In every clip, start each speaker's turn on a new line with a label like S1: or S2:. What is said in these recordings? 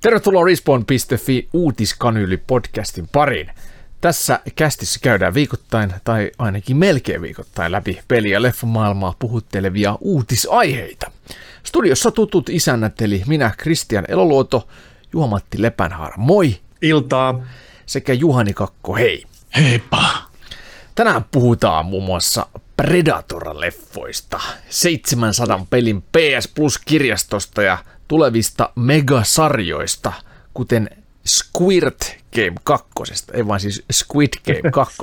S1: Tervetuloa Respawn.fi uutiskanyli-podcastin pariin. Tässä kästissä käydään viikoittain, tai ainakin melkein viikoittain, läpi peli- ja leffamaailmaa puhuttelevia uutisaiheita. Studiossa tutut isännät, eli minä, Kristian Eloluoto, Juha-Matti Lepänhaara, moi!
S2: Iltaa!
S1: Sekä Juhani Kakko, hei!
S3: Heippa!
S1: Tänään puhutaan muun muassa Predator-leffoista, 700 pelin PS Plus-kirjastosta ja tulevista megasarjoista, kuten Squirt Game 2, ei vaan siis Squid Game 2.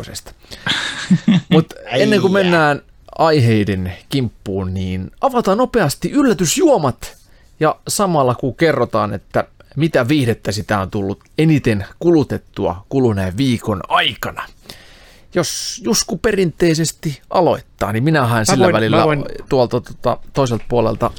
S1: Mutta ennen kuin mennään aiheiden kimppuun, niin avataan nopeasti yllätysjuomat ja samalla kun kerrotaan, että mitä viihdettä sitä on tullut eniten kulutettua kuluneen viikon aikana. Jos Jusku perinteisesti aloittaa, niin minähän sillä voin, välillä voin... tuolta tuota, toiselta puolelta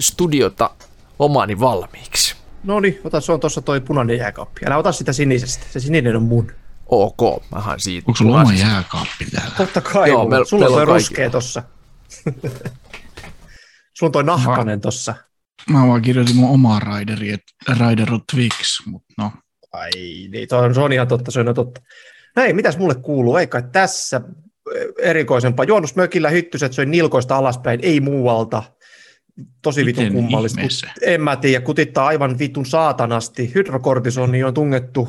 S1: studiota omani valmiiksi.
S2: No niin, ota, se on tuossa toi punainen jääkaappi. Älä ota sitä sinisestä, se sininen on mun.
S1: Ok, mähän siitä.
S3: Onko sulla oma jääkaappi täällä?
S2: Totta kai, Joo, me, sulla on toi ruskea tossa. sulla on toi nahkanen mä, tossa.
S3: Mä vaan kirjoitin mun omaa Raideri, Raider Twix, mutta no.
S2: Ai niin, toi on, se on ihan totta, se on totta. Hei, mitäs mulle kuuluu? Eikä tässä erikoisempaa. Juonnusmökillä hyttyset söi nilkoista alaspäin, ei muualta tosi vitun Miten kummallista. En mä tiedä, kutittaa aivan vitun saatanasti. Hydrokortisoni on tungettu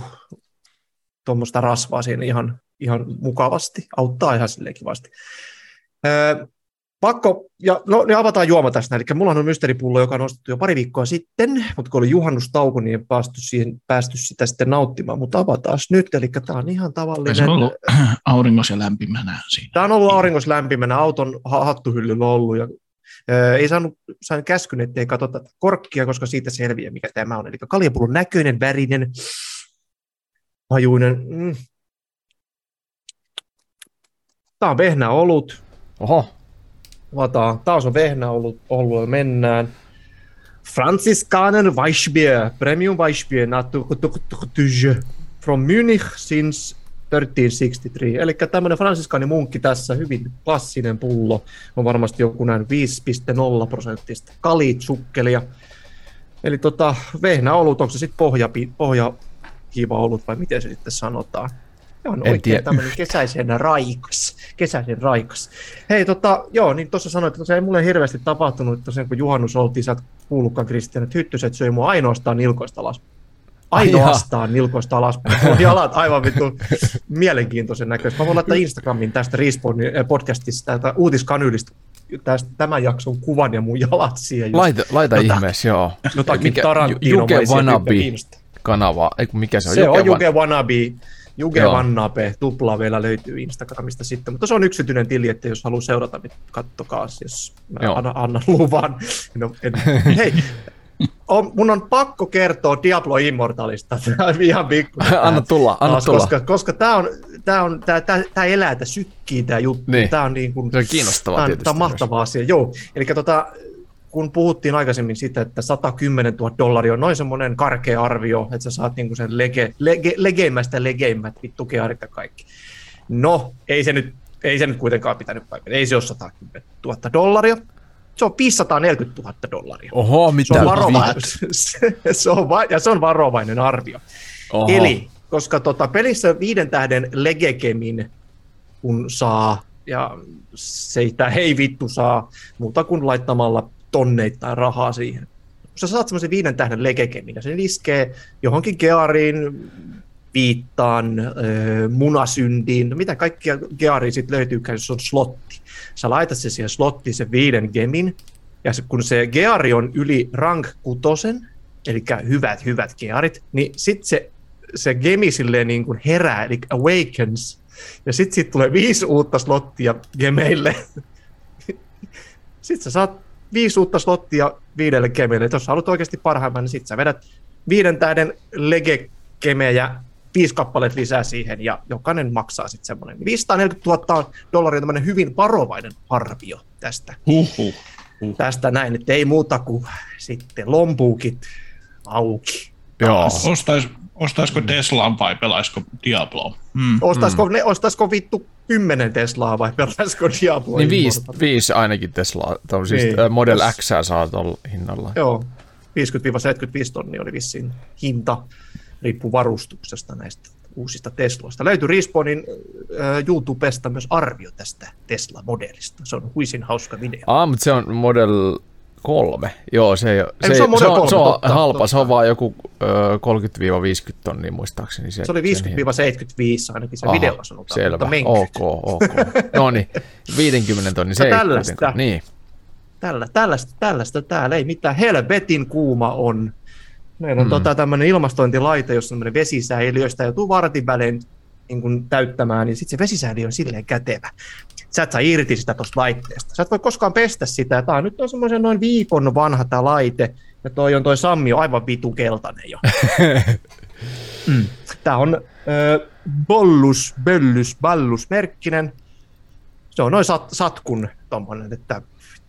S2: tuommoista rasvaa siinä ihan, ihan mukavasti. Auttaa ihan silleen kivasti. Öö, pakko, ja no ne avataan juoma tästä. Eli mulla on mysteeripullo, joka on nostettu jo pari viikkoa sitten, mutta kun oli juhannustauko, niin ei päästy, siihen, päästy sitä sitten nauttimaan, mutta avataan nyt, eli tämä on ihan tavallinen. Se
S3: on ollut auringos ja lämpimänä siinä.
S2: Tämä on ollut auringos lämpimänä, auton hattuhyllyllä ollut, ja ei saanut, sain käskyn, ettei katsota korkkia, koska siitä selviää, mikä tämä on. Eli kaljapullon näköinen, värinen, hajuinen. Mm. Tämä on vehnä olut.
S1: Oho.
S2: Vataan. Taas on vehnä ollut, ollut mennään. Franziskaner Weissbier, Premium Weissbier, from Munich since 1363. Eli tämmöinen fransiskaani munkki tässä, hyvin klassinen pullo, on varmasti joku näin 5,0 prosenttista kalitsukkelia. Eli tota, vehnä olut, onko se sitten pohja, pohja kiva ollut vai miten se sitten sanotaan? Se on en oikein tämmöinen kesäisen raikas. Kesäisen raikas. Hei, tota, joo, niin tuossa sanoit, että se ei mulle hirveästi tapahtunut, tosiaan kun juhannus oltiin, sä et kuullutkaan Kristian, että hyttyset söi mua ainoastaan nilkoista alas ainoastaan nilkoista alaspäin. Jalat aivan vittu mielenkiintoisen näköistä. Mä voin laittaa Instagramin tästä Respawnin eh, podcastista, tästä uutiskanylistä tästä, tämän jakson kuvan ja mun jalat siihen.
S1: Laita, laita Jota, ihmeessä, joo.
S2: Jotakin mikä, Juke
S1: Wannabe kanava, ei mikä se on?
S2: Se Juke on Juke Wannabe. Juge Vannape, tupla vielä löytyy Instagramista sitten, mutta se on yksityinen tili, että jos haluaa seurata, niin kattokaa, jos mä annan, annan luvan. No, en, hei, on, mun on pakko kertoa Diablo Immortalista. ihan pikku.
S1: anna tulla, anna taas, tulla.
S2: Koska, koska tämä on, tää on, tää, tää, tää elää, tämä sykkii tämä juttu.
S1: Niin.
S2: Tää on, niin kuin,
S1: se on kiinnostavaa tää,
S2: tietysti. Tämä on mahtava myös. asia, joo. Eli tota, kun puhuttiin aikaisemmin siitä, että 110 000 dollaria on noin semmoinen karkea arvio, että sä saat niinku sen lege, lege, legeimmästä legeimmät vittu kearit ja kaikki. No, ei se nyt, ei se nyt kuitenkaan pitänyt paikkaa. Ei se ole 110 000 dollaria, se on 540 000 dollaria.
S1: Oho, mitä?
S2: Se on varovainen, se on va- ja se on varovainen arvio. Oho. Eli, koska tota, pelissä viiden tähden legekemin, kun saa, ja se ei vittu saa muuta kuin laittamalla tonneittain rahaa siihen. Kun sä saat semmoisen viiden tähden legekemin, ja se iskee johonkin geariin, viittaan, munasyntiin, no mitä kaikkia gearia sitten löytyy, jos on slotti. Sä laitat se siihen slottiin sen viiden gemin, ja se, kun se geari on yli rank kutosen, eli hyvät, hyvät gearit, niin sitten se, se gemi silleen niin kuin herää, eli awakens, ja sitten sit tulee viisi uutta slottia gemeille. sitten sä saat viisi uutta slottia viidelle gemeille. Jos haluat oikeasti parhaimman, niin sitten sä vedät viiden tähden lege kemejä viisi kappaleet lisää siihen ja jokainen maksaa sitten semmoinen. 540 000 dollaria on tämmöinen hyvin varovainen arvio tästä.
S1: Huhhuh.
S2: Huhhuh. Tästä näin, että ei muuta kuin sitten lompuukit auki.
S3: Joo. Ostais, ostaisiko Teslaan vai pelaisiko Diablo?
S2: Mm. Ostaisiko, mm. ne, ostaisiko vittu kymmenen Teslaa vai pelaisiko Diablo?
S1: Niin viisi, viisi ainakin Teslaa, siis niin. Model X saa tuolla hinnalla.
S2: Joo. tonnia oli vissiin hinta, riippuu varustuksesta näistä uusista Tesloista. Löytyi Respawnin äh, YouTubesta myös arvio tästä Tesla-modellista. Se on huisin hauska video.
S1: Ah, mutta se on Model kolme. Joo, se, ei,
S2: se, se, on,
S1: se,
S2: on,
S1: se on
S2: totta,
S1: halpa,
S2: totta.
S1: se on vaan joku ö, 30-50 tonnia muistaakseni.
S2: Se, se oli 50-75 ainakin se
S1: Aha,
S2: videolla sanotaan.
S1: Selvä,
S2: mutta
S1: ok, ok. No niin, 50 tonnia, se ei
S2: tällaista.
S1: Niin.
S2: Tällä, tällaista, tällaista täällä ei mitään. Helvetin kuuma on. Meillä on
S1: Mm.
S2: tota, tämmöinen ilmastointilaite, jossa on vesisäiliö, josta joutuu vartin välein niin kun täyttämään, niin sitten se vesisäiliö on silleen kätevä. Sä et saa irti sitä tuosta laitteesta. Sä et voi koskaan pestä sitä. Tämä nyt on semmoisen noin viikon vanha tämä laite, ja toi on toi Sammi on aivan vitu keltainen jo. mm. Tämä on äh, Bollus, Böllys, Ballus merkkinen. Se on noin sat, satkun tommonen, että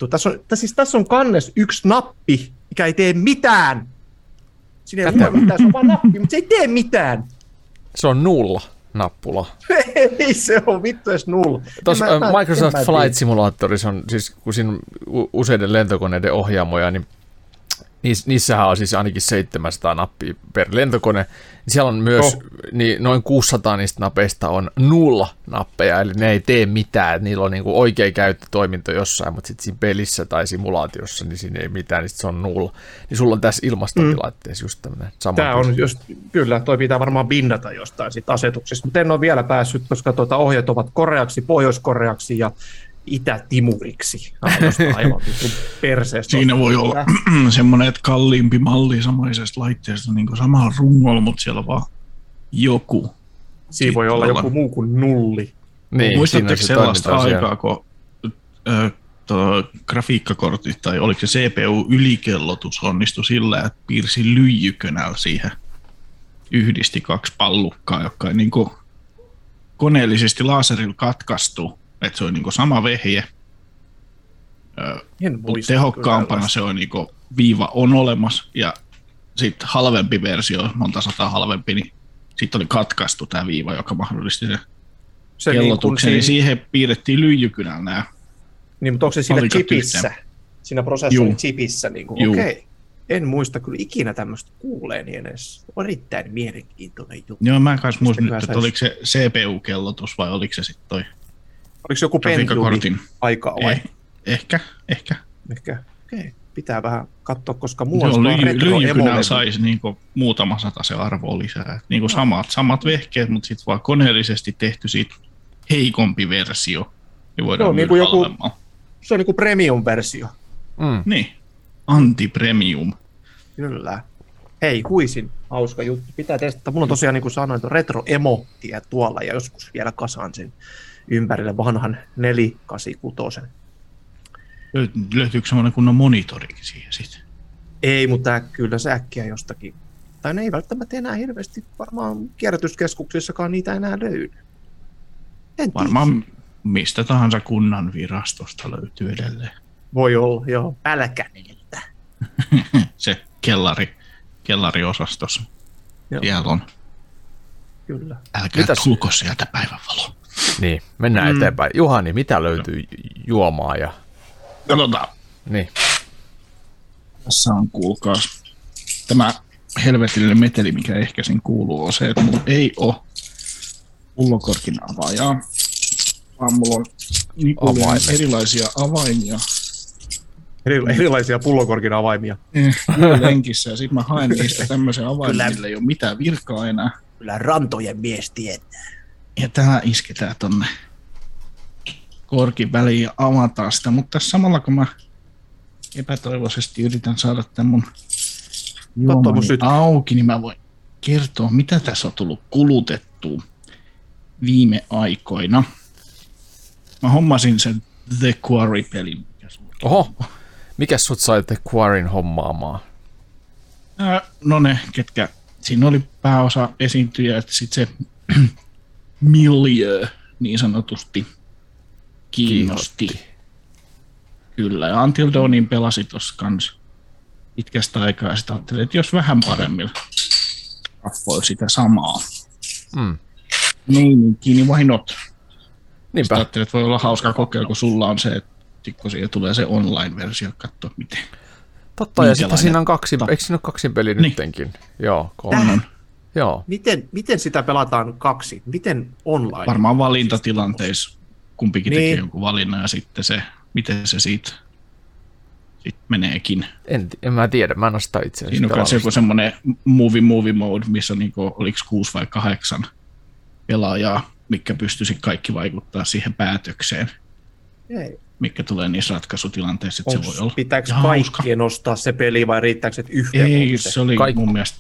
S2: vittu, tässä on, tässä, siis tässä on kannes yksi nappi, mikä ei tee mitään. Siinä ei ole mitään, se on vaan nappi, mutta se ei tee mitään.
S1: Se on nulla nappula.
S2: ei se on vittu edes nulla.
S1: Tuossa
S2: En mä-
S1: Microsoft. Flight Simulatorissa on siis, kun siinä useiden lentokoneiden ohjaamoja, niin niiss, niissähän on siis ainakin 700 nappia per lentokone. Niin Siellä on myös
S2: Oh.
S1: niin noin 600 niistä napeista on nulla nappeja, eli ne ei tee mitään. Niillä on niinku oikea käyttötoiminto jossain, mutta sitten siinä pelissä tai simulaatiossa, niin siinä ei mitään, niin se on nulla. Niin sulla on tässä ilmastointilaitteessa just tämmöinen sama.
S2: Tämä on just, kyllä, toi pitää varmaan binnata jostain sit asetuksesta, mutta en ole vielä päässyt, koska tuota ohjeet ovat koreaksi, pohjoiskoreaksi ja itä-timuriksi. Aivan, perseestä.
S3: Siinä voi olla semmoinen, että kalliimpi malli samaisesta laitteesta niin samalla rungolla, mutta siellä on vaan joku.
S2: Siinä voi olla joku muu kuin nulli.
S1: Niin,
S3: Muistatteko sellaista aikaa, kun ö, grafiikkakortit tai oliko se CPU-ylikellotus onnistui sillä, että piirsi lyijykönällä siihen yhdisti kaksi pallukkaa, jotka ei niin kuin koneellisesti laserilla katkaistu, että se on niin sama vehje.
S2: En
S3: Mutta
S2: muista
S3: tehokkaampana se on niinku, viiva on olemassa ja sitten halvempi versio, monta sataa halvempi, niin sitten oli katkaistu tämä viiva, joka mahdollisti sen
S2: se niin,
S3: kellotuksen. Niin,
S2: siinä,
S3: siihen piirrettiin lyijykynällä nämä.
S2: niin, mutta onko se siinä chipissä?
S3: yhteen.
S2: Siinä prosessorin
S3: Juu.
S2: chipissä? Niin kuin, okei. En muista kyllä ikinä tämmöistä kuuleeni edes. Erittäin mielenkiintoinen juttu.
S3: Joo, mä kanssa muistan
S2: Mistä
S3: nyt, että oliko se CPU-kellotus vai oliko se sitten toi
S2: Oliko se joku
S3: grafiikkakortin.
S2: aikaa vai?
S3: Eh, ehkä, ehkä.
S2: Ehkä. Okei. Pitää vähän katsoa, koska mulla on retro
S3: saisi niinku muutama sata se arvo lisää. Et Niinku samat, samat vehkeet, mutta sitten vaan koneellisesti tehty siitä heikompi versio. Niin voidaan
S2: Joo,
S3: myydä
S2: niinku joku-. Se on niinku premium-versio.
S1: Mm.
S3: Niin, anti-premium.
S2: Kyllä. Hei, huisin hauska juttu. Pitää testata. Mulla on tosiaan, niin kuin sanoin, tuo retro emottia tuolla ja joskus vielä kasaan sen ympärille vanhan 486.
S3: Löyt- Löytyykö semmoinen kunnon monitorikin siihen sitten?
S2: Ei, mutta kyllä se äkkiä jostakin. Tai ne ei välttämättä enää hirveästi varmaan kierrätyskeskuksissakaan niitä enää löydy. En tiedä.
S3: Varmaan mistä tahansa kunnan virastosta löytyy edelleen.
S2: Voi olla, joo. Pälkäneeltä.
S3: Se kellari, kellariosastossa.
S2: Joo.
S3: Siellä on.
S2: Kyllä.
S3: Älkää
S1: Mitäs?
S3: tulko sieltä päivänvalo.
S1: Niin, mennään
S2: Mm.
S1: eteenpäin. Juhani, mitä löytyy juomaa ja...
S3: Katsotaan.
S1: Niin.
S3: Tässä on, kuulkaa, tämä helvetillinen meteli, mikä ehkä siinä kuuluu, on se, että mulla ei ole pullokorkin avaajaa, vaan mulla on Nikulin
S1: Avaimet.
S3: erilaisia avaimia
S2: Eri, erilaisia pullokorkin avaimia.
S3: eh, lenkissä, ja sitten mä haen niistä tämmöisen avaimen, millä ei ole mitään virkaa enää.
S2: Kyllä rantojen mies tietää.
S3: Ja tää isketään tonne korkin väliin ja avataan sitä, mutta tässä samalla kun mä epätoivoisesti yritän saada tämän mun juomani auki, niin mä voin kertoa, mitä tässä on tullut kulutettua viime aikoina. Mä hommasin sen The Quarry-pelin.
S1: Oho, mikä sut sai The Quarryn hommaamaan?
S3: No ne, ketkä, siinä oli pääosa esiintyjä, että sitten se miljö niin sanotusti kiinnosti. Kyllä, ja Until Dawnin pelasi tuossa kans pitkästä aikaa, ja sitten ajattelin, että jos vähän paremmilla rappoi sitä samaa.
S1: Mm.
S3: Meininki, niin why not?
S1: Niinpä.
S3: ajattelin, että voi olla hauska kokeilu, kun sulla on se, että tikko siihen tulee se online-versio, katsoa miten.
S1: Totta, ja sitten siinä on kaksi, eikö siinä ole kaksi peli
S3: Niin.
S1: nyttenkin? Joo, kolme.
S3: On.
S1: Joo.
S2: Miten, miten sitä pelataan kaksi? Miten online?
S3: Varmaan valintatilanteissa kumpikin
S2: Niin.
S3: tekee jonkun valinnan ja sitten se, miten se siitä sit meneekin.
S1: En, en mä tiedä, mä en ole sitä itse asiassa
S3: Siinä on myös joku semmoinen movie movie mode, missä on niinku, oliko kuusi vai kahdeksan pelaajaa, mikä pystyisi kaikki vaikuttaa siihen päätökseen,
S2: Ei.
S3: mikä tulee niissä ratkaisutilanteissa, että se voi olla
S2: pitääkö kaikkien nostaa se peli vai riittääkö se yhteen?
S3: Ei, se oli
S1: Kaik-
S3: mun mielestä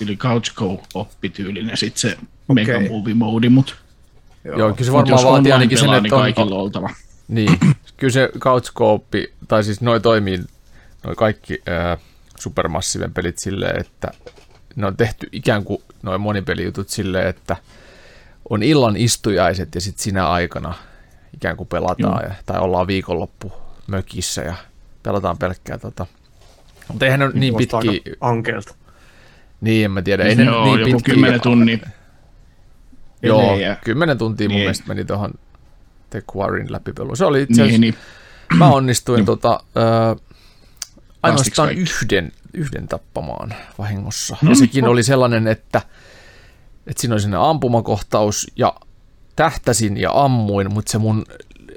S3: yli Couch Go-oppityylinen sitten se Mega
S2: Okei.
S3: Movie Mode, mutta
S1: Joo, kyllä se
S3: mut
S1: varmaan vaatii ainakin sen, että
S3: niin
S1: on,
S3: kaikilla on oltava.
S1: Niin, kyllä se couchkooppi, tai siis noi toimii, noi kaikki ää, supermassiivien pelit silleen, että ne on tehty ikään kuin noin monipelijutut silleen, että on illan istujaiset ja sitten sinä aikana ikään kuin pelataan, ja, tai ollaan viikonloppu mökissä ja pelataan pelkkää tota. Mutta eihän ne ole niin pitkiä,
S2: Ankeelta.
S1: Niin en mä tiedä, ei
S3: Joo,
S1: niin
S3: joku. 10 tunnin
S1: Joo, kymmenen tuntia mun
S3: Niin.
S1: mielestä meni tuohon The Quarryn läpipeluun. Se oli itse asiassa
S3: Niin, niin.
S1: Mä onnistuin tota, ö,
S3: Päästiks
S1: ainoastaan yhden, yhden tappamaan vahingossa.
S3: No
S1: ja
S3: niin.
S1: sekin oli sellainen, että, että siinä oli sinne ampumakohtaus ja tähtäsin ja ammuin, mutta se mun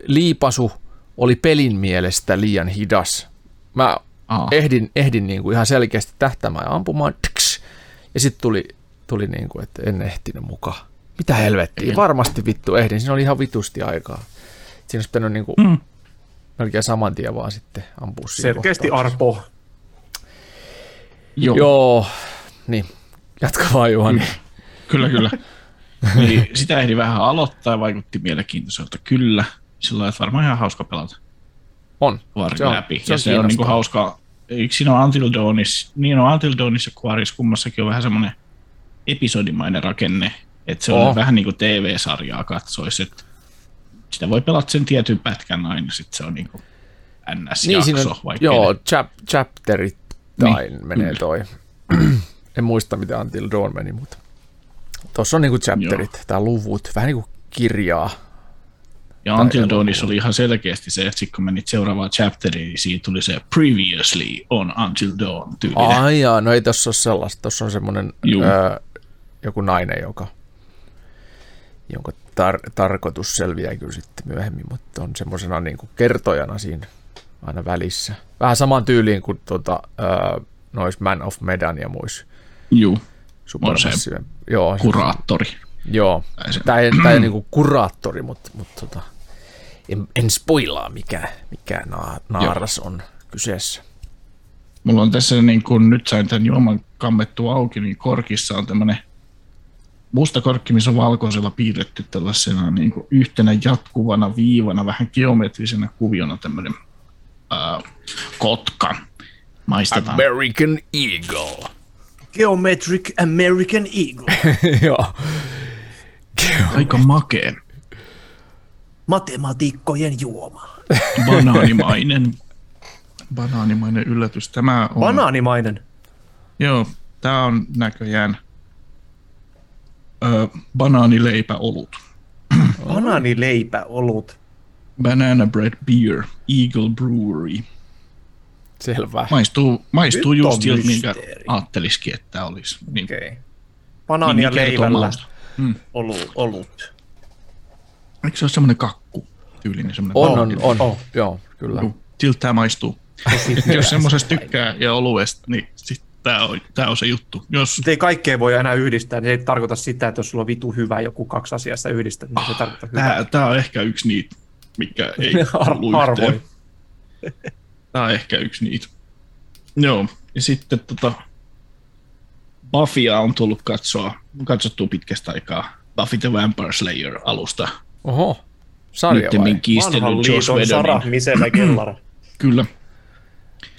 S1: liipasu oli pelin mielestä liian hidas. Mä
S3: Aa.
S1: ehdin, ehdin niin kuin ihan selkeästi tähtämään ja ampumaan, tks, ja sitten tuli, tuli niin kuin, että en ehtinyt mukaan. Mitä helvettiä, varmasti vittu ehdin, siinä oli ihan vitusti aikaa. Siinä olisi pitänyt niin kuin,
S3: Mm.
S1: melkein saman tien vaan sitten ampua siinä
S2: Selkeästi. Arpo.
S3: Joo,
S1: Joo, niin. Jatka vaan Juhani.
S3: kyllä, kyllä. Eli sitä ehdi vähän aloittaa ja vaikutti mielenkiintoiselta. Kyllä, sillä että varmaan ihan hauska pelata
S1: On.
S3: Quarry
S1: Se on-
S3: läpi.
S1: se on
S3: ja se on niinku
S1: kiinnostavaa.
S3: hauska. Eikö siinä ole Until Dawnissa, niin on Until Dawnissa ja Quarryssa kummassakin on vähän semmoinen episodimainen rakenne, että se on
S1: Oo.
S3: vähän niin kuin TV-sarjaa katsoisi, että sitä voi pelata sen tietyn pätkän aina, sitten se on niin kuin NS-jakso,
S1: Niin siinä on,
S3: vaikka
S1: joo, chap, chapterittain
S3: Niin,
S1: menee toi. en muista mitä Until Dawn meni, mutta tuossa on niinku chapterit, tai luvut, vähän niinku kirjaa.
S3: Ja Until. Dawnissa oli ihan selkeästi se, että sitten kun menit seuraavaan chapteriin, niin siitä tuli se Previously on Until Dawn tyylinen.
S1: Ai jaa, no ei tossa ole sellaista. Tossa on semmoinen öö, joku nainen, joka, jonka tar- tarkoitus selviää kyllä sitten myöhemmin, mutta on semmoisena niin kuin kertojana siinä aina välissä. Vähän samaan tyyliin kuin tuota, öö, nois Man of Medan ja muis
S3: Juu,
S1: supermassiivinen. Joo,
S3: kuraattori.
S1: Joo. Tämä ei, tää ei niinku kuraattori, mutta, mutta tota, en, en spoilaa mikä, mikä na- naaras on kyseessä.
S3: Mulla on tässä, niin kun nyt sain tämän juoman kammettua auki, niin korkissa on tämmöinen musta korkki, missä on valkoisella piirretty tällaisena niin kuin yhtenä jatkuvana viivana, vähän geometrisenä kuviona tämmöinen ää, kotka. Maistetaan.
S1: American Eagle.
S2: Geometric American Eagle.
S1: joo.
S3: Aika makea.
S2: Matematiikkojen juoma.
S3: Banaanimainen. Banaanimainen yllätys. Tämä on,
S2: Banaanimainen.
S3: joo, tämä on näköjään ö, banaanileipäolut.
S2: Banaanileipä olut.
S3: Banana Bread Beer, Eagle Brewery.
S1: Selvä.
S3: Maistuu, maistuu
S2: Nyt
S3: just siltä, minkä ajattelisikin, että olisi. Niin,
S2: Okei. Okay. Banaania
S3: niin
S2: leivällä
S3: mausta. Mm.
S2: olu, olut.
S3: Eikö se ole semmoinen kakku tyylinen? Semmoinen
S1: On,
S3: kakku?
S1: on, on.
S2: Oh.
S1: Joo, kyllä.
S3: Siltä tämä maistuu. Jos semmoisesta tykkää ja oluesta, niin sit tämä on, tää on se juttu. Jos
S2: ei kaikkea voi enää yhdistää, niin se ei tarkoita sitä, että jos sulla on vitu hyvä joku kaksi asiasta yhdistää, niin se tarkoittaa hyvää.
S3: tämä, tämä on ehkä yksi niitä, mikä ei
S2: Har-
S3: kuulu
S2: harvoin.
S3: yhteen. Tämä on ehkä yksi niitä. Joo, ja sitten tota, Buffya on tullut katsoa, katsottua pitkästä aikaa. Buffy the Vampire Slayer alusta.
S1: Oho, sarja vai?
S3: Nyttemmin kiistellyt
S2: Vanhan
S3: Josh
S2: liiton Sara kellara.
S3: Kyllä.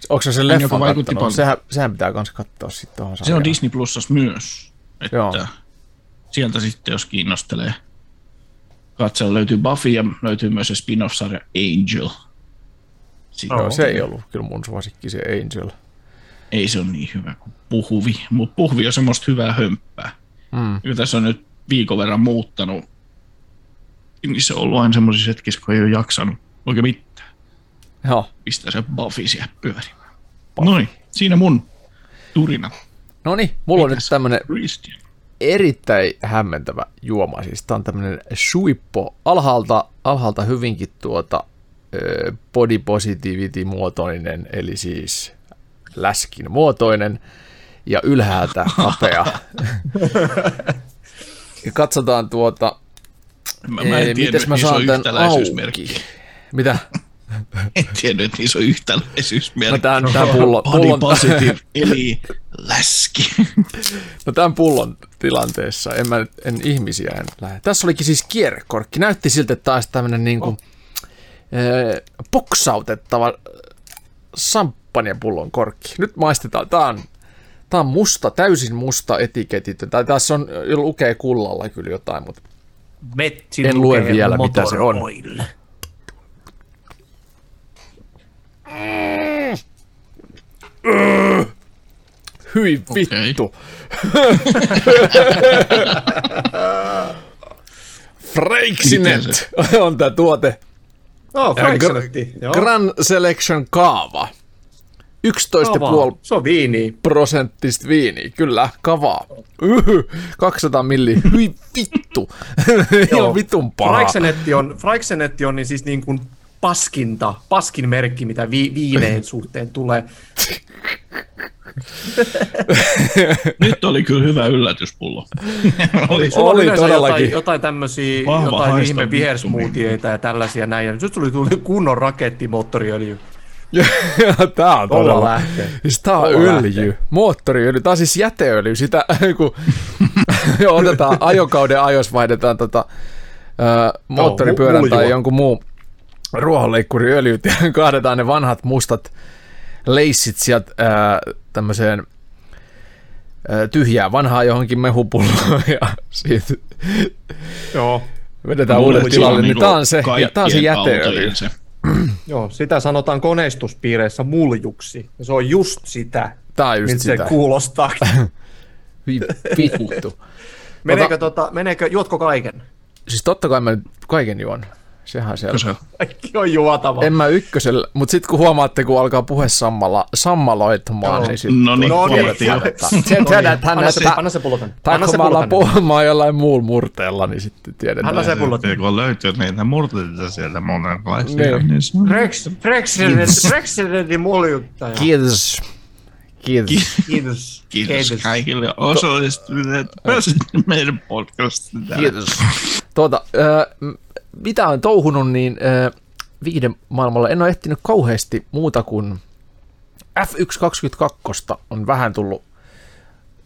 S1: Onko se se
S3: joka
S1: leffan
S3: vaikutti paljon.
S1: Sehän, sehän pitää kans katsoa sitten tuohon
S3: Se on
S1: sarjaan.
S3: Disney Plusassa myös. Että
S1: Joo.
S3: sieltä sitten, jos kiinnostelee. Katsella löytyy Buffy ja löytyy myös se spin-off-sarja Angel. Sitten
S1: Joo, se ei ollut kyllä mun suosikki, se Angel.
S3: ei se ole niin hyvä kuin puhuvi, mutta puhuvi on semmoista hyvää hömppää.
S1: Mm.
S3: Ja tässä on nyt viikon verran muuttanut, niin se on ollut aina semmoisissa hetkissä, kun ei ole jaksanut oikein mitään.
S1: Joo,
S3: Pistää se Buffy siellä pyörimään. Noin, siinä mun turina.
S1: No niin, mulla on nyt tämmönen
S3: Christian.
S1: erittäin hämmentävä juoma. Siis tää on tämmönen suippo, alhaalta, alhaalta hyvinkin tuota body positivity muotoinen, eli siis läskin muotoinen, ja ylhäältä kapea. ja katsotaan tuota,
S3: Mä, mä en
S1: Ei,
S3: tiennyt,
S1: mites mä saan
S3: yhtäläisyysmerkki.
S1: auki? Mitä?
S3: En tiennyt, että niissä on yhtäläisyysmerkki.
S1: No tämän, tämän pullon, pullon,
S3: positive, eli läski.
S1: no tämän pullon tilanteessa en, mä, en ihmisiä en lähde. Tässä olikin siis kierrekorkki. Näytti siltä, että taas tämmöinen niin kuin, eh, boksautettava samppanjapullon korkki. Nyt maistetaan. Tämä on, tämä on musta, täysin musta etiketit. Tai tässä on, lukee kullalla kyllä jotain, mutta
S2: Metsin
S1: En lue
S2: lukee
S1: vielä, mitä se on.
S2: Oil.
S1: hyi vittu. Freixinet on tämä tuote.
S2: Oh. Joo.
S1: Grand Selection kaava. 11,5
S2: Kavaa. Se on viini.
S1: prosenttista viiniä, kyllä, kavaa. Yhy, 200 milli, hyi vittu. Ihan vitun paha.
S2: Franksenetti on, Franksenetti on niin siis niin kuin paskinta, paskin merkki, mitä vi, viineen suhteen tulee.
S3: Nyt oli kyllä hyvä yllätyspullo. oli,
S2: Sulla
S1: Oli
S2: yleensä
S1: todellakin.
S2: jotain, jotain tämmöisiä, jotain ihme
S3: vittu
S2: vihersmoothieita ja tällaisia näin. Ja nyt tuli, tuli kunnon rakettimoottoriöljy.
S1: Tää on
S2: Olla
S1: todella.
S2: lähtee.
S1: Siis tää on
S2: Olla
S1: öljy,
S2: lähtee.
S1: moottoriöljy, tää on siis jäteöljy, sitä kun joo, otetaan ajokauden ajos vaihdetaan tota, ö, moottoripyörän
S2: mu-
S1: tai jonkun muun ruohonleikkuriöljyt ja kaadetaan ne vanhat mustat leissit sieltä ö, tämmöiseen tyhjää vanhaa johonkin mehupulloon ja siitä
S2: Joo.
S1: vedetään uudet
S3: se
S1: tilalle, niin
S3: niinku
S1: tää on se, ja tää on se jäteöljy.
S3: se.
S2: Joo, sitä sanotaan koneistuspiireissä muljuksi. Ja se on just sitä,
S1: Tää on just
S2: miltä se
S1: sitä.
S2: kuulostaa.
S1: Vi- Vittu.
S2: meneekö, tota, meneekö, juotko kaiken?
S1: Siis totta kai mä nyt kaiken juon. Sehän.
S3: Se on.
S2: Kaikki on juotava.
S1: En mä ykkösellä, mutta sitten kun huomaatte, kun alkaa puhe sammalla, sammaloitumaan,
S2: Joo.
S1: niin sitten
S3: No niin,
S2: No niin.
S3: tiedetään.
S1: Sen tiedät, hän
S2: Anna se,
S1: että...
S2: anna se pullo tänne.
S1: Tai
S2: Anna
S1: kun
S2: se
S1: mä alan puhumaan jollain muulla murteella, niin sitten tiedetään.
S2: Anna se pullo tänne.
S3: Kun löytyy niitä murteita sieltä monenlaisia,
S1: Niin.
S3: niin
S2: Rex- Rexidentin muljuttaja.
S1: Kiitos. Kiitos.
S2: Kiitos.
S3: Kiitos kaikille osallistuneet. Pääsitte meidän podcastiin.
S1: Kiitos. Tuota, äh, mitä on touhunut, niin äh, viiden maailmalla en ole ehtinyt kauheasti muuta kuin F122 on vähän tullut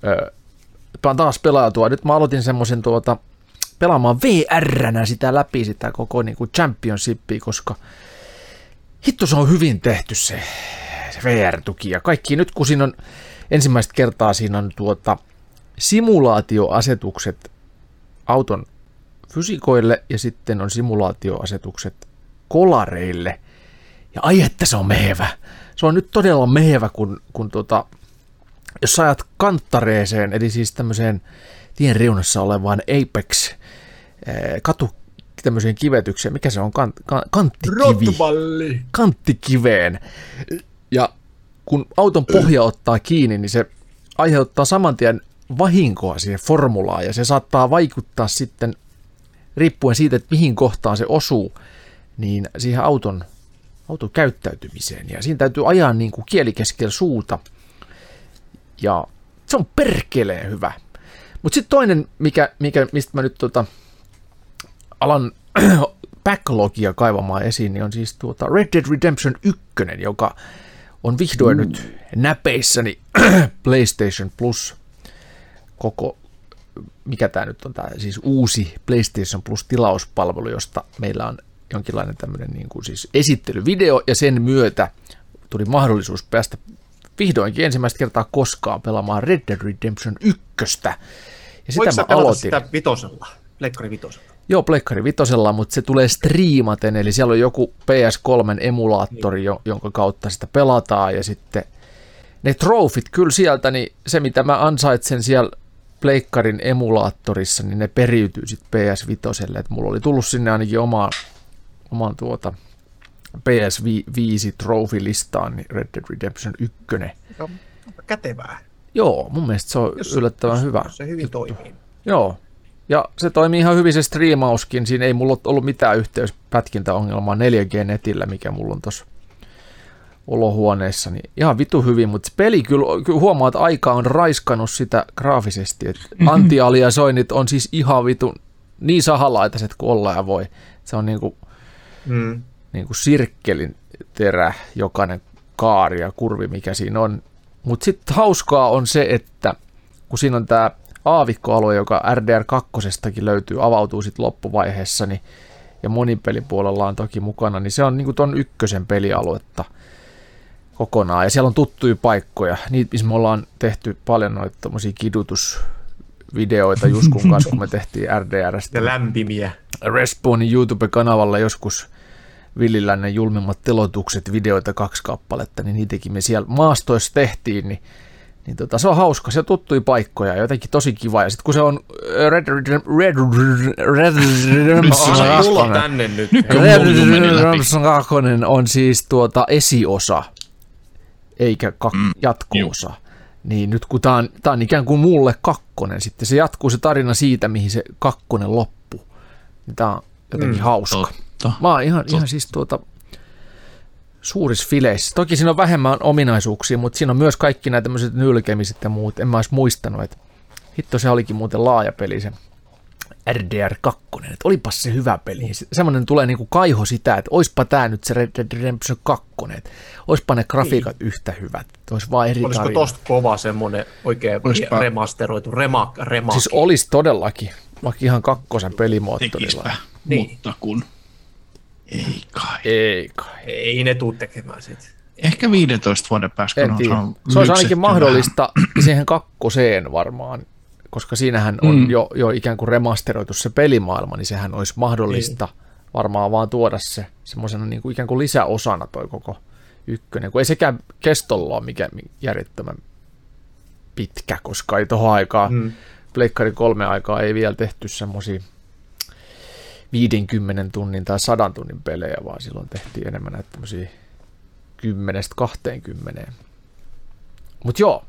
S1: äh, taas pelautua. Nyt mä aloitin semmoisen tuota, pelaamaan VR-nä sitä läpi, sitä koko niin kuin championshipia, koska hitto se on hyvin tehty se, se VR-tuki ja kaikki. Nyt kun siinä on ensimmäistä kertaa siinä on tuota simulaatioasetukset auton fysikoille ja sitten on simulaatioasetukset kolareille. Ja ai että se on mehevä. Se on nyt todella mehevä, kun, kun tota, jos sä ajat kanttareeseen, eli siis tämmöiseen tien reunassa olevaan Apex eh, katu tämmöiseen kivetykseen, mikä se on, kant, kan, kanttikivi
S2: Rotballi.
S1: kanttikiveen. Ja kun auton pohja ottaa kiinni, niin se aiheuttaa saman tien vahinkoa siihen formulaan ja se saattaa vaikuttaa sitten, riippuen siitä, että mihin kohtaan se osuu, niin siihen auton, auton käyttäytymiseen. Ja siinä täytyy ajaa niin kuin kieli keskellä suuta. Ja se on perkeleen hyvä. Mutta sitten toinen, mikä, mikä, mistä mä nyt tota, alan backlogia kaivamaan esiin, niin on siis tuota Red Dead Redemption 1, joka on vihdoin mm. nyt näpeissäni PlayStation Plus koko, mikä tämä nyt on, tämä siis uusi PlayStation Plus tilauspalvelu, josta meillä on jonkinlainen tämmöinen niin kuin siis esittelyvideo, ja sen myötä tuli mahdollisuus päästä vihdoinkin ensimmäistä kertaa koskaan pelaamaan Red Dead Redemption 1. Ja sitä
S2: Voitko
S1: mä aloitin.
S2: sitä vitosella? Pleikkari vitosella.
S1: Joo, Pleikkari vitosella, mutta se tulee striimaten, eli siellä on joku PS3-emulaattori, jo, jonka kautta sitä pelataan, ja sitten ne trofit kyllä sieltä, niin se mitä mä ansaitsen siellä Pleikkarin emulaattorissa, niin ne periytyy sitten PS Vitoselle, että mulla oli tullut sinne ainakin oma, oman tuota PS5 trophy-listaan, niin Red Dead Redemption 1.
S2: Joo, kätevää.
S1: Joo, mun mielestä se on jos, yllättävän jos, hyvä.
S2: Jos se hyvin juttu. toimii.
S1: Joo, ja se toimii ihan hyvin se striimauskin. Siinä ei mulla ollut mitään yhteyspätkintäongelmaa 4G-netillä, mikä mulla on tuossa olohuoneessa. Niin ihan vitu hyvin, mutta peli kyllä, kyllä huomaa, että aika on raiskannut sitä graafisesti. Että antialiasoinnit on siis ihan vitu niin sahalaitaiset kuin olla ja voi. Se on niinku, mm. niinku sirkkelin terä, jokainen kaari ja kurvi, mikä siinä on. Mutta sitten hauskaa on se, että kun siinä on tämä aavikkoalue, joka RDR2 löytyy, avautuu sitten loppuvaiheessa, niin, ja monipelin puolella on toki mukana, niin se on niin tuon ykkösen pelialuetta kokonaan. Ja siellä on tuttuja paikkoja, niitä missä me ollaan tehty paljon noita kidutusvideoita Juskun kanssa, kun me tehtiin RDRstä.
S2: Ja lämpimiä.
S1: Respawnin YouTube-kanavalla joskus Villilännen julmimmat telotukset, videoita kaksi kappaletta, niin niitäkin me siellä maastoissa tehtiin, niin niin tota, se on hauska, se on tuttuja paikkoja, jotenkin tosi kiva. Ja sitten kun se on äh, Red Red Red Red
S2: Red tänne nyt.
S1: Redemption 2 on siis tuota esiosa, eikä kak- mm, jatkoosa. Niin nyt kun tämä on, tää on ikään kuin mulle kakkonen, sitten se jatkuu se tarina siitä, mihin se kakkonen loppuu. Niin tämä on jotenkin mm, hauska. Totta. Mä oon ihan, ihan siis tuota, suurissa fileissä. Toki siinä on vähemmän ominaisuuksia, mutta siinä on myös kaikki nämä tämmöiset nylkemiset ja muut. En mä olisi muistanut, että hitto se olikin muuten laaja peli se RDR2, että olipas se hyvä peli. Semmoinen tulee niinku kaiho sitä, että oispa tämä nyt se Red Dead Redemption 2, että oispa ne grafiikat niin. yhtä hyvät, olisi vaan eri
S2: Olisiko tarina. tosta kova semmoinen oikein oispa... remasteroitu, rema, rema.
S1: Siis olisi todellakin, vaikka ihan kakkosen pelimoottorilla.
S3: Niin. Mutta kun ei kai.
S1: Ei kai.
S2: Ei ne tuu tekemään sitä.
S3: Ehkä 15 vuoden päästä, kun on
S1: Se olisi ainakin mahdollista vähän. siihen kakkoseen varmaan, koska siinähän on mm. jo, jo ikään kuin remasteroitu se pelimaailma, niin sehän olisi mahdollista niin. varmaan vaan tuoda se semmoisena niin kuin ikään kuin lisäosana toi koko ykkönen, kun ei sekään kestolla ole mikään järjettömän pitkä, koska ei tuohon aikaan, mm. Pleikkari kolme aikaa ei vielä tehty semmoisia 50 tunnin tai 100 tunnin pelejä, vaan silloin tehtiin enemmän näitä tämmöisiä 10-20. Mutta joo,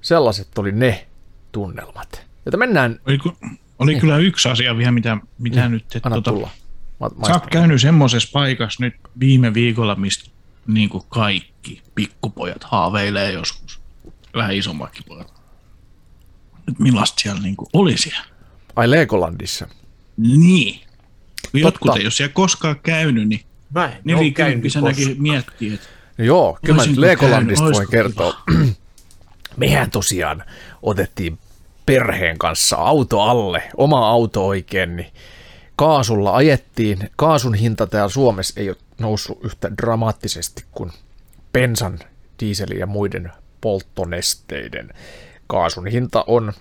S1: sellaiset oli ne tunnelmat. Jota mennään...
S3: Oli, oli niin. kyllä yksi asia vielä, mitä, mitä niin. nyt... Et, Anna tuota, tulla. Mä, sä oot käynyt semmoisessa paikassa nyt viime viikolla, mistä niin kuin kaikki pikkupojat haaveilee joskus. Vähän isommatkin pojat. Nyt millaista siellä niin kuin oli siellä?
S1: Ai Legolandissa?
S3: Niin. Jotkut Totta. ei ole siellä koskaan käynyt, niin nelikymppisenäkin miettii, että
S1: Joo, kyllä mä Legolandista voin kertoa. Mehän tosiaan otettiin perheen kanssa auto alle, oma auto oikein, niin kaasulla ajettiin. Kaasun hinta täällä Suomessa ei ole noussut yhtä dramaattisesti kuin bensan, dieselin ja muiden polttonesteiden. Kaasun hinta on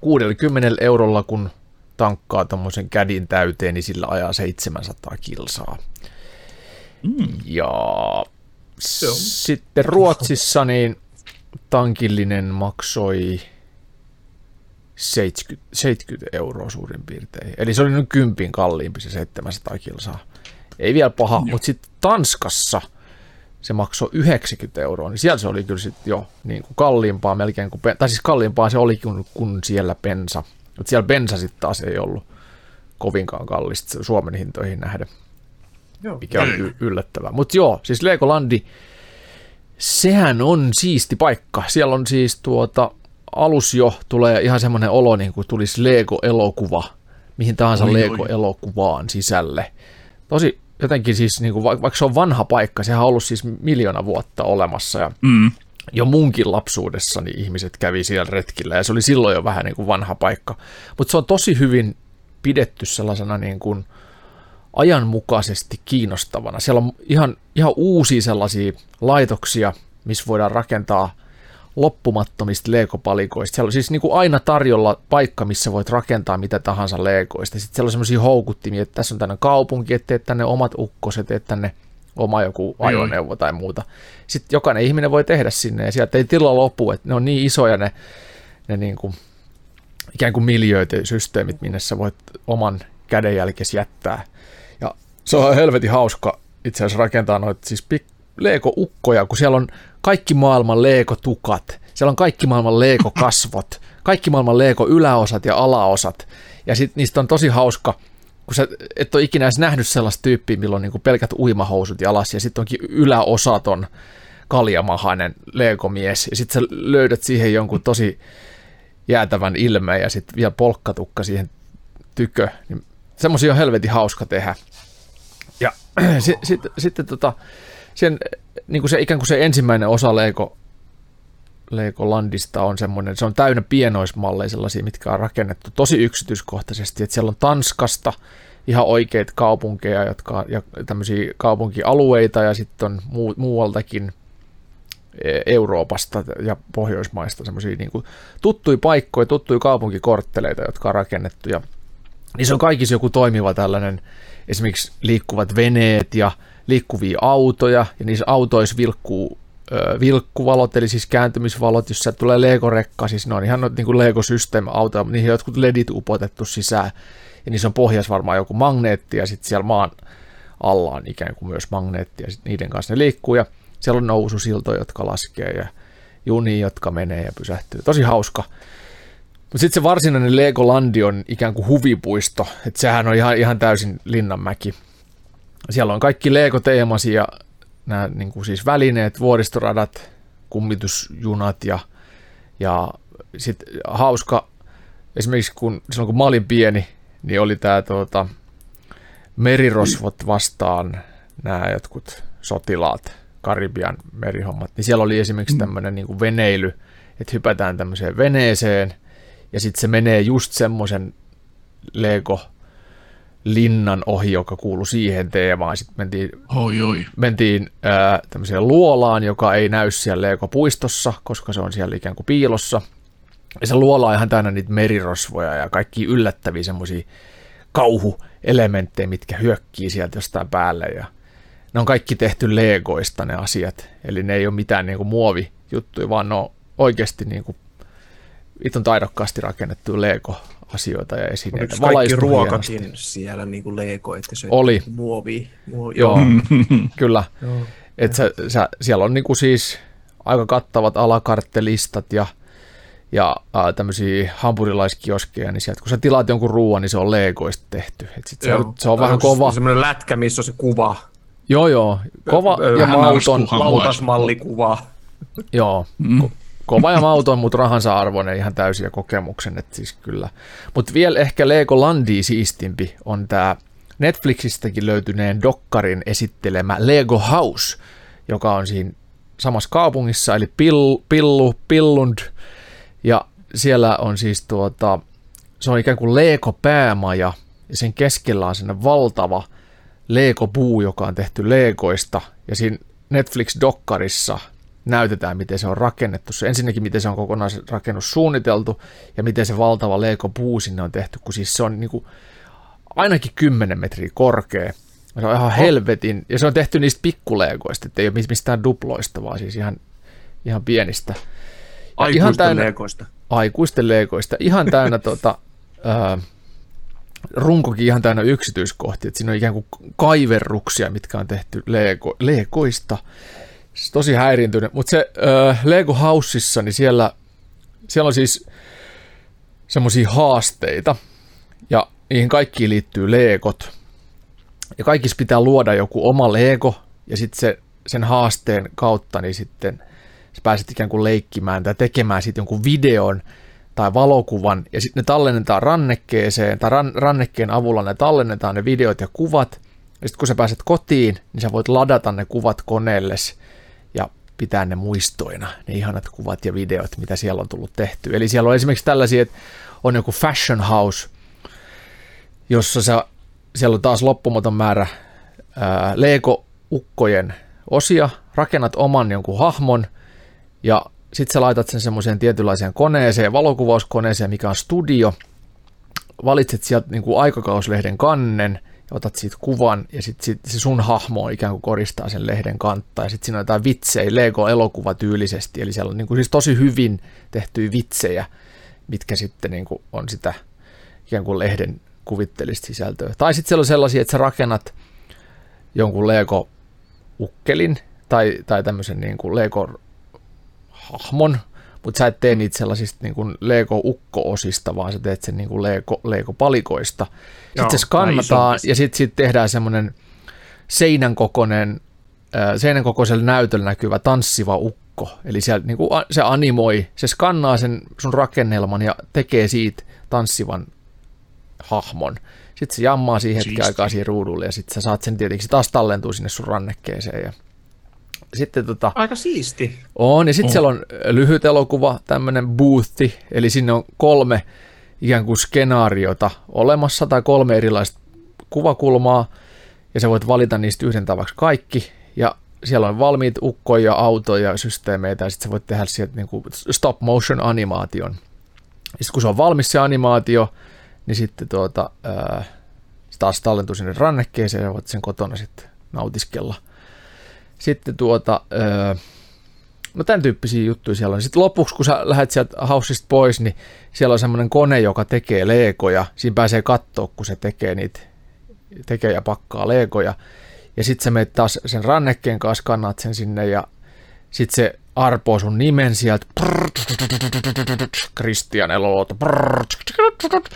S1: 60 eurolla, kun tankkaa tuommoisen kädin täyteen, niin sillä ajaa 700 kilsaa. Mm. Ja sitten Ruotsissa niin tankillinen maksoi 70, 70 euroa suurin piirtein. Eli se oli nyt kympin kalliimpi se 700 kilsaa. Ei vielä paha, Joo. mutta sitten Tanskassa se maksoi 90 euroa, niin siellä se oli kyllä sitten jo niin kuin kalliimpaa melkein kuin, tai siis kalliimpaa se oli kuin, kuin siellä pensa. Mutta siellä bensa sitten taas ei ollut kovinkaan kallista Suomen hintoihin nähden, joo. mikä on y- yllättävää. Mutta joo, siis Legolandi, sehän on siisti paikka. Siellä on siis tuota, alus jo tulee ihan semmoinen olo, niin kuin tulisi Lego-elokuva, mihin tahansa oi, Lego-elokuvaan sisälle. Tosi jotenkin siis, niin kuin, vaikka se on vanha paikka, sehän on ollut siis miljoona vuotta olemassa ja mm jo munkin lapsuudessani ihmiset kävi siellä retkillä ja se oli silloin jo vähän niin kuin vanha paikka. Mutta se on tosi hyvin pidetty sellaisena niin kuin ajanmukaisesti kiinnostavana. Siellä on ihan, ihan uusia sellaisia laitoksia, missä voidaan rakentaa loppumattomista leekopalikoista. Siellä on siis niin kuin aina tarjolla paikka, missä voit rakentaa mitä tahansa leekoista. Sitten siellä on sellaisia houkuttimia, että tässä on tänne kaupunki, että teet tänne omat ukkoset, teet tänne oma joku ajoneuvo tai muuta. Sitten jokainen ihminen voi tehdä sinne ja sieltä ei tila lopu, että ne on niin isoja ne, ne niin kuin, ikään kuin miljöitä systeemit, minne sä voit oman kädenjälkesi jättää. Ja se on helvetin hauska itse asiassa rakentaa noita siis pik- Lego-ukkoja, kun siellä on kaikki maailman Lego-tukat, siellä on kaikki maailman Lego-kasvot, kaikki maailman Lego-yläosat ja alaosat. Ja sitten niistä on tosi hauska, kun sä et ole ikinä edes nähnyt sellaista tyyppiä, milloin on niin pelkät uimahousut jalas ja sitten onkin yläosaton kaljamahainen Lego-mies. Ja sitten sä löydät siihen jonkun tosi jäätävän ilmeen ja sitten vielä polkkatukka siihen tykö. Niin semmoisia on helvetin hauska tehdä. Ja sitten sit, sit, tota, sen, niin kuin se, ikään kuin se ensimmäinen osa Lego, Lego Landista on semmoinen, se on täynnä pienoismalleja sellaisia, mitkä on rakennettu tosi yksityiskohtaisesti, että siellä on Tanskasta ihan oikeita kaupunkeja, jotka ja tämmöisiä kaupunkialueita ja sitten on muu, muualtakin e, Euroopasta ja Pohjoismaista semmoisia niin tuttuja paikkoja, tuttuja kaupunkikortteleita, jotka on rakennettu. Ja niissä on kaikissa joku toimiva tällainen esimerkiksi liikkuvat veneet ja liikkuvia autoja, ja niissä autoissa vilkkuu vilkkuvalot, eli siis kääntymisvalot, jos tulee Lego-rekka, siis ne on ihan niin kuin Lego System auto, niihin on jotkut ledit upotettu sisään, ja niissä on pohjassa varmaan joku magneetti, ja sitten siellä maan alla on ikään kuin myös magneetti, ja sitten niiden kanssa ne liikkuu, ja siellä on noususiltoja, jotka laskee, ja junia, jotka menee ja pysähtyy. Tosi hauska. Mutta sitten se varsinainen Landi on ikään kuin huvipuisto, että sehän on ihan, ihan täysin Linnanmäki. Siellä on kaikki Lego-teemasia, nämä niin kuin siis välineet, vuoristoradat, kummitusjunat ja, ja sitten hauska, esimerkiksi kun, silloin kun mä olin pieni, niin oli tämä tuota, merirosvot vastaan nämä jotkut sotilaat, Karibian merihommat, niin siellä oli esimerkiksi mm. tämmöinen niin veneily, että hypätään tämmöiseen veneeseen – ja sitten se menee just semmoisen Lego linnan ohi, joka kuuluu siihen teemaan. Sitten mentiin,
S3: oi, oi.
S1: mentiin ää, tämmöiseen luolaan, joka ei näy siellä Lego-puistossa, koska se on siellä ikään kuin piilossa. Ja se luola on ihan täynnä niitä merirosvoja ja kaikki yllättäviä semmoisia kauhuelementtejä, mitkä hyökkii sieltä jostain päälle. Ja ne on kaikki tehty Legoista ne asiat, eli ne ei ole mitään niin kuin muovijuttuja, vaan ne on oikeasti niin kuin vitun taidokkaasti rakennettu Lego-asioita ja esineitä.
S2: Oliko kaikki ruokakin hienosti. siellä niin kuin Lego, että se
S1: oli
S2: muovi?
S1: muovi joo, kyllä. Joo. Et sä, sä, siellä on niin kuin siis aika kattavat alakarttelistat ja, ja äh, tämmöisiä hampurilaiskioskeja, niin sieltä kun sä tilaat jonkun ruoan, niin se on Legoista tehty. Et sit se, on, se on vähän kova.
S2: Semmoinen lätkä, missä on se kuva.
S1: Joo, joo. Kova ja mauton.
S2: Lautasmallikuva.
S1: Joo. Mm kova ja mauton, mutta rahansa arvoinen ihan täysiä kokemuksen, että siis kyllä. Mutta vielä ehkä Lego Landi siistimpi on tämä Netflixistäkin löytyneen Dokkarin esittelemä Lego House, joka on siinä samassa kaupungissa, eli Pillu, Pillu Pillund, ja siellä on siis tuota, se on ikään kuin Lego päämaja, ja sen keskellä on sinne valtava Lego-puu, joka on tehty Legoista, ja siinä Netflix-dokkarissa näytetään, miten se on rakennettu. Se ensinnäkin, miten se on kokonaisrakennus suunniteltu ja miten se valtava Lego-puu sinne on tehty, kun siis se on niin kuin ainakin 10 metriä korkea. Se on ihan helvetin, ja se on tehty niistä pikkulegoista, että ei ole mistään duploista, vaan siis ihan, ihan pienistä. Ja
S2: aikuisten ihan täynnä, legoista.
S1: Aikuisten legoista. Ihan täynnä tota, ää, runkokin ihan täynnä yksityiskohtia, että siinä on ikään kuin kaiverruksia, mitkä on tehty lego, legoista siis tosi häiriintynyt. Mutta se äh, Lego Houseissa, niin siellä, siellä on siis semmoisia haasteita, ja niihin kaikkiin liittyy Legot. Ja kaikissa pitää luoda joku oma Lego, ja sitten se, sen haasteen kautta niin sitten sä pääset ikään kuin leikkimään tai tekemään sitten jonkun videon tai valokuvan, ja sitten ne tallennetaan rannekkeeseen, tai ran, rannekkeen avulla ne tallennetaan ne videot ja kuvat, ja sitten kun sä pääset kotiin, niin sä voit ladata ne kuvat koneellesi, ja pitää ne muistoina, ne ihanat kuvat ja videot, mitä siellä on tullut tehty. Eli siellä on esimerkiksi tällaisia, että on joku fashion house, jossa sä, siellä on taas loppumaton määrä ää, Lego-ukkojen osia, rakennat oman jonkun hahmon ja sitten sä laitat sen semmoiseen tietynlaiseen koneeseen, valokuvauskoneeseen, mikä on studio, valitset sieltä niin aikakauslehden kannen ja otat siitä kuvan ja sitten sit se sun hahmo ikään kuin koristaa sen lehden kantta ja sitten siinä on jotain vitsejä Lego-elokuva tyylisesti, eli siellä on niin kuin siis tosi hyvin tehtyjä vitsejä, mitkä sitten niin kuin on sitä ikään kuin lehden kuvittelista sisältöä. Tai sitten siellä on sellaisia, että sä rakennat jonkun Lego-ukkelin tai, tai tämmöisen niin kuin Lego-hahmon, mutta sä et tee niitä sellaisista niin kuin Lego-ukko-osista, vaan sä teet sen niin kuin Lego, Lego-palikoista. Sitten Joo, se skannataan ja sitten sit tehdään semmoinen seinän kokoinen, seinän kokoisella näytöllä näkyvä tanssiva ukko. Eli siellä, niin kuin, se animoi, se skannaa sen sun rakennelman ja tekee siitä tanssivan hahmon. Sitten se jammaa siihen hetken aikaa siihen ruudulle ja sitten sä saat sen tietenkin, taas tallentuu sinne sun rannekkeeseen ja sitten tota,
S2: Aika siisti.
S1: On, ja sitten oh. siellä on lyhyt elokuva, tämmöinen boothi, eli sinne on kolme ikään kuin skenaariota olemassa, tai kolme erilaista kuvakulmaa, ja sä voit valita niistä yhden tavaksi kaikki, ja siellä on valmiit ukkoja, autoja, systeemeitä, ja sitten sä voit tehdä sieltä niin kuin stop motion animaation. Sitten kun se on valmis se animaatio, niin sitten tuota, ää, taas tallentuu sinne rannekkeeseen ja voit sen kotona sitten nautiskella – sitten tuota, öö, no tämän tyyppisiä juttuja siellä on. Sitten lopuksi, kun sä lähdet sieltä hausista pois, niin siellä on semmoinen kone, joka tekee leekoja. Siinä pääsee katsoa, kun se tekee niitä, tekee ja pakkaa leekoja. Ja sitten sä menet taas sen rannekkeen kanssa, kannat sen sinne ja sitten se arpoo sun nimen sieltä. Christian Elolota.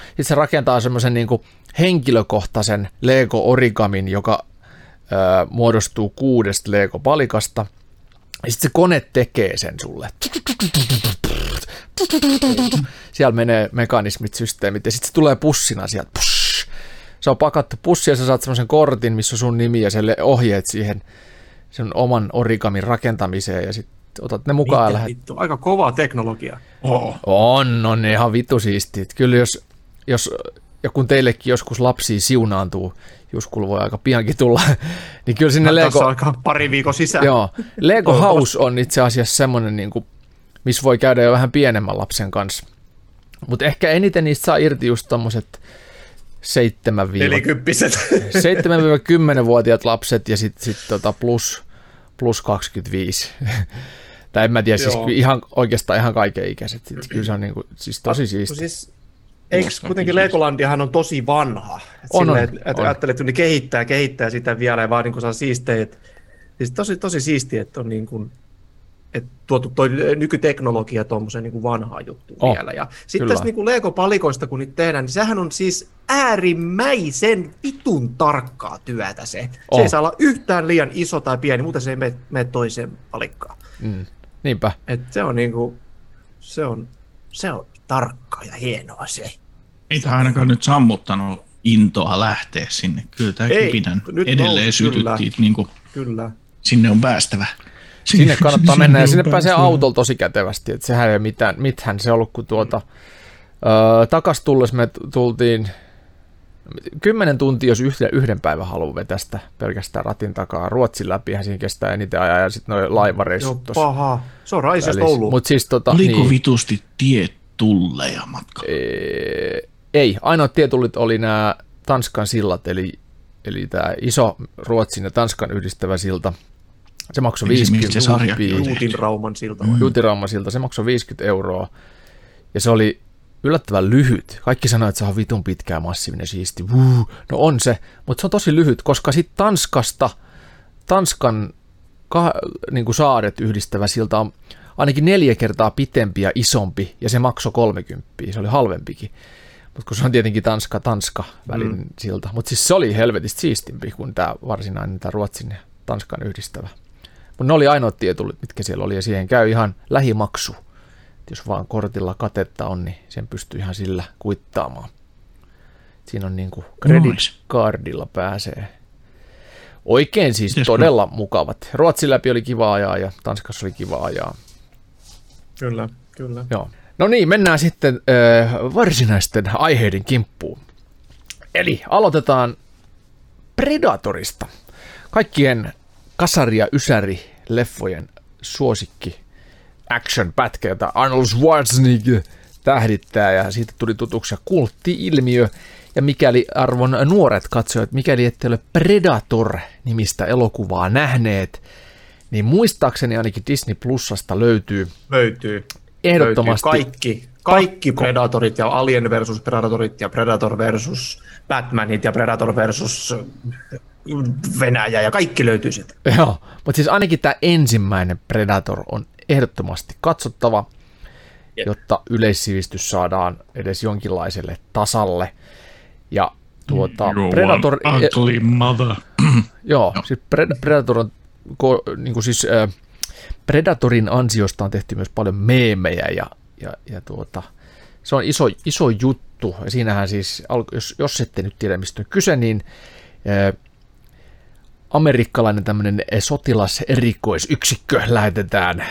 S1: Sitten se rakentaa semmoisen niin henkilökohtaisen Lego origamin, joka muodostuu kuudesta Lego-palikasta. Ja sitten se kone tekee sen sulle. Siellä menee mekanismit, systeemit, ja sitten se tulee pussina sieltä. Se on pakattu pussi, ja sä saat semmoisen kortin, missä on sun nimi ja selle ohjeet siihen sen oman origamin rakentamiseen, ja sitten otat ne mukaan
S2: Mitä ja lähdet. Vittu, aika kova teknologia.
S1: Oh. On, on ihan vittu siistit. Kyllä jos, jos ja kun teillekin joskus lapsi siunaantuu, Juskul voi aika piankin tulla, niin kyllä sinne Lego...
S2: alkaa pari viikon sisään.
S1: Joo, Lego House on itse asiassa semmoinen, niin kuin, missä voi käydä jo vähän pienemmän lapsen kanssa. Mutta ehkä eniten niistä saa irti just tommoset 7-10-vuotiaat lapset ja sitten sit tota plus, plus 25. tai en mä tiedä, siis ihan, oikeastaan ihan kaiken ikäiset. Kyllä se on niin kuin, siis tosi siistiä. Siis
S2: Eikö kuitenkin Legolandiahan on tosi vanha? Et on, sille, on, et, on. Ajattelet, että ne kehittää, kehittää sitä vielä ja vaan niin saa siistejä. Siis tosi, tosi siistiä, että on niin kuin, että tuotu toi nykyteknologia tuommoiseen niin vanhaan juttuun oh, vielä. Ja sitten tässä niin Lego-palikoista, kun niitä tehdään, niin sehän on siis äärimmäisen vitun tarkkaa työtä se. Oh. Se ei saa olla yhtään liian iso tai pieni, muuten se ei mene, mene toiseen palikkaan.
S1: Mm. Niinpä.
S2: Et se on niin kuin, se on, se on tarkkaa ja hienoa se.
S3: Ei tämä ainakaan nyt sammuttanut intoa lähteä sinne. Kyllä tämä kipinän edelleen nousi, sytytti, kyllä. Niin kuin kyllä. sinne on päästävä.
S1: Sinne, sinne kannattaa sinne mennä ja sinne pääsee autolla tosi kätevästi. Että sehän ei mitään, mitään se ollut, kun tuota, öö, takas tullessa me tultiin kymmenen tuntia, jos yhden, yhden päivän haluaa vetää sitä pelkästään ratin takaa. Ruotsin läpi siinä kestää eniten ajaa ja sitten noin laivareissut
S2: Joo, paha. Se on Raisesta Ouluun.
S1: Mut siis, tota,
S3: Oliko niin, vitusti tiet tulleja matka?
S1: Ee, ei, ainoat tietullit oli nämä Tanskan sillat, eli, eli tämä iso Ruotsin ja Tanskan yhdistävä silta. Se maksoi 50
S2: se Juutinrauman silta.
S1: Mm. Juutinrauman silta, se maksoi 50 euroa. Ja se oli yllättävän lyhyt. Kaikki sanoivat, että se on vitun pitkä ja massiivinen siisti. Vuu. No on se, mutta se on tosi lyhyt, koska sitten Tanskasta, Tanskan kah, niin kuin saaret yhdistävä silta on ainakin neljä kertaa pitempi ja isompi, ja se maksoi 30, se oli halvempikin. Mutta kun se on tietenkin Tanska-Tanska välin mm. silta. Mutta siis se oli helvetistä siistimpi kuin tämä varsinainen tämä Ruotsin ja Tanskan yhdistävä. Mutta ne oli ainoat tietullit, mitkä siellä oli, ja siihen käy ihan lähimaksu. Et jos vaan kortilla katetta on, niin sen pystyy ihan sillä kuittaamaan. Siinä on niin kuin credit cardilla pääsee. Oikein siis Jesko. todella mukavat. Ruotsin läpi oli kiva ajaa ja Tanskassa oli kiva ajaa.
S2: Kyllä, kyllä.
S1: Joo. No niin, mennään sitten äh, varsinaisten aiheiden kimppuun. Eli aloitetaan Predatorista. Kaikkien kasari- ja ysäri-leffojen suosikki action-pätkä, jota Arnold Schwarzenegger tähdittää, ja siitä tuli tutuksi kultti-ilmiö. Ja mikäli arvon nuoret katsojat, mikäli ette ole Predator-nimistä elokuvaa nähneet, niin muistaakseni ainakin Disney Plusasta löytyy.
S2: Löytyy.
S1: Ehdottomasti.
S2: Kaikki, kaikki Predatorit ja Alien versus Predatorit ja Predator versus Batmanit ja Predator versus Venäjä ja kaikki löytyy sieltä.
S1: Joo, mutta siis ainakin tämä ensimmäinen Predator on ehdottomasti katsottava, Jep. jotta yleissivistys saadaan edes jonkinlaiselle tasalle. Ja tuota,
S3: You
S1: Predator...
S3: ugly mother.
S1: Joo, siis Predator on, niin kuin siis, äh, Predatorin ansiosta on tehty myös paljon meemejä ja, ja, ja tuota, se on iso, iso juttu. Ja siinähän siis, jos, jos ette nyt tiedä mistä on kyse, niin äh, amerikkalainen tämmöinen sotilaserikoisyksikkö lähetetään äh,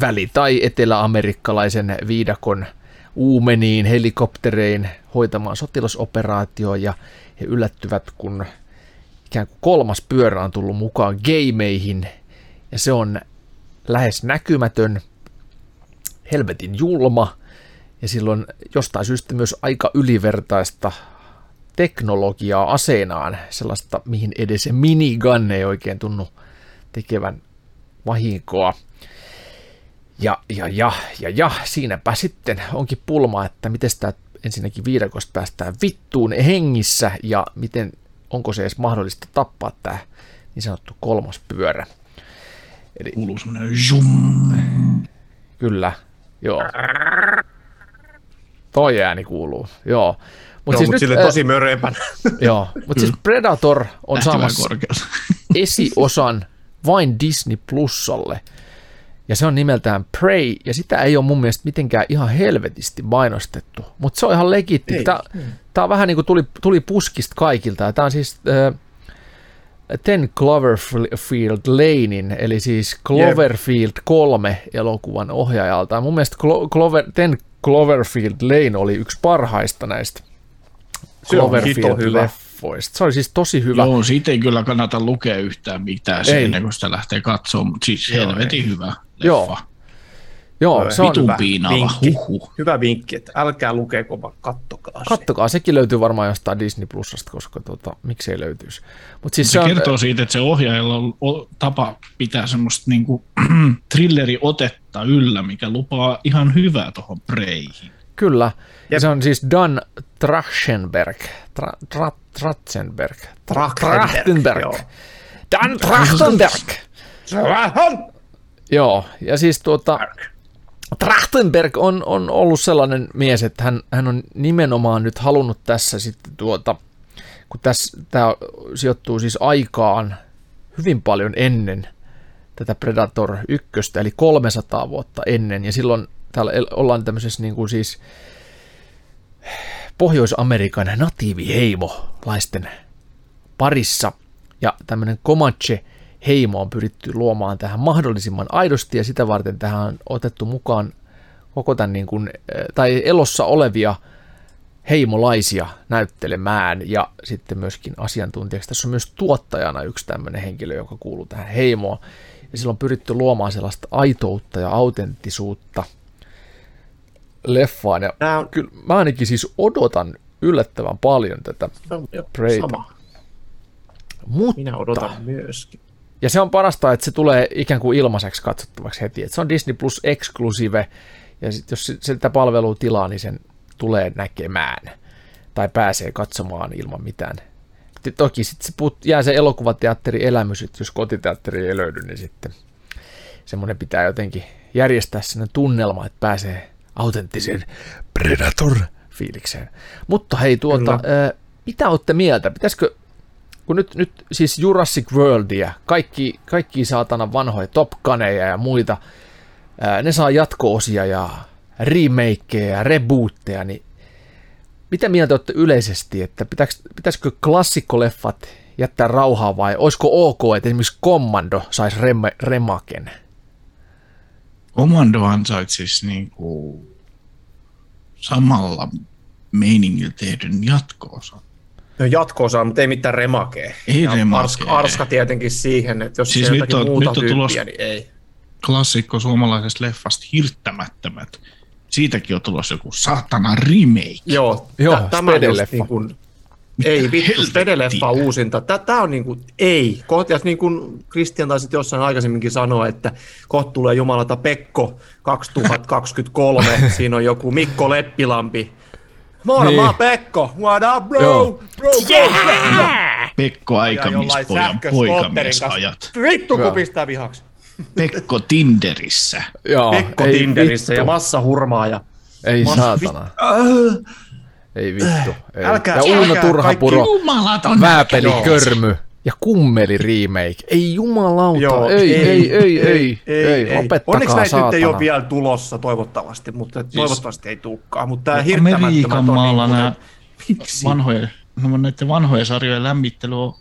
S1: väli- tai eteläamerikkalaisen viidakon uumeniin helikopterein hoitamaan sotilasoperaatio ja he yllättyvät, kun ikään kuin kolmas pyörä on tullut mukaan gameihin ja se on lähes näkymätön, helvetin julma ja silloin jostain syystä myös aika ylivertaista teknologiaa aseenaan, sellaista mihin edes minigun ei oikein tunnu tekevän vahinkoa. Ja, ja, ja, ja, ja, siinäpä sitten onkin pulma, että miten sitä ensinnäkin viidakosta päästään vittuun hengissä ja miten, onko se edes mahdollista tappaa tämä niin sanottu kolmas pyörä.
S3: Eli, Kuuluu semmoinen jum.
S1: Kyllä, joo. Toi ääni kuuluu, joo.
S2: Mut joo, siis mutta nyt, tosi mörempänä.
S1: Joo, mutta siis Predator on saamassa esiosan vain Disney Plusalle – ja se on nimeltään Prey, ja sitä ei ole mun mielestä mitenkään ihan helvetisti mainostettu, mutta se on ihan legitti. Tämä, tämä on vähän niin kuin tuli, tuli puskista kaikilta, tämä on siis äh, Ten Cloverfield Lanein, eli siis Cloverfield 3 elokuvan ohjaajalta. Mun mielestä Clover, Ten Cloverfield Lane oli yksi parhaista näistä Cloverfield leffoista. Se oli siis tosi hyvä.
S3: Joo, siitä ei kyllä kannata lukea yhtään mitään ei. ennen kuin sitä lähtee katsomaan, mutta siis Joo, helvetin ei. hyvä leffa.
S1: Joo. Joo, se on
S2: hyvä vinkki. Huhhuh. Hyvä vinkki, että älkää lukeeko, vaan kattokaa
S1: se. Kattokaa, sekin löytyy varmaan jostain Disney Plusasta, koska tota, miksei löytyisi.
S3: Mut siis se, se kertoo on, siitä, että se ohjaajalla on tapa pitää semmoista niinku, thrilleri-otetta yllä, mikä lupaa ihan hyvää tuohon Preyhin.
S1: Kyllä, ja se on siis Dan Trachtenberg. Tra, tra, Trachtenberg.
S2: Trachtenberg.
S1: Dan Trachtenberg. Joo, ja siis tuota, Trachtenberg on, on ollut sellainen mies, että hän, hän on nimenomaan nyt halunnut tässä sitten tuota, kun tässä, tämä sijoittuu siis aikaan hyvin paljon ennen tätä Predator 1, eli 300 vuotta ennen, ja silloin täällä ollaan tämmöisessä niin kuin siis Pohjois-Amerikan natiiviheimolaisten parissa, ja tämmöinen Comanche heimo on pyritty luomaan tähän mahdollisimman aidosti, ja sitä varten tähän on otettu mukaan koko tämän niin kuin, tai elossa olevia heimolaisia näyttelemään ja sitten myöskin asiantuntijaksi. Tässä on myös tuottajana yksi tämmöinen henkilö, joka kuuluu tähän heimoon. Ja silloin on pyritty luomaan sellaista aitoutta ja autenttisuutta leffaan. Ja on... kyllä mä ainakin siis odotan yllättävän paljon tätä Preyta.
S2: Mutta, Minä odotan myöskin.
S1: Ja se on parasta, että se tulee ikään kuin ilmaiseksi katsottavaksi heti. Että se on Disney Plus Exclusive, ja sit jos sitä palvelua tilaa, niin sen tulee näkemään. Tai pääsee katsomaan ilman mitään. Toki sitten se put, jää se elokuvateatteri elämys, että jos kotiteatteri ei löydy, niin sitten semmoinen pitää jotenkin järjestää sinne tunnelma, että pääsee autenttisen Predator-fiilikseen. Mutta hei, tuota, ää, mitä olette mieltä? Pitäisikö kun nyt, nyt siis Jurassic Worldia, kaikki, kaikki saatana vanhoja Top ja muita, ää, ne saa jatko-osia ja remakeja ja rebootteja, niin mitä mieltä olette yleisesti, että pitäis, pitäisikö klassikkoleffat jättää rauhaa vai olisiko ok, että esimerkiksi Commando saisi rem- remaken?
S3: Commando ansaitsisi niin kuin samalla meiningillä tehdyn jatko-osan.
S2: No jatko mutta ei mitään remakea.
S3: Ei ja remakea. Arska,
S2: arska tietenkin siihen, että jos siis nyt on, muuta nyt on tyyppiä, niin ei.
S3: Klassikko suomalaisesta leffasta Hirttämättömät. Siitäkin on tulossa joku saatana remake.
S2: Joo, Joo tämä on just niin kuin, ei vittu, Spedeleffa uusinta. Tämä on niin kuin, ei. Kohta, ja niin kuin Christian taisi jossain aikaisemminkin sanoa, että kohta tulee Jumalata Pekko 2023. Siinä on joku Mikko Leppilampi Moro, niin. mä oon Pekko. What up, bro? Joo. Bro, bro, yeah!
S3: Pekko Aikamispojan poikamiesajat.
S2: Vittu, kun pistää vihaksi.
S3: Pekko Tinderissä.
S2: Joo, Pekko ei Tinderissä vittu. ja massa hurmaa.
S1: Ei Mas saatana. Vi- äh. Ei vittu. Ei. Älkää, ja Uuna Turhapuro, Vääpeli Körmy ja Kummeli remake. Ei jumalauta, Joo, ei, ei, ei, ei, ei, ei, ei, ei. lopettakaa
S2: Onneksi näitä
S1: saatana.
S2: nyt ei ole vielä tulossa toivottavasti, mutta siis, toivottavasti ei tulekaan. Mutta tämä hirttämättömät on niin nämä
S3: vanhoja, no, näiden vanhojen sarjojen lämmittely on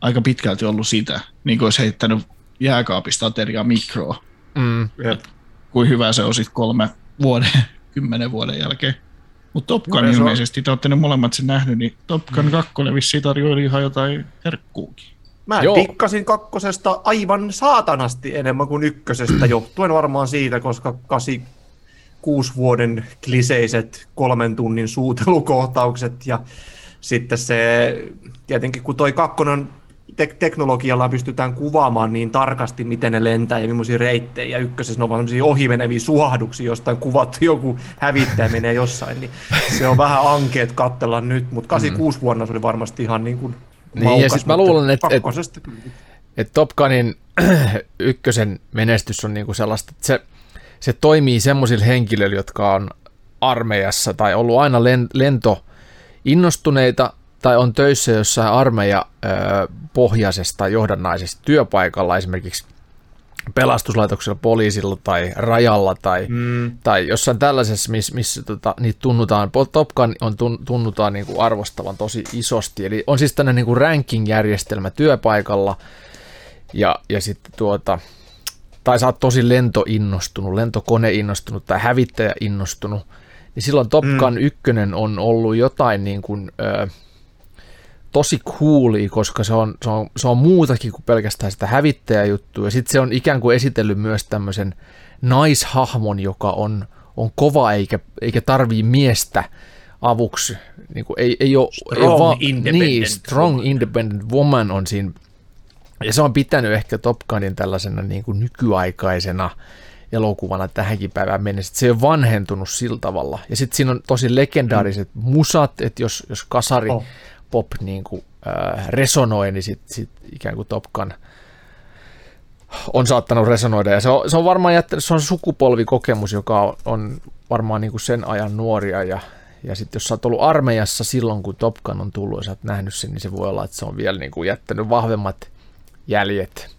S3: aika pitkälti ollut sitä, niin kuin olisi heittänyt jääkaapista ateriaa mikroa. Mm. Kuin hyvä se on sitten kolme vuoden, kymmenen vuoden jälkeen. Mutta Top Gun no, ilmeisesti, te olette ne molemmat sen nähnyt, niin Top Gun mm. 2 vissiin tarjoili ihan jotain herkkuukin.
S2: Mä Joo. tikkasin kakkosesta aivan saatanasti enemmän kuin ykkösestä, johtuen varmaan siitä, koska 86 vuoden kliseiset kolmen tunnin suutelukohtaukset ja sitten se, tietenkin kun toi kakkonen te- teknologialla pystytään kuvaamaan niin tarkasti, miten ne lentää ja millaisia reittejä. Ja ykkösessä ne on vaan ohimeneviä suohduksia, jostain kuvattu joku hävittäjä menee jossain. Niin se on vähän ankeet katsella nyt, mutta 86 mm. vuonna se oli varmasti ihan niin kuin
S1: niin, maukas, ja siis mä luulen, että et, et Top Gunin ykkösen menestys on niinku sellaista, että se, se toimii semmoisille henkilöille, jotka on armeijassa tai ollut aina lento innostuneita tai on töissä jossain armeija pohjaisesta johdannaisesta työpaikalla esimerkiksi pelastuslaitoksella, poliisilla tai rajalla tai, mm. tai jossain tällaisessa, missä, missä tota, niitä tunnutaan, Top Gun on tunnutaan niin kuin arvostavan tosi isosti. Eli on siis tämmöinen niin ranking-järjestelmä työpaikalla ja, ja sitten tuota, tai sä oot tosi lentoinnostunut, lentokoneinnostunut tai hävittäjä innostunut, niin silloin Top mm. Gun mm. 1 on ollut jotain niin kuin, ö, tosi coolia, koska se on, se, on, se on muutakin kuin pelkästään sitä hävittäjäjuttua. Ja sitten se on ikään kuin esitellyt myös tämmöisen naishahmon, joka on, on kova eikä, eikä tarvii miestä avuksi. Niin kuin ei, ei ole,
S2: strong, ei va- independent
S1: niin, strong woman. independent woman on siinä. Ja se on pitänyt ehkä Top Gunin tällaisena niin kuin nykyaikaisena elokuvana tähänkin päivään mennessä. Se on vanhentunut sillä tavalla. Ja sitten siinä on tosi legendaariset mm. musat, että jos, jos kasari oh pop niin kuin, äh, resonoi, niin sitten sit ikään kuin Top Gun on saattanut resonoida. Ja se on, se on varmaan jättänyt, se on sukupolvikokemus, joka on, on varmaan niin kuin sen ajan nuoria. Ja, ja sitten jos sä oot ollut armeijassa silloin, kun Top Gun on tullut ja sä oot nähnyt sen, niin se voi olla, että se on vielä niin kuin jättänyt vahvemmat jäljet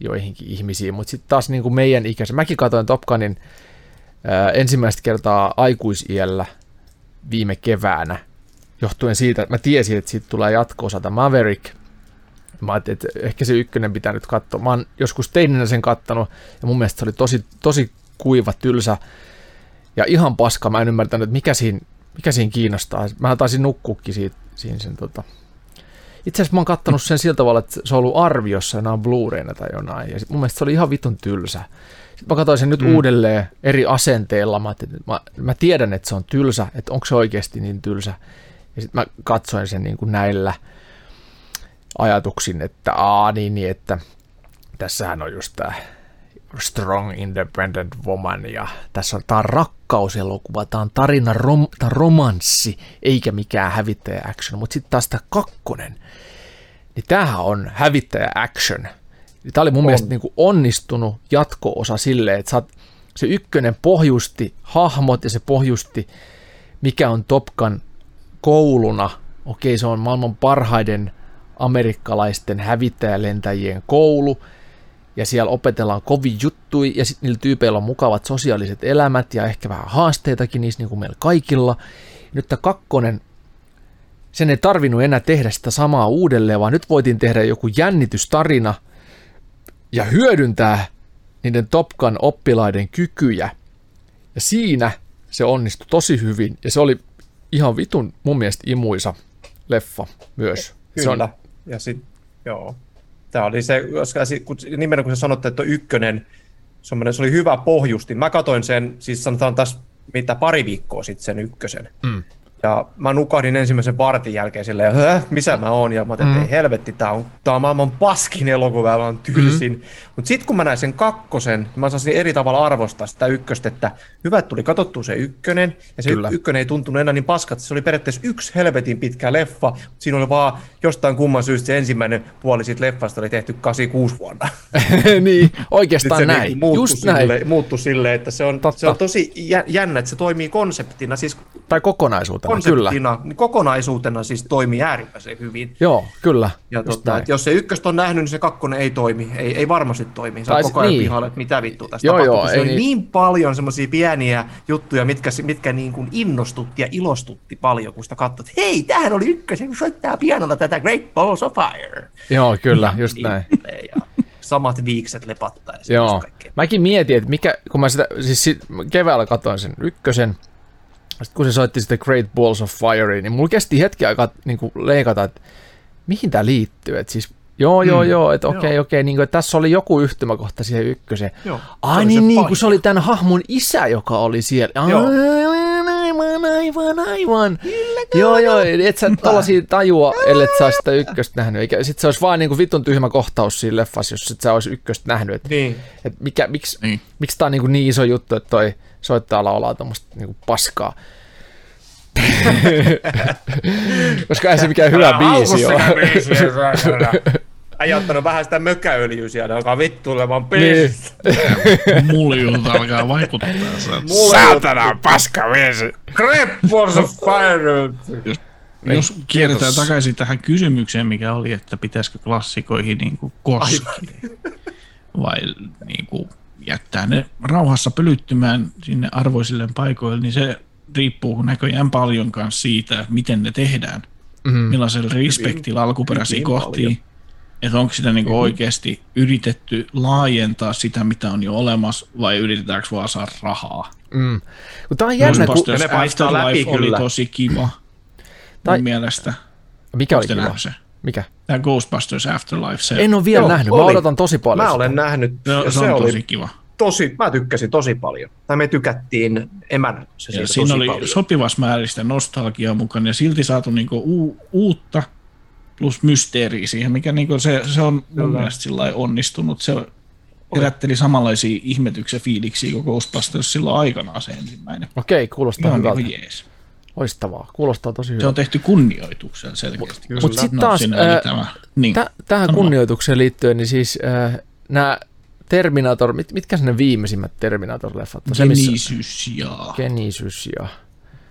S1: joihinkin ihmisiin. Mutta sitten taas niin kuin meidän ikäisen, mäkin katsoin Top Gunin ää, ensimmäistä kertaa aikuisiellä viime keväänä, johtuen siitä, että mä tiesin, että siitä tulee jatko-osa Maverick. Mä ajattelin, että ehkä se ykkönen pitää nyt katsoa. Mä oon joskus teininä sen kattanut, ja mun mielestä se oli tosi, tosi kuiva, tylsä, ja ihan paska. Mä en ymmärtänyt, että mikä siinä, mikä siinä kiinnostaa. Mä taisin nukkuukin siitä, siinä sen tota... Itse asiassa mä oon kattanut sen sillä tavalla, että se on ollut arviossa, ja nämä on Blu-rayna tai jonain, ja sit mun mielestä se oli ihan vitun tylsä. Sitten mä katsoin sen nyt mm. uudelleen eri asenteella. Mä, mä, mä tiedän, että se on tylsä, että onko se oikeasti niin tylsä. Ja sitten mä katsoin sen niin kuin näillä ajatuksin, että aa niin, niin että tässähän on just tämä Strong Independent Woman ja tässä on tämä rakkauselokuva, tämä on tarina, rom, tämä romanssi, eikä mikään hävittäjä action, mutta sitten taas tämä kakkonen, niin tämähän on hävittäjä action. Tämä oli mun on. mielestä niin kuin onnistunut jatko-osa silleen, että saat, se ykkönen pohjusti hahmot ja se pohjusti, mikä on Top Gun kouluna, okei se on maailman parhaiden amerikkalaisten hävittäjälentäjien koulu, ja siellä opetellaan kovin juttui, ja sitten niillä tyypeillä on mukavat sosiaaliset elämät, ja ehkä vähän haasteitakin niissä niin kuin meillä kaikilla. Nyt tämä kakkonen, sen ei tarvinnut enää tehdä sitä samaa uudelleen, vaan nyt voitiin tehdä joku jännitystarina, ja hyödyntää niiden Top Gun oppilaiden kykyjä. Ja siinä se onnistui tosi hyvin, ja se oli ihan vitun mun mielestä imuisa leffa myös.
S2: Kyllä, se on... ja sitten joo. Tämä oli se, koska kun, nimenomaan kun sä sanoit, että ykkönen, se oli hyvä pohjusti. Mä katoin sen, siis sanotaan tässä mitä pari viikkoa sitten sen ykkösen. Mm. Ja mä nukahdin ensimmäisen vartin jälkeen silleen, Hö, missä mä oon? Ja mä ajattelin, että
S1: Mm.
S2: ei helvetti, tää on, tää on maailman paskin elokuva, mä oon tylsin. Mm. Mutta sitten kun mä näin sen kakkosen, niin mä saisin eri tavalla arvostaa sitä ykköstä, että hyvä, että tuli katsottua se ykkönen, ja se
S1: Kyllä.
S2: ykkönen ei tuntunut enää niin paskat. Se oli periaatteessa yksi helvetin pitkä leffa, mutta siinä oli vaan jostain kumman syystä se ensimmäinen puoli siitä leffasta oli tehty 86 vuonna.
S1: niin, oikeastaan
S2: se
S1: näin.
S2: niinku muuttui
S1: Just näin.
S2: sille, muuttui silleen, että se on,
S1: Totta.
S2: se on tosi jä- jännä, että se toimii konseptina, siis
S1: Tai kokonaisuutena, kyllä.
S2: niin kokonaisuutena siis toimii äärimmäisen hyvin.
S1: Joo, kyllä.
S2: Ja tota, jos se ykköstä on nähnyt, niin se kakkonen ei toimi. Ei, ei varmasti toimi. Se on koko ajan
S1: niin.
S2: pihalle, että mitä vittua tästä
S1: Joo,
S2: tapahtuu.
S1: joo,
S2: se
S1: ei
S2: oli
S1: niin-
S2: niin paljon semmoisia pieniä juttuja, mitkä, mitkä niin kuin innostutti ja ilostutti paljon, kun sitä katsoi, että hei, tämähän oli ykkösen, kun soittaa pianolla tätä Great Balls of Fire.
S1: Joo, kyllä, just
S2: Niin,
S1: näin.
S2: Ja samat viikset lepattaa ja
S1: Joo. Mäkin mietin, että mikä, kun mä sitä, siis keväällä katsoin sen ykkösen, sitten kun se soitti sitä Great Balls of Fire, niin mulla kesti hetki aikaa niin kuin leikata, että mihin tämä liittyy. Että siis, joo, joo,
S2: Mm.
S1: joo, että okei,
S2: Joo.
S1: okei, niin kuin, että tässä oli joku yhtymäkohta siihen ykköseen.
S2: Joo,
S1: Ai niin, niin, kun se oli tämän hahmon isä, joka oli siellä.
S2: Joo.
S1: Aivan, aivan, aivan. Joo, joo, et sä tollasia tajua, ellet sä sitä ykköstä nähnyt. Eikä, sit se olisi vaan niinku vitun tyhmä kohtaus siinä leffassa, jos et sä olisi ykköstä nähnyt. Et,
S2: Niin.
S1: et mikä, miksi,
S3: Niin.
S1: miksi tää on niinku niin iso juttu, että toi soittaja laulaa tommoista niinku paskaa. Koska ei se mikään hyvä biisi ole.
S2: Äijä ottanut vähän sitä mökäöljyä siellä, alkaa vittuilemaan
S1: Niin.
S2: pist.
S3: Muljulta alkaa vaikuttaa.
S1: Saatana paska vesi.
S2: Great Balls of Fire.
S3: Jos, jos kierretään
S1: Kiitos.
S3: takaisin tähän kysymykseen, mikä oli, että pitäisikö klassikoihin niin kuin koskea vai niin kuin jättää ne rauhassa pölyttymään sinne arvoisille paikoille, niin se riippuu näköjään paljon myös siitä, miten ne tehdään.
S1: Mm.
S3: Millaisella respektillä kohtia.
S2: paljon.
S3: Että onko sitä niinku oikeasti yritetty laajentaa sitä, mitä on jo olemassa, vai yritetäänkö vaan saada rahaa?
S1: Mm. Tää on jännä, kun...
S2: Ne paistaa läpi
S3: oli
S2: kyllä.
S3: tosi kiva
S1: Tai-
S3: mun mielestä.
S1: Mikä oli kiva?
S3: se?
S1: Mikä?
S3: Tämä Ghostbusters Afterlife, se,
S1: En ole vielä
S2: Joo,
S1: nähnyt, mä
S2: oli.
S1: odotan tosi paljon.
S2: Mä
S1: sitä.
S2: olen nähnyt,
S3: se,
S2: ja
S3: se,
S2: se
S3: on
S2: oli
S3: tosi kiva.
S2: tosi, mä tykkäsin tosi paljon. Tai me tykättiin emänä se siitä
S3: siinä
S2: tosi
S3: oli
S2: paljon.
S3: sopivas määristä nostalgiaa mukana ja silti saatu niinku u- uutta plus mysteeriä siihen, mikä niinku se, se on mun
S2: Kyllä.
S3: mielestä sillä lailla onnistunut. Se herätteli samanlaisia ihmetyksen fiiliksiä kuin Ghostbusters silloin aikanaan se ensimmäinen.
S1: Okei, kuulostaa
S3: Ihan
S1: hyvältä.
S3: niinku jees.
S1: Loistavaa, kuulostaa tosi
S3: Se
S1: hyvältä.
S3: on tehty kunnioituksella selkeästi.
S1: Mut sit
S3: No,
S1: taas, ää,
S3: tämä. Niin.
S1: Tä, tähän kunnioitukseen liittyen, niin siis äh, nämä Terminator, mit, mitkä sen ne viimeisimmät Terminator-leffat? Se,
S3: Genesis ja...
S1: Genesis ja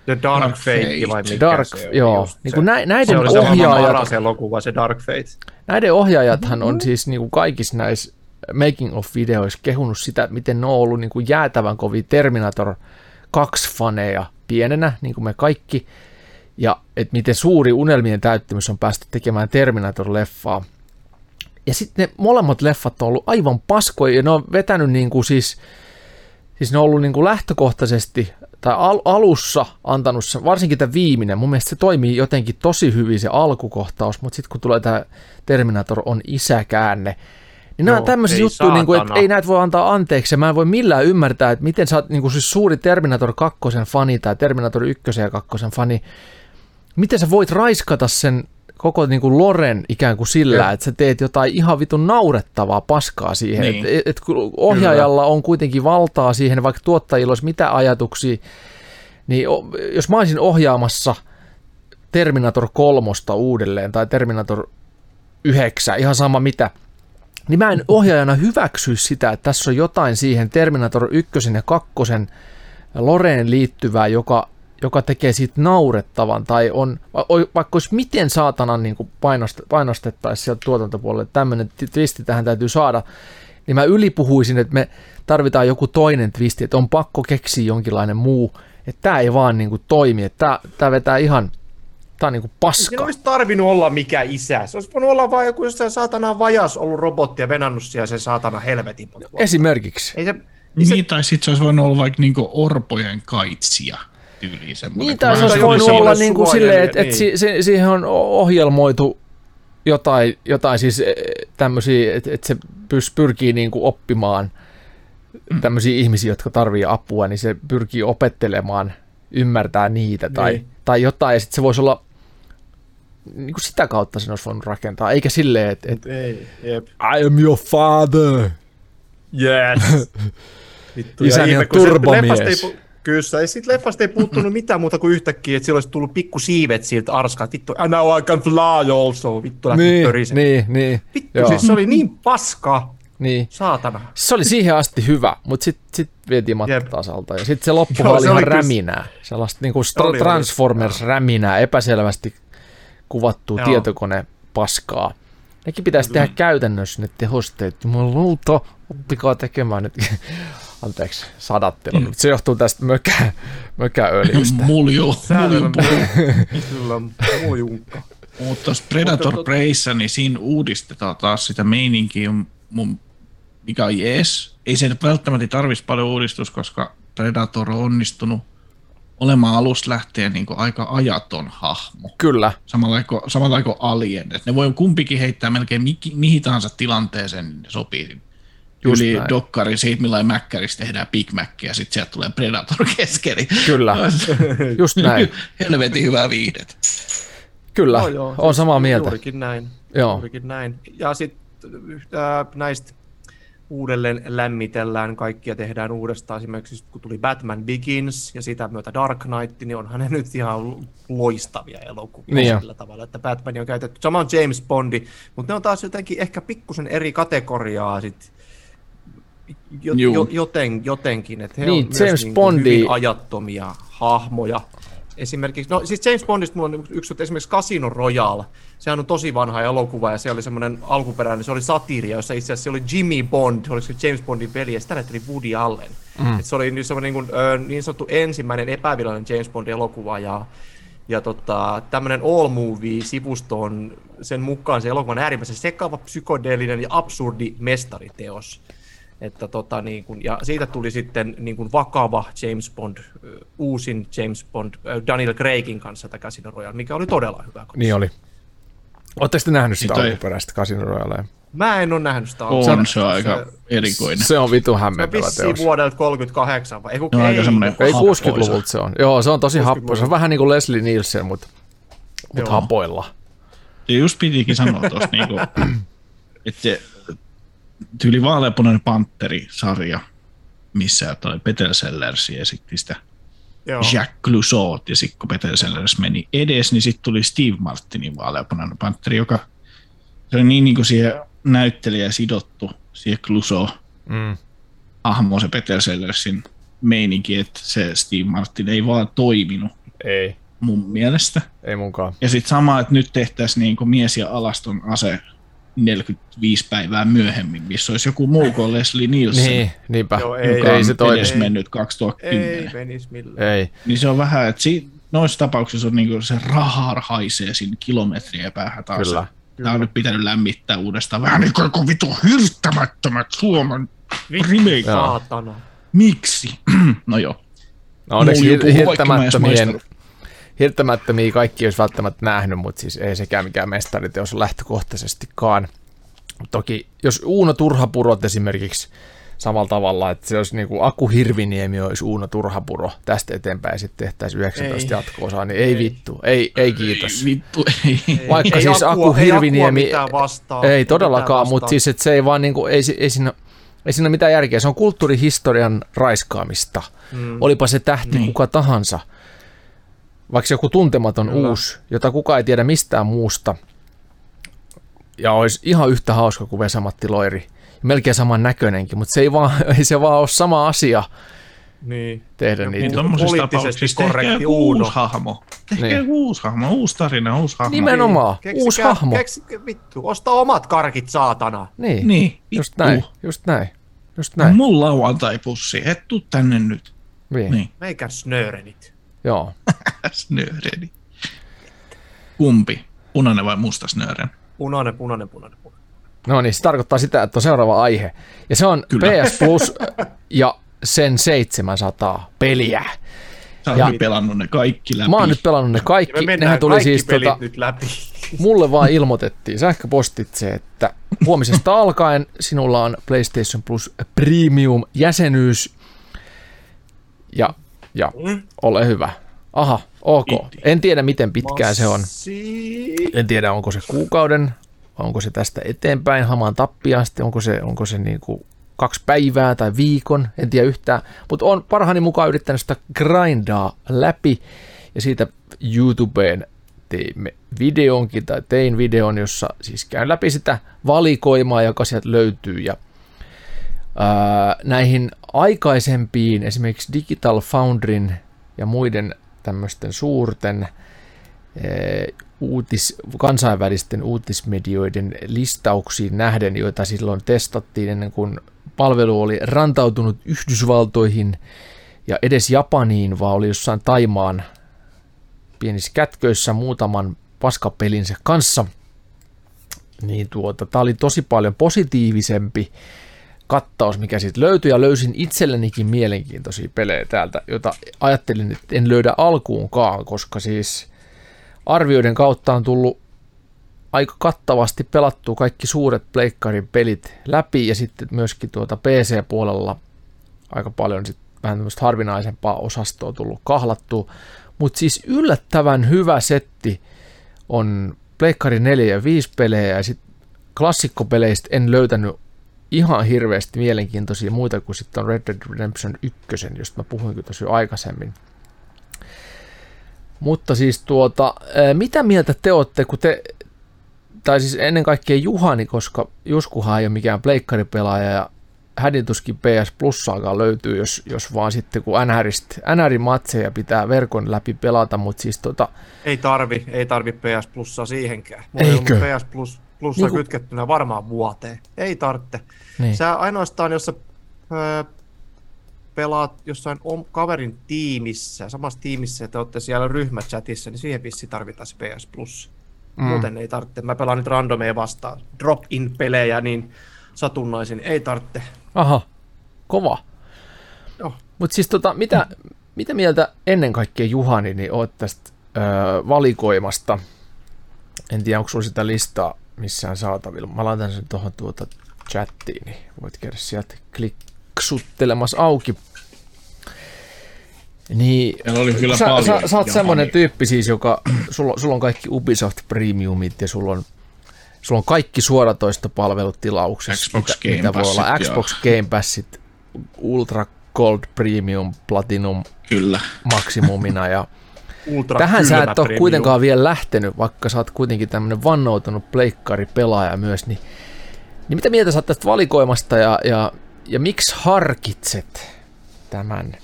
S2: The Dark,
S3: Dark
S2: Fate,
S3: Fate.
S2: vai mikä
S1: Dark,
S2: se on,
S1: joo. Niin
S2: se.
S1: kuin nä,
S2: se
S1: näiden,
S2: se
S1: ohjaajat,
S2: paras elokuva, se Dark Fate.
S1: näiden ohjaajathan on siis niin kuin kaikissa näissä making of videoissa kehunut sitä, miten ne on ollut niin kuin jäätävän kovia Terminator 2-faneja pienenä, niin kuin me kaikki, ja että miten suuri unelmien täyttymys on päästä tekemään Terminator-leffaa. Ja sitten ne molemmat leffat on ollut aivan paskoja, ja ne on vetänyt niin kuin siis, siis ne on ollut niin kuin lähtökohtaisesti, tai al- alussa antanut se, varsinkin tämä viimeinen, mun mielestä se toimii jotenkin tosi hyvin se alkukohtaus, mutta sitten kun tulee tämä Terminator on isäkäänne, niin nämä on
S2: Joo,
S1: tämmöisiä juttuja, niin kuin, että ei näitä voi antaa anteeksi, ja mä en voi millään ymmärtää, että miten sä oot niin kuin siis suuri Terminator 2 fani tai Terminator 1 ja 2 fani, miten sä voit raiskata sen koko niin kuin Loren ikään kuin sillä,
S2: Joo.
S1: että sä teet jotain ihan vitun naurettavaa paskaa siihen.
S3: Niin.
S1: Et, et, et, kun ohjaajalla on kuitenkin valtaa siihen, vaikka tuottajilla olisi mitä ajatuksia, niin jos mä olisin ohjaamassa Terminator 3 uudelleen tai Terminator 9, ihan sama mitä, niin mä en ohjaajana hyväksyisi sitä, että tässä on jotain siihen Terminator 1 ja 2 Loreen liittyvää, joka, joka tekee siitä naurettavan, tai on, vaikka olisi miten saatanan niin kuin painost, painostettaisiin sieltä tuotantopuolelle, tämmöinen twisti tähän täytyy saada, niin mä ylipuhuisin, että me tarvitaan joku toinen twisti, että on pakko keksiä jonkinlainen muu, että tämä ei vaan niin kuin toimi, että tämä, tämä vetää ihan, tämä on niin kuin
S2: Se
S1: paska.
S2: olisi tarvinnut olla mikä isä. Se olisi voinut olla vain joku jossain saatana vajas ollut robotti ja venannut siellä sen saatana helvetin. vuotta.
S1: Esimerkiksi.
S2: Ei se, ei se
S3: Niin, tai sitten se olisi voinut olla vaikka niinku orpojen kaitsija tyyliin semmoinen.
S1: Niin, tai se olisi voinut olla niin kuin silleen, että, että
S2: niin.
S1: si, si, siihen on ohjelmoitu jotain, jotain siis tämmöisiä, että, että se pys, pyrkii niin kuin oppimaan tämmöisiä ihmisiä, jotka tarvii apua, niin se pyrkii opettelemaan, ymmärtää niitä tai,
S2: Niin.
S1: tai jotain, ja sitten se voisi olla niin kuin sitä kautta sen olisi voinut rakentaa, eikä silleen, että et,
S2: Ei, jep.
S1: I am your father.
S2: Yes. Vittu, ja
S1: Isäni
S2: ihme,
S1: on turbomies.
S2: ei Kyllä, ja sitten leffasta ei puuttunut mitään muuta kuin yhtäkkiä, että sillä olisi tullut pikku siivet siltä arskaa, vittu, and now I can fly also, vittu lähti
S1: Niin,
S2: pörisemään.
S1: niin, niin.
S2: Vittu,
S1: Joo.
S2: siis se oli niin paska,
S1: niin.
S2: saatana.
S1: Se oli siihen asti hyvä, mutta sitten sit vietiin
S2: Jep.
S1: mattatasalta. Ja sitten se loppu
S2: Joo,
S1: oli
S2: se
S1: ihan
S2: oli kyllä-
S1: räminää. Sellaista niinku stra- Transformers-räminää, epäselvästi kuvattua
S2: Joo.
S1: tietokone paskaa. Nekin pitäisi tehdä käytännössä ne tehosteet. Jumalauta, oppikaa tekemään nyt. Anteeksi, sadattelu. Mm. Se johtuu tästä mökä, mökäöljystä.
S3: Mulju.
S2: Säädellä
S3: mulju.
S2: Kyllä, mujunkka.
S3: Mutta tuossa Predator Preyssä, niin siinä uudistetaan taas sitä meininkiä, mun, mikä on jees. Ei se välttämättä tarvitsisi paljon uudistus, koska Predator on onnistunut olemaan alusta lähtien niin kuin aika ajaton hahmo.
S1: Kyllä,
S3: Samalla kuin, samalla kuin Alien. Et ne voi kumpikin heittää melkein mihin, mihin tahansa tilanteeseen, niin ne sopii.
S1: Just
S3: Yli
S1: näin.
S3: dokkari, siitä millainen mäkkärissä tehdään Big Mac ja sitten sieltä tulee Predator keskeli.
S1: kyllä, just näin.
S3: Helvetin hyvä viihdet.
S1: Kyllä,
S2: Joo, joo,
S1: on
S2: siis
S1: samaa mieltä.
S2: Juurikin näin.
S1: Joo.
S2: Juurikin näin. Ja sitten näistä uudelleen lämmitellään, kaikkia tehdään uudestaan. Esimerkiksi kun tuli Batman Begins ja sitä myötä Dark Knight, niin onhan ne nyt ihan loistavia elokuvia
S1: Niin jo.
S2: sillä tavalla, että Batman on käytetty. Sama on James Bondi, mutta ne on taas jotenkin ehkä pikkusen eri kategoriaa sit jo, jo, joten, jotenkin, että he
S1: Niin,
S2: on
S1: James
S2: myös niin
S1: Bondi-
S2: hyvin ajattomia hahmoja. Esimerkiksi, no siis James Bondista mulla on yksi, että esimerkiksi Casino Royale, sehän on tosi vanha elokuva ja se oli semmoinen alkuperäinen, se oli satiria, jossa itse asiassa se oli Jimmy Bond, oliko se James Bondin veli ja sitä näytteli Woody Allen. Mm. Et se oli niin, semmoinen niin, kuin, niin sanottu ensimmäinen epävirallinen James Bond elokuva ja ja tota, tämmöinen All Movie-sivusto on sen mukaan se elokuva on äärimmäisen sekava, psykodeellinen ja absurdi mestariteos. Että tota, niin kun, ja siitä tuli sitten niin kun vakava James Bond, uusin James Bond Daniel Craigin kanssa tämä Casino Royale, mikä oli todella hyvä.
S1: Niin oli. Oletteko te nähnyt sitä
S3: Niin
S1: alkuperäistä Casino Royalea?
S2: Mä en ole nähnyt sitä.
S3: On se aika erikoinen.
S1: Se on vitu
S2: Se on
S1: hämmentävä teos.
S2: vuodelta 38 vai? Ei, kun,
S3: Se on aika
S2: ei,
S3: semmoinen-
S1: Ei
S3: happoisa.
S1: 60-luvulta se on. Joo, se on tosi happo. Se on vähän niin kuin Leslie Nielsen, mutta mut hapoilla.
S3: Ja just pitikin sanoa tuosta, niinku, että se tyyli vaaleapunainen Panteri-sarja, missä toi Peter Sellers esitti sitä
S2: Joo.
S3: Jack Clouseau, ja sitten kun Peter Sellers meni edes, niin sitten tuli Steve Martinin vaaleapunainen Panteri, joka se oli niin, niin kuin siihen näyttelijä sidottu, siihen Clouseau
S1: Mm.
S3: hahmo se Peter Sellersin meininki, että se Steve Martin ei vaan toiminut
S1: Ei,
S3: mun mielestä.
S1: ei munkaan.
S3: Ja sitten sama, että nyt tehtäisiin niin kuin mies ja alaston ase 45 päivää myöhemmin, missä olisi joku muu kuin Leslie Nielsen,
S1: Niin, niinpä.
S2: Joo, ei,
S3: joka
S1: ei
S3: on
S1: se toimi.
S3: edes
S2: Ei.
S3: mennyt 2010.
S2: Ei menis millään.
S1: Ei.
S3: Niin se on vähän, että si- noissa tapauksissa on niinku se raha haisee siinä kilometriä päähän taas.
S1: Kyllä.
S3: Tämä on nyt pitänyt lämmittää uudestaan. Vähän niin kuin vitu hirttämättömät Suomen remake.
S2: Saatana.
S3: Miksi? no joo.
S1: No onneksi hirttämättömien. Hirttämättömiä kaikki olisi välttämättä nähnyt, mutta siis ei sekään mikään mestariteos lähtökohtaisestikaan. Toki jos Uuno Turhapurot esimerkiksi samalla tavalla, että se olisi niin kuin Aku Hirviniemi olisi Uuno Turhapuro tästä eteenpäin ja sitten tehtäisiin 19
S2: Ei.
S1: jatko-osaa, niin ei, vittu, ei, ei kiitos.
S3: Vittu, ei.
S1: Vaikka
S2: ei
S1: siis
S2: Akua-
S1: Aku
S2: ei Akua
S1: Hirviniemi,
S2: mitään vastaan,
S1: ei
S2: ei
S1: todellakaan, mutta siis että se ei vaan niinku, ei, si- ei, siinä, ei siinä ole mitään järkeä, se on kulttuurihistorian raiskaamista. Mm. Olipa se tähti
S3: Niin.
S1: niin. kuka tahansa, vaikka joku tuntematon
S2: Kyllä.
S1: uusi, jota kukaan ei tiedä mistään muusta, ja olisi ihan yhtä hauska kuin Vesamatti Loiri, melkein saman näköinenkin, mutta se ei, vaan, ei se vaan ole sama asia
S2: Niin.
S1: tehdä
S3: Niin
S1: niitä.
S3: tuommoisissa
S2: poliittisesti korrekti Uuno.
S3: uusi hahmo. Tehkää
S1: Niin.
S3: uusi hahmo, uusi tarina, uusi hahmo.
S1: Nimenomaan,
S2: Keksikää-
S1: uusi hahmo.
S2: Keksikää, vittu, osta omat karkit, saatana.
S1: Niin,
S3: Niin,
S1: just näin, just näin, just
S3: Näin.
S1: näin.
S3: Mun lauantai-pussi, et tuu tänne nyt.
S1: Niin.
S3: Niin,
S2: Meikä snöörenit.
S1: Joo.
S3: snööreni. Kumpi? Punainen vai musta snöören?
S2: Punainen, punainen, punainen, punainen.
S1: No niin, se tarkoittaa sitä, että on seuraava aihe. Ja se on
S3: Kyllä.
S1: PS Plus ja sen 700 peliä.
S3: Sä oot
S1: Ja-
S3: nyt pelannut ne kaikki läpi.
S1: Mä oon nyt pelannut ne
S2: Ja me
S1: kaikki.
S2: mennään
S1: Nehän tuli
S2: kaikki
S1: siis
S2: pelit
S1: tota,
S2: nyt läpi.
S1: mulle vaan ilmoitettiin sähköpostitse, että huomisesta alkaen sinulla on PlayStation Plus Premium jäsenyys. Ja, ja
S2: Mm.
S1: ole hyvä. Aha, ok. En tiedä, miten pitkään se on. En tiedä, onko se kuukauden, onko se tästä eteenpäin hamaan tappiasti, onko se, onko se niin kuin kaksi päivää tai viikon, en tiedä yhtään. Mutta on parhaani mukaan yrittänyt sitä grindaa läpi ja siitä YouTubeen teimme videonkin tai tein videon, jossa siis käyn läpi sitä valikoimaa, joka sieltä löytyy ja ää, näihin aikaisempiin esimerkiksi Digital Foundryn ja muiden tämmöisten suurten ää, uutis, kansainvälisten uutismedioiden listauksiin nähden, joita silloin testattiin ennen kuin palvelu oli rantautunut Yhdysvaltoihin ja edes Japaniin, vaan oli jossain Taimaan pienissä kätköissä muutaman paskapelinsä kanssa, niin tuota, tämä oli tosi paljon positiivisempi kattaus, mikä siitä löytyi, ja löysin itsellenikin mielenkiintoisia pelejä täältä, joita ajattelin, että en löydä alkuunkaan, koska siis arvioiden kautta on tullut aika kattavasti pelattu kaikki suuret pleikkarin pelit läpi, ja sitten myöskin tuota PC-puolella aika paljon sit vähän tämmöistä harvinaisempaa osastoa tullut kahlattua, mutta siis yllättävän hyvä setti on Pleikkari 4 ja 5 pelejä ja sitten klassikkopeleistä en löytänyt ihan hirveästi mielenkiintoisia muita kuin sitten on Red Dead Redemption 1, josta mä puhuinkin tosi aikaisemmin. Mutta siis tuota, mitä mieltä te olette, kun te, tai siis ennen kaikkea Juhani, koska Juskuhan ei ole mikään pleikkaripelaaja ja hädituskin PS Plussaakaan löytyy, jos, jos vaan sitten kun NRin matseja pitää verkon läpi pelata, mutta siis tota...
S2: Ei tarvi, ei tarvi PS Plussaa siihenkään. Mulla Eikö? ei PS Plus, Plussa niin kun... kytkettynä varmaan vuoteen. Ei tarvitse. Niin. Sä ainoastaan, jos sä öö, pelaat jossain om, kaverin tiimissä, samassa tiimissä, että olette siellä ryhmächatissa, niin siihen vissi tarvitaan se PS Plus. Mm. Muuten ei tarvitse. Mä pelaan nyt randomeja vastaan. Drop-in-pelejä, niin satunnaisin ei tarvitse.
S1: Aha, kova. Joo. Mutta siis tota, mitä, mitä mieltä ennen kaikkea Juhani, niin oot tästä öö, valikoimasta? En tiedä, onko sulla sitä listaa missään saatavilla. Mä laitan sen tuohon tuota chattiin, niin voit käydä sieltä kliksuttelemassa auki. Niin,
S3: oli kyllä
S1: sä, paljon sä, sä oot semmoinen tyyppi siis, joka, sulla, sulla on kaikki Ubisoft Premiumit ja sulla on Sulla on kaikki suoratoistopalvelut tilauksessa, Xbox mitä, Game mitä voi olla. Xbox joo. Game Passit, Ultra Gold Premium, Platinum
S3: Kyllä.
S1: maksimumina ja Ultra Tähän sä et ole kuitenkaan vielä lähtenyt, vaikka sä oot kuitenkin tämmöinen vannoutunut pleikkari-pelaaja myös, niin, niin mitä mieltä sä oot tästä valikoimasta ja, ja, ja miksi harkitset tämän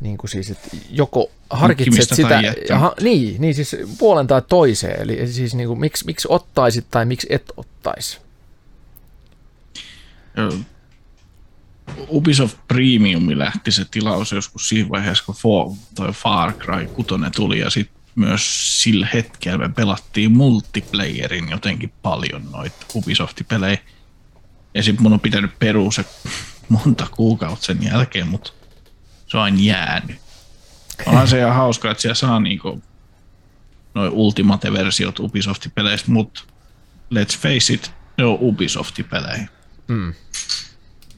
S1: niin kuin siis, että joko harkitset sitä, ha, niin, niin siis puolen tai toiseen, eli siis niin kuin, miksi, miksi ottaisit tai miksi et ottaisi?
S3: Ubisoft Premium lähti se tilaus joskus siinä vaiheessa, kun For, toi Far Cry 6 tuli ja sitten myös sillä hetkellä me pelattiin multiplayerin jotenkin paljon noita Ubisoft-pelejä. Ja sitten mun on pitänyt perua se monta kuukautta sen jälkeen, mutta se on jäänyt. Onhan se ihan hauska, että siellä saa niinku noin Ultimate-versiot Ubisoft-peleistä, mutta let's face it, ne on Ubisoft-pelejä. Mm.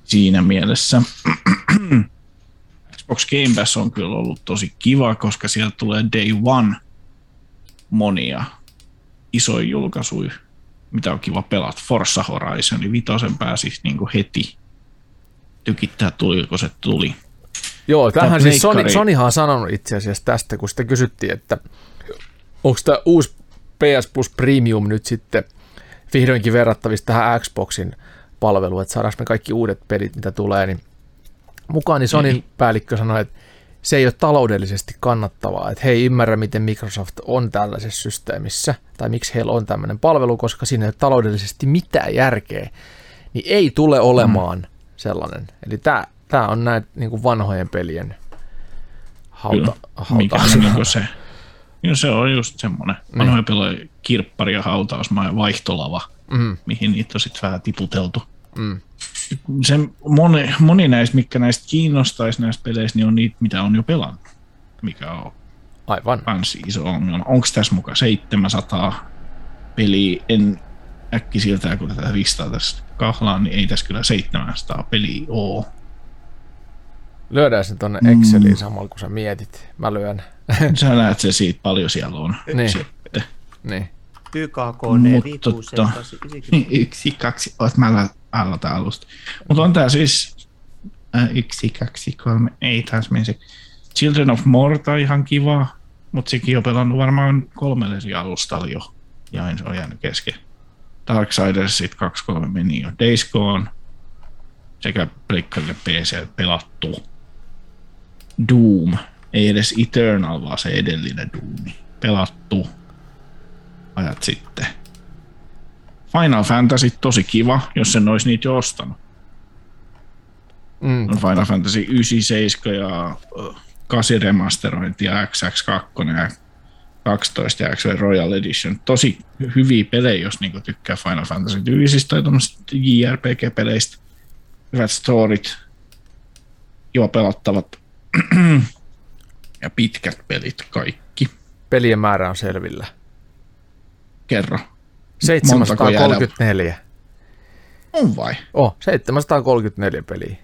S3: Siinä mielessä Xbox Game Pass on kyllä ollut tosi kiva, koska sieltä tulee Day One monia isoja julkaisuja, mitä on kiva pelata. Forza Horizon, vitosen pääsisi niinku heti tykittää tuli, kun se tuli.
S1: Joo, tähän siis Sony, Sonyhan on sanonut itse asiassa tästä, kun sitä kysyttiin, että onko tämä uusi PS Plus Premium nyt sitten vihdoinkin verrattavissa tähän Xboxin palveluun, että saadaanko me kaikki uudet pelit, mitä tulee, niin mukaan niin Sonin niin. päällikkö sanoi, että se ei ole taloudellisesti kannattavaa, että he ei ymmärrä, miten Microsoft on tällaisessa systeemissä, tai miksi heillä on tämmöinen palvelu, koska siinä ei ole taloudellisesti mitään järkeä, niin ei tule olemaan mm. sellainen. Eli tämä Tämä on näitä niin kuin vanhojen pelien hauta. hauta Mikä on
S3: niin se, ja se on just semmoinen niin. vanhojen pelien kirppari ja hautausmaa ja vaihtolava, mm. mihin niitä on sitten vähän tiputeltu. Mm. Se moni, moni näistä, mikä näistä kiinnostaisi näistä peleistä, niin on niitä, mitä on jo pelannut, mikä on
S1: Aivan.
S3: kans iso ongelma. Onko tässä mukaan 700 peliä? En äkkisiltään, kun tätä listaa tässä kahlaan, niin ei tässä kyllä 700 peliä ole.
S1: Lyödään sen tonne Exceliin mm. samalla, kun sä mietit. Mä lyön
S3: Sä näet se siitä paljon siellä on.
S1: Niin.
S3: Sitten.
S1: Niin.
S2: YKK
S3: Mutta tota, yksi, kaksi, oot mä aloitan alusta. Mutta on tää siis äh, yksi, kaksi, kolme, ei taas meni se. Children of Morta ihan kiva, mutta sekin on pelannut varmaan kolmelle eri alustalla jo. Ja se on jäänyt kesken. Darksiders sit kaksi, kolme meni jo. Days Gone sekä Pleikkarille PC pelattu. Doom, ei edes Eternal, vaan se edellinen Doom. Pelattu ajat sitten. Final Fantasy tosi kiva, jos sen olisi niitä jo ostanut.
S1: Mm.
S3: Final Fantasy 9, 7 ja 8 remasterointi ja XX2 ja 12 ja XV Royal Edition. Tosi hyviä pelejä, jos niinku tykkää Final Fantasy tyyllisistä tai JRPG-peleistä. Hyvät storit, jo pelattavat ja pitkät pelit kaikki.
S1: Pelien määrä on selvillä.
S3: Kerro.
S1: 734.
S3: On vai?
S1: Oh, 734 peliä.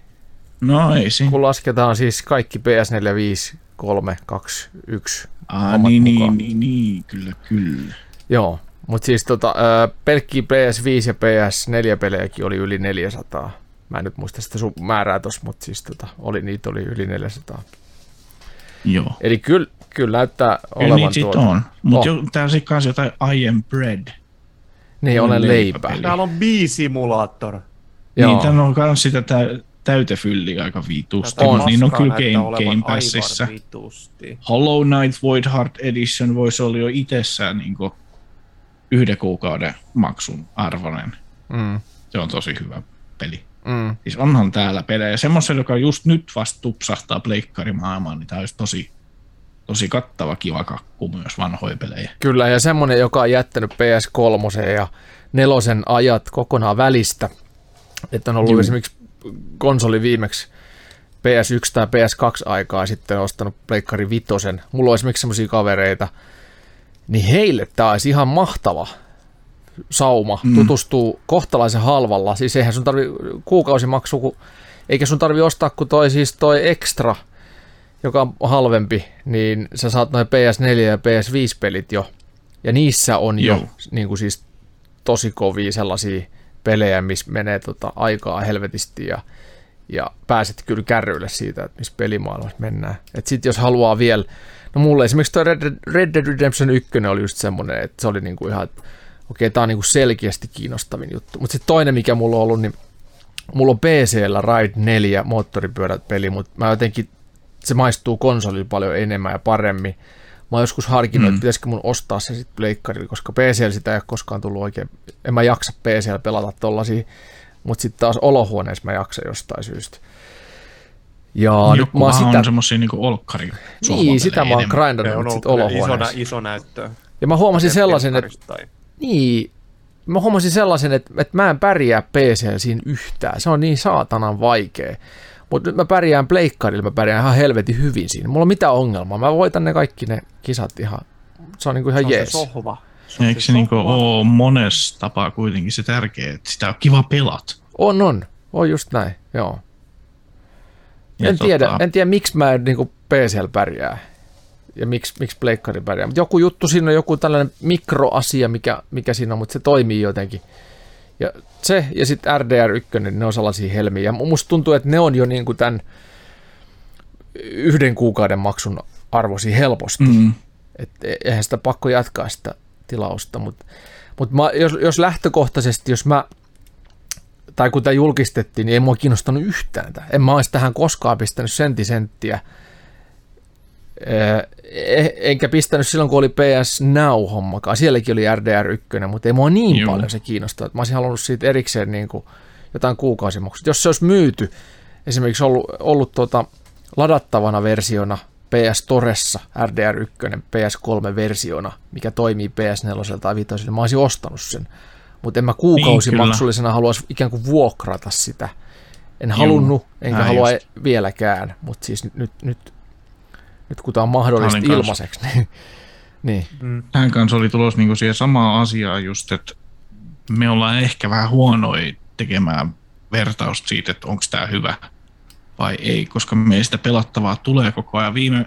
S3: No ei siinä.
S1: Kun lasketaan siis kaikki PS4, 5, 3, 2, 1.
S3: Ah, niin, niin, niin, niin, kyllä, kyllä.
S1: Joo, mutta siis tota, pelkkiä PS5 ja PS4 pelejäkin oli yli 400. Mä en nyt muista sitä sun määrää tossa, mutta siis tota, oli, niitä oli yli 400.
S3: Joo.
S1: Eli kyllä, kyllä näyttää
S3: Kyllä
S1: olevan
S3: niitä
S1: tuota.
S3: on. Mutta
S1: Oh.
S3: oh. täällä sitten kanssa jotain I am bread.
S1: Niin, olen leipä.
S3: leipäpeli.
S2: Täällä on biisimulaattor.
S1: Joo.
S3: Niin, täällä on myös sitä tä- täytefylliä aika vitusti.
S1: On.
S3: Niin on kyllä Game, Game Passissa.
S2: vitusti.
S3: Hollow Knight Void Heart Edition voisi olla jo itsessään niin yhden kuukauden maksun arvoinen.
S1: Mm,
S3: Se on tosi hyvä peli.
S1: mm.
S3: Siis onhan täällä pelejä. Semmoisen, joka just nyt vasta tupsahtaa pleikkarimaailmaan, niin tämä olisi tosi, tosi kattava kiva kakku myös vanhoja pelejä.
S1: Kyllä, ja semmonen, joka on jättänyt PS3 ja nelosen ajat kokonaan välistä, että on ollut
S3: Juu.
S1: esimerkiksi konsoli viimeksi PS1 tai PS2 aikaa sitten ostanut Pleikkari Vitosen. Mulla on esimerkiksi semmoisia kavereita, niin heille tämä olisi ihan mahtava sauma mm. tutustuu kohtalaisen halvalla. Siis eihän sun tarvi kuukausimaksu, kun, eikä sun tarvi ostaa kuin toi, siis toi extra, joka on halvempi, niin sä saat noin PS4 ja PS5-pelit jo. Ja niissä on jo
S3: Joo.
S1: niin kuin siis tosi kovia sellaisia pelejä, missä menee tota aikaa helvetisti ja, ja pääset kyllä kärryille siitä, että missä pelimaailmassa mennään. Et sit jos haluaa vielä, no mulle esimerkiksi toi Red, Red Dead Redemption 1 oli just semmoinen, että se oli niinku ihan, että okei, tää on niinku selkeästi kiinnostavin juttu. Mutta sitten toinen, mikä mulla on ollut, niin mulla on PCllä Ride 4 moottoripyöräpeli, mutta mä jotenkin, se maistuu konsolilla paljon enemmän ja paremmin. Mä oon joskus harkinnut, mm. että pitäisikö mun ostaa se sitten pleikkarilla, koska PCllä sitä ei ole koskaan tullut oikein, en mä jaksa PCllä pelata tollasia, mutta sitten taas olohuoneessa mä jaksan jostain syystä. Ja nyt
S3: Joku
S1: mä oon
S3: sitä... on semmosia niinku olkkari.
S1: niin, sitä mä oon grindannut
S2: on
S1: nyt
S2: ollut
S1: sit olohuoneessa.
S2: iso näyttö.
S1: Ja mä huomasin sellaisen, että
S2: tai-
S1: niin, mä huomasin sellaisen, että, että mä en pärjää PCllä siinä yhtään. Se on niin saatanan vaikea. Mutta nyt mä pärjään pleikkarilla, mä pärjään ihan helvetin hyvin siinä. Mulla on mitään ongelmaa. Mä voitan ne kaikki ne kisat ihan, se on niinku ihan
S2: Se on se
S1: jees.
S2: sohva. Se on
S3: Eikö
S2: se
S3: se niinku ole monessa tapaa kuitenkin se tärkeä, että sitä on kiva pelat?
S1: On, on. On just näin, joo.
S3: Ja
S1: En tiedä,
S3: tota-
S1: en tiedä miksi mä en niinku PCllä pärjää ja miksi, miksi pleikkari pärjää. Mutta joku juttu siinä on joku tällainen mikroasia, mikä, mikä siinä on, mutta se toimii jotenkin. Ja se ja sitten RDR1, niin ne on sellaisia helmiä. Ja musta tuntuu, että ne on jo niinku tämän yhden kuukauden maksun arvosi helposti.
S3: Mm.
S1: Et e- eihän sitä pakko jatkaa sitä tilausta, mutta mut mä, jos, jos lähtökohtaisesti, jos mä, tai kun tämä julkistettiin, niin ei mua kiinnostanut yhtään tämä. En mä olisi tähän koskaan pistänyt sentisenttiä. Eh, Enkä pistänyt silloin, kun oli PS Now-hommakaan. Sielläkin oli RDR1, mutta ei mua niin
S3: Juu.
S1: paljon se kiinnostaa. että Mä olisin halunnut siitä erikseen niin kuin jotain kuukausimaksut. Jos se olisi myyty, esimerkiksi ollut, ollut tuota, ladattavana versiona PS Toressa RDR1 PS3-versiona, mikä toimii PS4 tai 5, mä olisin ostanut sen. Mutta en mä kuukausimaksullisena haluaisi ikään kuin vuokrata sitä. En
S3: Juu,
S1: halunnut, enkä
S3: näin
S1: halua
S3: just.
S1: vieläkään, mutta siis nyt, nyt, nyt, kun tämä on mahdollista
S3: kans-
S1: ilmaiseksi, niin, niin
S2: Mm.
S3: Tähän kanssa oli tulossa niinku siihen samaan asiaan just, että me ollaan ehkä vähän huonoja tekemään vertausta siitä, että onko tämä hyvä vai ei, koska meistä pelattavaa tulee koko ajan. Viime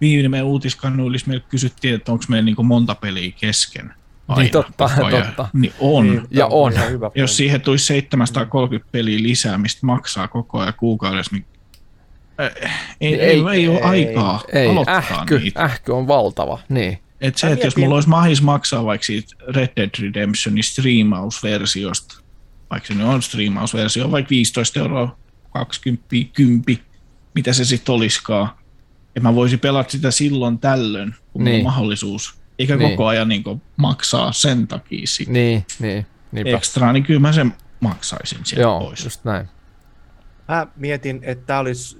S3: viime uutiskanuilissa meillä kysyttiin, että onko meillä niin monta peliä kesken. Aina,
S1: niin totta, totta.
S3: Niin on.
S2: Niin,
S1: Ja
S2: tämä
S1: on.
S2: ihan hyvä
S3: Jos siihen tulisi 730 peliä lisää, mistä maksaa koko ajan kuukaudessa, niin ei, ei,
S1: Ei-
S3: ei, ei ole
S2: ei-
S3: aikaa
S1: Ei,
S3: aloittaa
S1: ähky,
S3: niitä.
S1: ähky on valtava, niin.
S3: Et se, että jos mulla olisi mahis maksaa vaikka siitä Red Dead Redemptionin striimausversiosta, vaikka se nyt on striimausversio, vaikka 15 euroa, 20, 10, mitä se sitten olisikaan. Ja mä voisin pelata sitä silloin tällöin, kun niin.
S1: Niin.
S3: on mahdollisuus. Eikä
S1: Niin.
S3: koko ajan niin maksaa sen takia sit
S1: Niin, niin, niinpä.
S3: ekstraa, niin kyllä mä sen maksaisin sieltä
S1: Joo,
S3: pois.
S1: just näin.
S2: Mä mietin, että tämä olisi,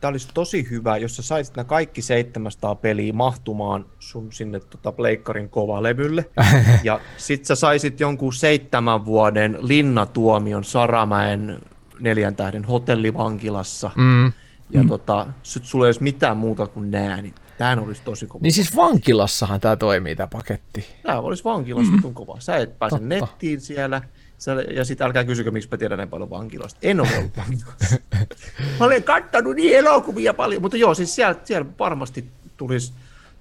S2: tää olisi tosi hyvä, jos sä saisit nämä kaikki 700 peliä mahtumaan sun sinne tota pleikkarin kovalevylle. ja sit sä saisit jonkun seitsemän vuoden linnatuomion Saramäen neljän tähden hotellivankilassa.
S1: Mm.
S2: Ja tota, sit sulla ei olisi mitään muuta kuin nää, niin tämähän olisi tosi kova.
S1: Niin siis vankilassahan tämä toimii, tämä paketti.
S2: Tämä olisi vankilassa mm. kova. Sä et pääse
S1: Totta.
S2: nettiin siellä. Sä, ja sitten älkää kysykö, miksi mä tiedän näin paljon vankilasta. En ole ollut vankilassa. mä olen kattanut niin elokuvia paljon, mutta joo, siis siellä, siellä varmasti tulisi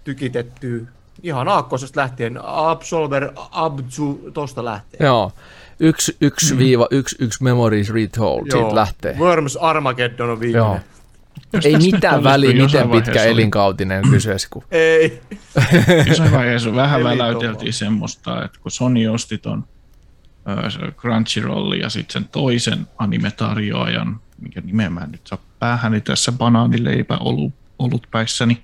S2: tykitettyä ihan aakkosesta lähtien. Absolver, Abzu, tosta lähtien.
S1: Joo. Yksi, yksi viiva yksi, yksi Memories Retold, siitä lähtee.
S2: Worms Armageddon on viimeinen.
S1: Joo.
S3: Jos
S1: Ei mitään väliä, miten pitkä elinkautinen on kyseessä. Kun...
S2: Ei.
S3: Jossain vaiheessa vähän väläyteltiin semmoista, että kun Sony osti ton Crunchyroll ja sitten sen toisen animetarjoajan, minkä nimeä mä nyt saa päähäni tässä banaanileipä ollut, ollut päissäni,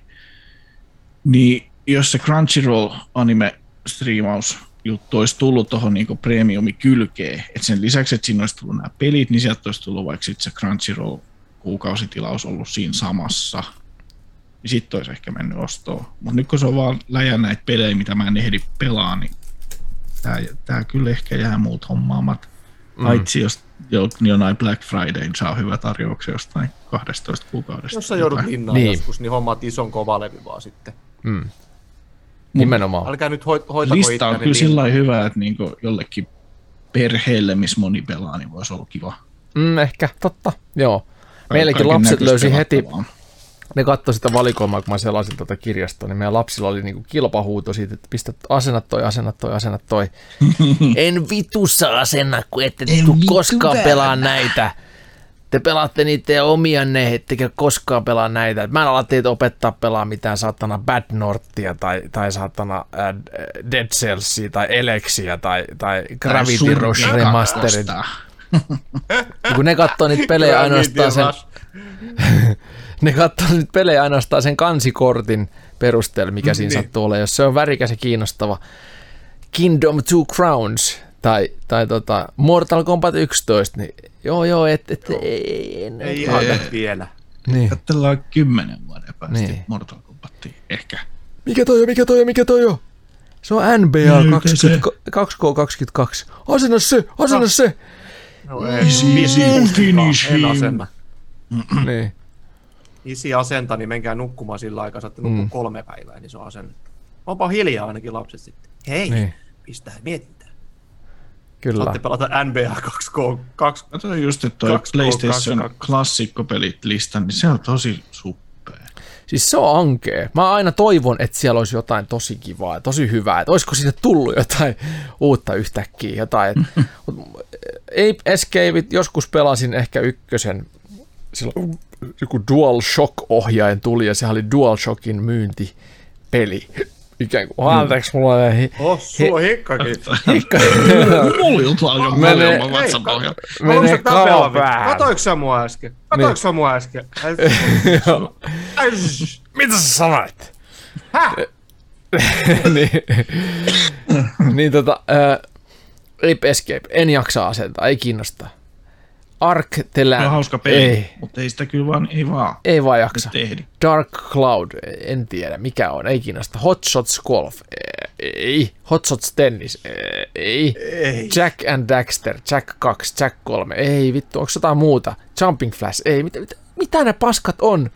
S3: niin jos se Crunchyroll anime striimaus juttu olisi tullut tuohon niinku premiumi kylkeen, että sen lisäksi, että siinä olisi tullut nämä pelit, niin sieltä olisi tullut vaikka sit se Crunchyroll kuukausitilaus ollut siinä samassa, niin sitten olisi ehkä mennyt ostoon. Mutta nyt kun se on vaan läjä näitä pelejä, mitä mä en ehdi pelaa, niin tää, tää kyllä ehkä jää muut hommaamat. Mm. Paitsi jos jo, jonain Black Friday saa hyvä tarjouksia jostain 12 kuukaudesta.
S2: Jos sä joudut linnaan
S1: Niin.
S2: niin. joskus, niin hommaat ison kovalevy vaan sitten.
S1: Mm. Nimenomaan.
S2: Älkää nyt hoit- hoitako
S3: Lista on kyllä
S2: niin-
S3: sillä lailla hyvä, että niinku jollekin perheelle, missä moni pelaa, niin voisi olla kiva.
S1: Mm, ehkä, totta. Joo. Meilläkin lapset löysi heti. Ne katsoi sitä valikoimaa, kun mä selasin tuota kirjastoa, niin meidän lapsilla oli niinku kilpahuuto siitä, että pistä asennat toi, asennat toi, asennat toi. en vitussa asenna, kun ette tuu koskaan pelaa näitä. Te pelaatte niitä omianne, ettekä koskaan pelaa näitä. Mä en ala teitä opettaa pelaa mitään saatana Bad Northia tai, tai saatana äh, Dead Cellsia tai Elexia tai, tai Gravity Rush Remastered.
S3: kakkosta.
S1: Kun ne katsoo niitä pelejä ainoastaan sen, ne katsoo nyt pelejä ainoastaan sen kansikortin perusteella, mikä siinä
S2: Niin.
S1: sattuu olemaan. Jos se on värikäs ja kiinnostava Kingdom Two Crowns tai, tai tota Mortal Kombat 11, niin joo joo, et, et, ei, en,
S2: Ei ihan nyt vielä.
S1: niin.
S3: Katsellaan kymmenen vuoden päästä
S1: Niin.
S3: Mortal Kombatia, ehkä.
S1: Mikä toi on, mikä toi on, mikä toi on? Se on NBA
S3: Mikä
S1: 20, 2K22. Asenna se, asenna se.
S2: No,
S3: Easy,
S2: ei,
S3: easy,
S2: en
S3: finish him.
S2: asenna.
S1: niin.
S2: Isi asenta, niin menkää nukkumaan sillä aikaa, saatte nukkua
S1: Mm.
S2: kolme päivää, niin se on asennettu. Onpa hiljaa ainakin lapset sitten. Hei,
S1: Niin.
S2: pistää mietintää.
S1: Kyllä.
S2: Saatte pelata NBA 2K, 2
S3: Katsoin just, että toi
S2: Kaksi,
S3: PlayStation
S2: kaksi, kaksi.
S3: klassikkopelit lista, niin se on tosi suppea.
S1: Siis se on ankee. Mä aina toivon, että siellä olisi jotain tosi kivaa ja tosi hyvää. Että olisiko siitä tullut jotain uutta yhtäkkiä. Jotain. Et, mut, ei Escapeit, joskus pelasin ehkä ykkösen. Silloin joku DualShock-ohjain tuli ja se oli DualShockin myyntipeli. Ikään kuin, anteeksi, mulla on
S2: Oh, sulla on hikkakin.
S1: hikka.
S3: Muljulta on jo
S1: Menee-
S3: pohjalla.
S1: Menee kava päähän.
S2: Katoiko sä mua äsken? Katoiko
S1: Niin.
S2: sä mua äsken?
S1: Mitä sä sanoit?
S2: Häh?
S1: niin, niin tota, ää, Ape Escape, en jaksa asentaa, ei kiinnosta. Ark Telan,
S3: Se on hauska peli,
S1: ei,
S3: mutta ei sitä kyllä vaan, ei vaan
S1: ei vaan jaksa.
S3: nyt ehdi.
S1: Dark Cloud, en tiedä mikä on, ei kiinnosta. Hot Shots Golf, ei. Hot Shots Tennis, ei.
S2: Ei.
S1: Jack and Daxter, Jack 2, Jack 3, ei vittu, onko jotain muuta? Jumping Flash, ei, mitä, mitä, mitä ne paskat on?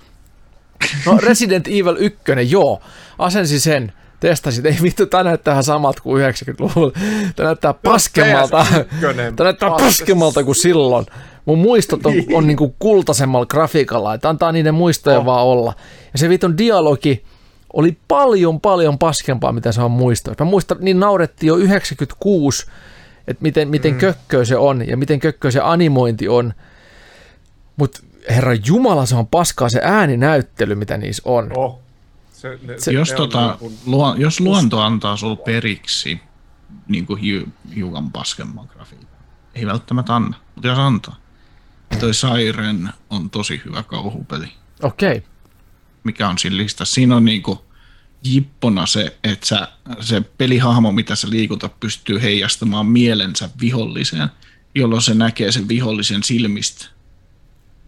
S1: No Resident Evil 1, joo, asensi sen, testasin, ei vittu, tää näyttää ihan samalta kuin 90-luvulla. Tää näyttää paskemmalta,
S2: PS1,
S1: tää näyttää
S2: paska.
S1: paskemmalta kuin silloin. Mun muistot on, on niinku kultaisemmalla grafiikalla, että antaa niiden muistoja
S2: Oh.
S1: vaan olla. Ja se vitun dialogi, oli paljon paljon paskempaa, mitä se on muistanut. Mä muistan, niin naurettiin jo 96, että miten, miten mm. kökköä se on ja miten kökköä se animointi on. Mutta herra Jumala, se on paskaa se ääninäyttely, mitä niissä on.
S2: Oh.
S3: Se, ne, se, jos, ne tota, niin luo, jos luonto antaa sulle periksi niin kuin hi, hiukan paskemman grafiikan, ei välttämättä anna, mutta jos antaa. Toi Siren on tosi hyvä kauhupeli.
S1: Okei. Okay.
S3: Mikä on siinä listassa? Siinä on niinku jippona se, että sä, se pelihahmo, mitä sä liikutat, pystyy heijastamaan mielensä viholliseen, jolloin se näkee sen vihollisen silmistä.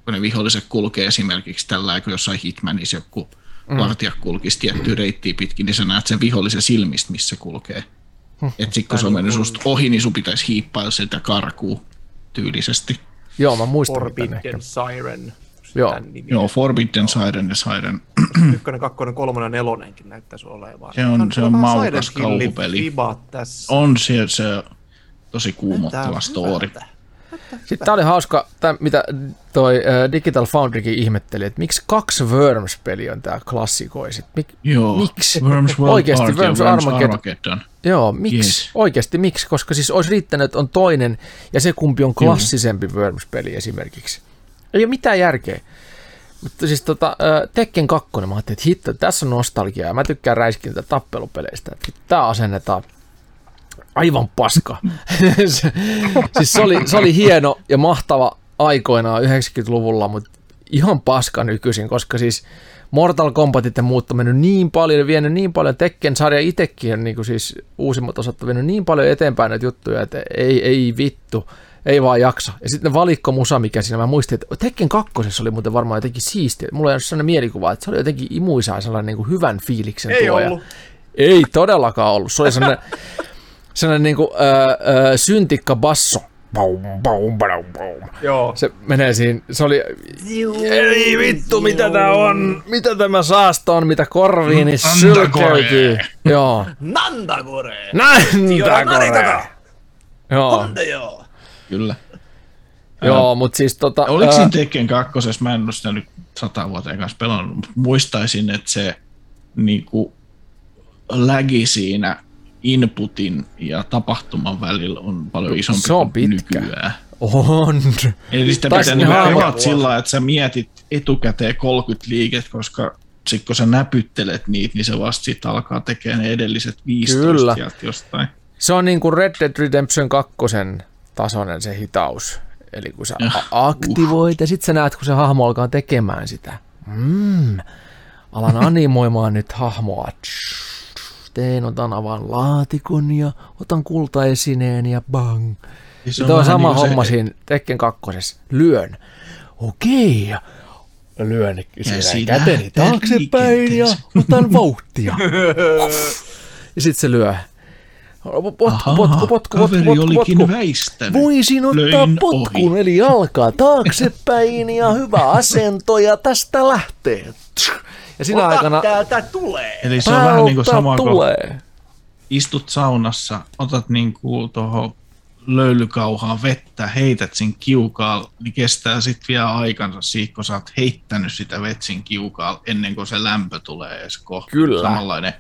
S3: Kun ne viholliset kulkee esimerkiksi tällä kun jossain Hitmanissa joku mm. vartija kulkisi tiettyä reittiä pitkin, niin sä näet sen vihollisen silmistä, missä kulkee. Mm. Että sitten kun se on mennyt susta ohi, niin sun pitäisi hiippailla sitä karkuu tyylisesti.
S1: Joo, mä muistan
S2: Forbidden Siren.
S3: Joo. Joo, Forbidden Siren ja Siren.
S2: Ykkönen, kakkonen, kolmonen ja nelonenkin näyttäisi olevan.
S3: Se on, se on maukas kauhupeli. On se, se tosi kuumottava story.
S1: Sitten tämä oli hauska, tämä, mitä toi uh, Digital Foundrykin ihmetteli, että miksi kaksi Worms-peli on tämä klassikoisit. Mik,
S3: Joo,
S1: miksi?
S3: Worms World Oikeasti Worms, Worms Armageddon. Armageddon.
S1: Joo, miksi? Yes. Oikeasti miksi? Koska siis olisi riittänyt, että on toinen ja se kumpi on klassisempi Joo. Worms-peli esimerkiksi. Ei ole mitään järkeä. Mutta siis tota, Tekken 2, mä ajattelin, että hitto, tässä on nostalgiaa. Mä tykkään räiskintä tappelupeleistä. Tämä asennetaan aivan paska. siis se oli, se oli hieno ja mahtava aikoinaan 90-luvulla, mutta ihan paska nykyisin, koska siis Mortal Kombatit ja muut on mennyt niin paljon, vienyt niin paljon, Tekken-sarja itsekin on niin kuin siis uusimmat osat on vienyt niin paljon eteenpäin näitä juttuja, että ei, ei vittu, ei vaan jaksa. Ja sitten valikko musa, mikä siinä, mä muistin, että Tekken kakkosessa oli muuten varmaan jotenkin siistiä. Mulla ei ole sellainen mielikuva, että se oli jotenkin imuisa sellainen niin kuin hyvän fiiliksen
S2: ei tuoja. Ollut.
S1: Ei todellakaan ollut. Se oli sellainen, sellainen niin kuin, äh, äh, syntikka basso Boom, boom, boom, boom.
S2: Joo.
S1: Se menee siinä, se oli, ei vittu, mitä tää on, mitä tämä saasta on, mitä korviini sylkeytyy. Joo.
S2: Nandagore.
S1: Nandagore. Joo.
S2: joo.
S3: Kyllä.
S1: Joo, mutta siis tota...
S3: Oliko siinä Tekken kakkosessa, mä en ole sitä nyt sata vuoteen kanssa pelannut, mutta muistaisin, että se niinku lägi siinä inputin ja tapahtuman välillä on paljon isompi
S1: se on
S3: kuin
S1: pitkä.
S3: nykyään.
S1: On.
S3: Eli sitä pitää niin sillä että sä mietit etukäteen 30 liiket, koska sitten kun sä näpyttelet niitä, niin se vasta sitten alkaa tekemään ne edelliset 15 Kyllä. jostain.
S1: Se on niin kuin Red Dead Redemption 2 tasoinen se hitaus. Eli kun sä ja, aktivoit uh. ja sitten sä näet, kun se hahmo alkaa tekemään sitä. Mm, alan animoimaan nyt hahmoa teen, otan avaan laatikon ja otan kultaesineen ja bang. Ja se on, on sama niin homma se... siinä Tekken kakkosessa. Lyön. Okei. Ja lyön siinä käteni taaksepäin ja otan vauhtia. ja sitten se lyö. Potku, Aha, potku, potku, potku, potku, potku.
S3: väistänyt.
S1: Voisin ottaa Löin potkun, ohi. eli jalkaa taaksepäin ja hyvä asento ja tästä lähtee. Ja siinä Ota aikana...
S2: täältä tulee.
S3: Eli se on vähän niin kuin sama tulee. kuin istut saunassa, otat niin kuin tuohon löylykauhaan vettä, heität sen kiukaal, niin kestää sitten vielä aikansa siitä, kun sä oot heittänyt sitä vetsin kiukaal ennen kuin se lämpö tulee esko.
S1: Kyllä.
S3: Samanlainen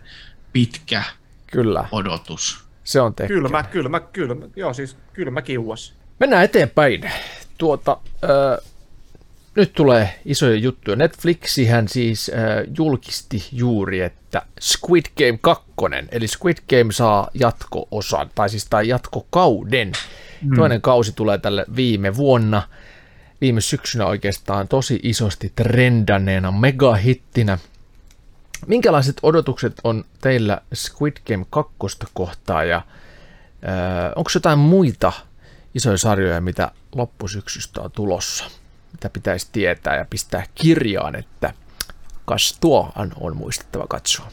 S3: pitkä
S1: Kyllä.
S3: odotus.
S1: Se on tekee.
S2: Kylmä, kylmä, kylmä. Joo, siis kylmä kiuas.
S1: Mennään eteenpäin. Tuota, äh, nyt tulee isoja juttuja. Netflixihän siis äh, julkisti juuri, että Squid Game 2, eli Squid Game saa jatko-osan, tai siis tai jatkokauden. Mm. Toinen kausi tulee tälle viime vuonna, viime syksynä oikeastaan tosi isosti trendanneena megahittinä. Minkälaiset odotukset on teillä Squid Game 2 kohtaa ja äh, onko jotain muita isoja sarjoja, mitä loppusyksystä on tulossa? Mitä pitäisi tietää ja pistää kirjaan, että kas tuo on muistettava katsoa.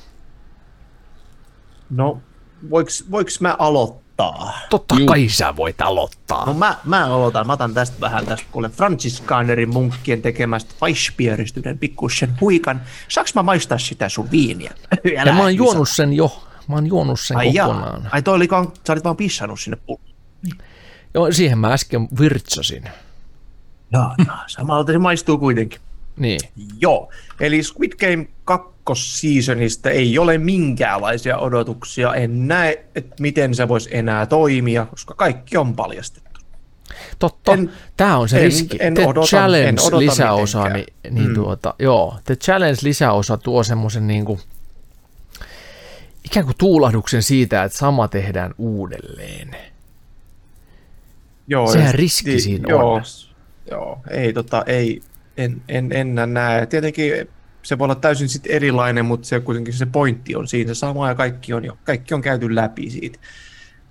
S2: No, voiks, voiks mä aloittaa?
S1: Totta Juu. kai sä voit aloittaa.
S2: No mä, mä aloitan. Mä otan tästä vähän tästä kuule Franciscanerin munkkien tekemästä Weissbieristä yhden pikkuisen huikan. Saaks mä maistaa sitä sun viiniä?
S1: ja mä oon juonut sen jo. Mä oon juonut sen Ai kokonaan. Jaa.
S2: Ai toi oli, sä olit vaan pissannut sinne pulloon.
S1: Joo, siihen mä äsken virtsasin.
S2: Joo, no, samalta se maistuu kuitenkin.
S1: Niin.
S2: Joo, eli Squid Game kakkosseasonista ei ole minkäänlaisia odotuksia. En näe, että miten se voisi enää toimia, koska kaikki on paljastettu.
S1: Totta, en, tämä on se
S2: en,
S1: riski.
S2: en
S1: The
S2: odota-
S1: Challenge
S2: en odota
S1: lisäosa,
S2: mitenkään.
S1: niin, niin
S2: Mm.
S1: tuota, joo, The Challenge lisäosa tuo semmoisen niin kuin, ikään kuin tuulahduksen siitä, että sama tehdään uudelleen.
S2: Joo,
S1: Sehän riski siinä
S2: joo,
S1: on.
S2: Joo, ei, tota, ei, en, en, en näe. Tietenkin se voi olla täysin sit erilainen, mutta se kuitenkin se pointti on siinä sama ja kaikki on, jo, kaikki on käyty läpi siitä.